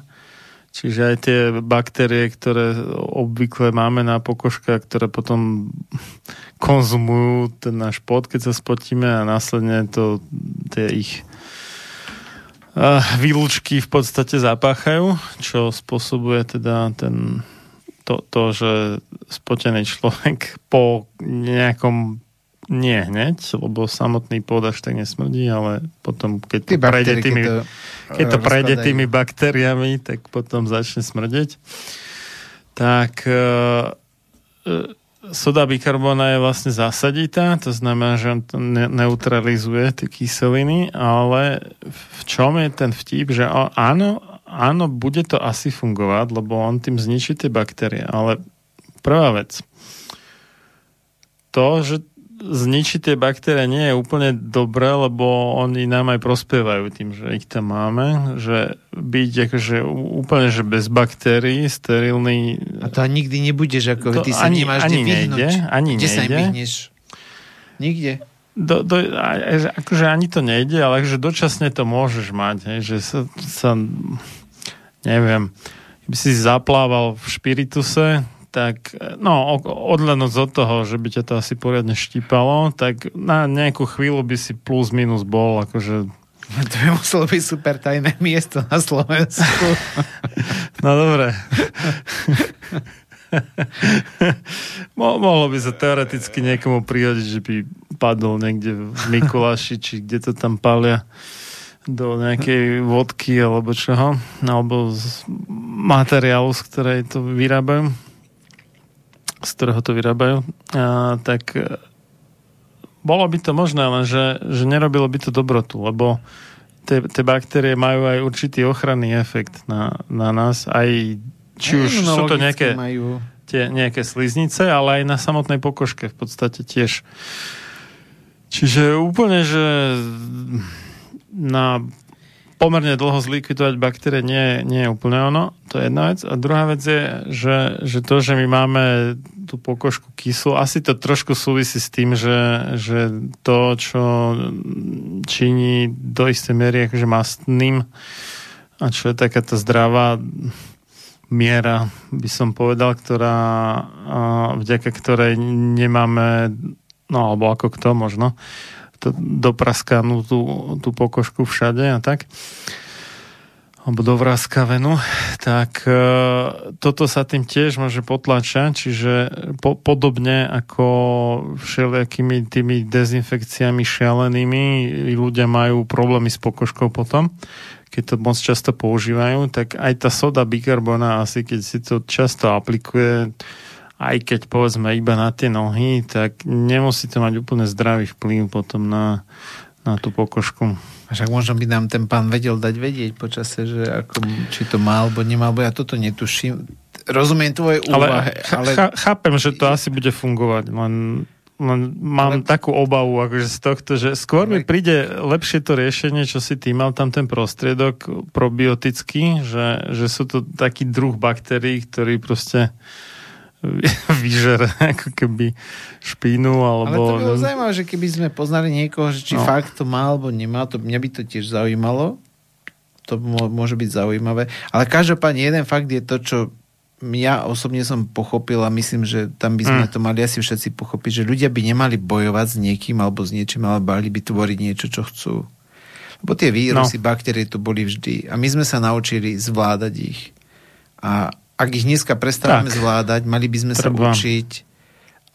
S1: čiže aj tie baktérie, ktoré obvykle máme na pokožkách, ktoré potom [laughs] konzumujú ten náš pot, keď sa spotíme a následne to tie ich uh, výlučky v podstate zapáchajú, čo spôsobuje teda ten, to, to, že spotený človek po nejakom nie hneď, lebo samotný pôd až tak nesmrdí, ale potom, keď to
S2: Tie
S1: prejde
S2: baktérie,
S1: tými,
S2: keď to,
S1: keď to
S2: eh,
S1: prejde tými baktériami, tak potom začne smrdeť. Tak uh, soda bikarbona je vlastne zásaditá, to znamená, že on to ne- neutralizuje tie kyseliny, ale v čom je ten vtip, že o- áno, áno, bude to asi fungovať, lebo on tým zničí tie baktérie, ale prvá vec, to, že zničiť tie baktérie nie je úplne dobré, lebo oni nám aj prospievajú tým, že ich tam máme, že byť akože úplne že bez baktérií, sterilný
S2: A to nikdy nebudeš, ako
S1: To
S2: ty sa
S1: ani-
S2: nemáš
S1: ani
S2: kde vyhnúť.
S1: nejde, ani
S2: kde sa im
S1: nejde.
S2: vyhneš? Nikde.
S1: Do, do, akože ani to nejde, ale že dočasne to môžeš mať, hej, že sa, sa neviem, keby si zaplával v špirituse, tak no, o- odhľadnúť od toho, že by ťa to asi poriadne štípalo, tak na nejakú chvíľu by si plus minus bol, akože [laughs]
S2: To by muselo byť super tajné miesto na Slovensku. [laughs]
S1: No dobre. [laughs] Mo- mohlo by sa teoreticky niekomu prihodiť, že by padol niekde v Mikuláši, či kde to tam palia do nejakej vodky alebo čoho, alebo z materiálu, z ktorej to vyrábajú, z ktorého to vyrábajú, a, tak e, bolo by to možné, lenže že nerobilo by to dobrotu, lebo tie, tie baktérie majú aj určitý ochranný efekt na, na nás, aj či už sú to nejaké,
S2: Majú...
S1: tie, nejaké sliznice, ale aj na samotnej pokožke v podstate tiež. Čiže úplne, že na pomerne dlho zlikvidovať baktérie nie, nie je úplne ono, to je jedna vec. A druhá vec je, že, že to, že my máme tú pokožku kyslú, asi to trošku súvisí s tým, že, že to, čo činí do istej miery akože mastným a čo je taká tá zdravá miera, by som povedal, ktorá, vďaka ktorej nemáme, no alebo ako kto možno, dopraskanú tú, tú pokožku všade a tak alebo dovraskavenú, tak e, toto sa tým tiež môže potlačať, čiže po, podobne ako všelijakými tými dezinfekciami šialenými ľudia majú problémy s pokožkou potom, keď to moc často používajú, tak aj tá soda bikarbona asi keď si to často aplikuje, aj keď povedzme iba na tie nohy, tak nemusí to mať úplne zdravý vplyv potom na, na tú pokožku.
S2: Však možno by nám ten pán vedel dať vedieť počase, že ako, či to má alebo nemá, bo ja toto netuším. Rozumiem tvoje úvahy,
S1: ale... ale... Chápem, že to asi bude fungovať, len, len mám ale... takú obavu akože z tohto, že skôr mi príde lepšie to riešenie, čo si ty mal tam ten prostriedok probiotický, že, že sú to taký druh baktérií, ktorý proste [laughs] vyžere ako keby špínu alebo... Ale
S2: to by bolo zaujímavé, že keby sme poznali niekoho, že či no. fakt to má alebo nemá, to mňa by to tiež zaujímalo. To môže byť zaujímavé. Ale každopádne jeden fakt je to, čo ja osobne som pochopil a myslím, že tam by sme mm. to mali asi všetci pochopiť, že ľudia by nemali bojovať s niekým alebo s niečím, ale mali by tvoriť niečo, čo chcú. Lebo tie vírusy, no. baktérie tu boli vždy. A my sme sa naučili zvládať ich. A ak ich dneska prestávame tak. zvládať, mali by sme Treba. sa učiť,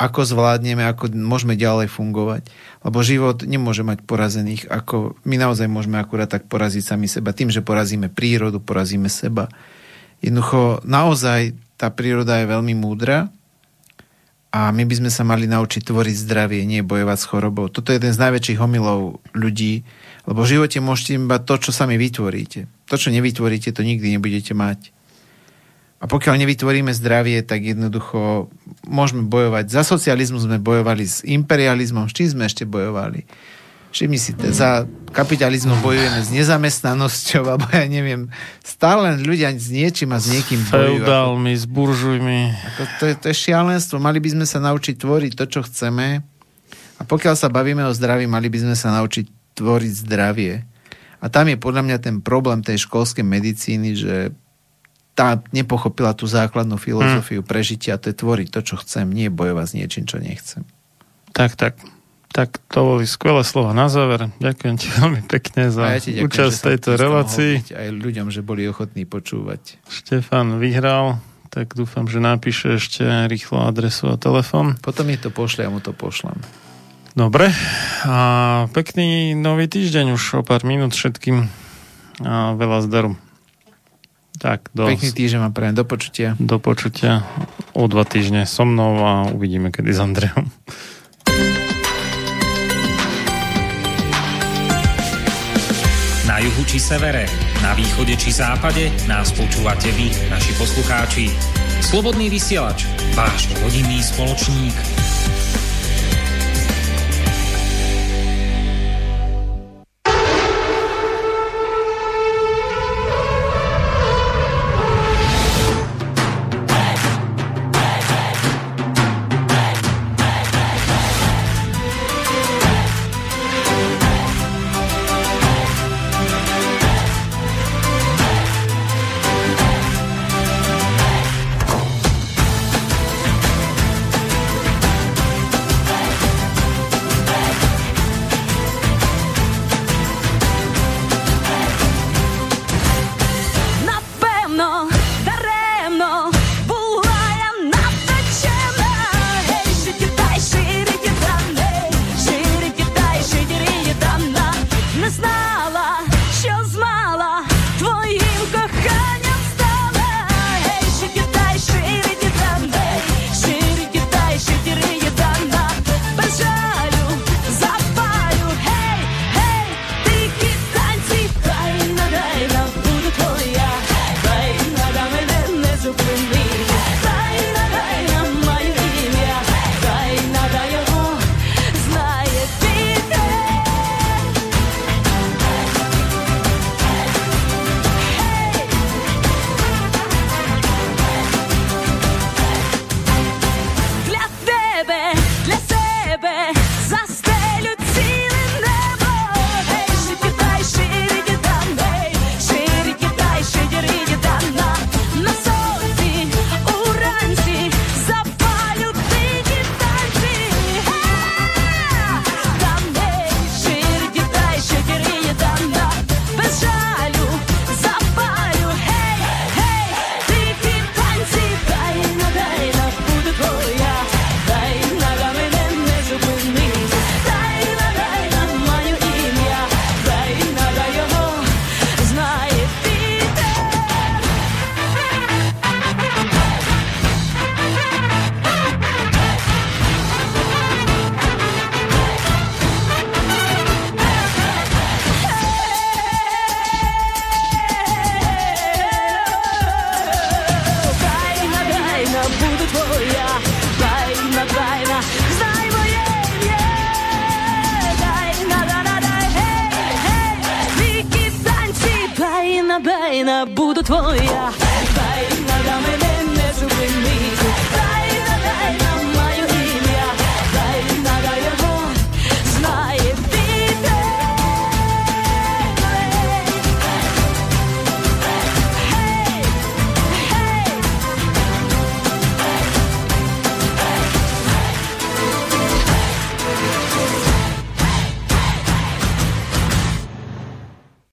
S2: ako zvládneme, ako môžeme ďalej fungovať. Lebo život nemôže mať porazených, ako my naozaj môžeme akurát tak poraziť sami seba. Tým, že porazíme prírodu, porazíme seba. Jednoducho, naozaj tá príroda je veľmi múdra a my by sme sa mali naučiť tvoriť zdravie, nie bojovať s chorobou. Toto je jeden z najväčších homilov ľudí, lebo v živote môžete iba to, čo sami vytvoríte. To, čo nevytvoríte, to nikdy nebudete mať. A pokiaľ nevytvoríme zdravie, tak jednoducho môžeme bojovať. Za socializmus sme bojovali s imperializmom, s čím sme ešte bojovali? Všimni si, za kapitalizmom bojujeme s nezamestnanosťou, [laughs] alebo ja neviem, stále ľudia s niečím a s niekým bojujú.
S1: Feudálmi, s buržujmi.
S2: Ako to, je, to je šialenstvo. Mali by sme sa naučiť tvoriť to, čo chceme. A pokiaľ sa bavíme o zdraví, mali by sme sa naučiť tvoriť zdravie. A tam je podľa mňa ten problém tej školskej medicíny, že tá nepochopila tú základnú filozofiu hmm. prežitia, to je tvoriť to, čo chcem, nie bojovať s niečím, čo nechcem.
S1: Tak, tak. Tak to boli skvelé slova na záver. Ďakujem ti [laughs] veľmi pekne za ja ďakujem, účasť v tejto relácii.
S2: Aj ľuďom, že boli ochotní počúvať.
S1: Štefan vyhral, tak dúfam, že napíše ešte rýchlo adresu a telefon.
S2: Potom mi to pošle, ja mu to pošlem.
S1: Dobre. A pekný nový týždeň už o pár minút všetkým. A veľa zdaru. Tak,
S2: do, Pekný týždeň vám prajem. Do počutia.
S1: Do počutia o dva týždne so mnou a uvidíme kedy s Andreom.
S4: Na juhu či severe, na východe či západe nás počúvate vy, naši poslucháči. Slobodný vysielač, váš rodinný spoločník.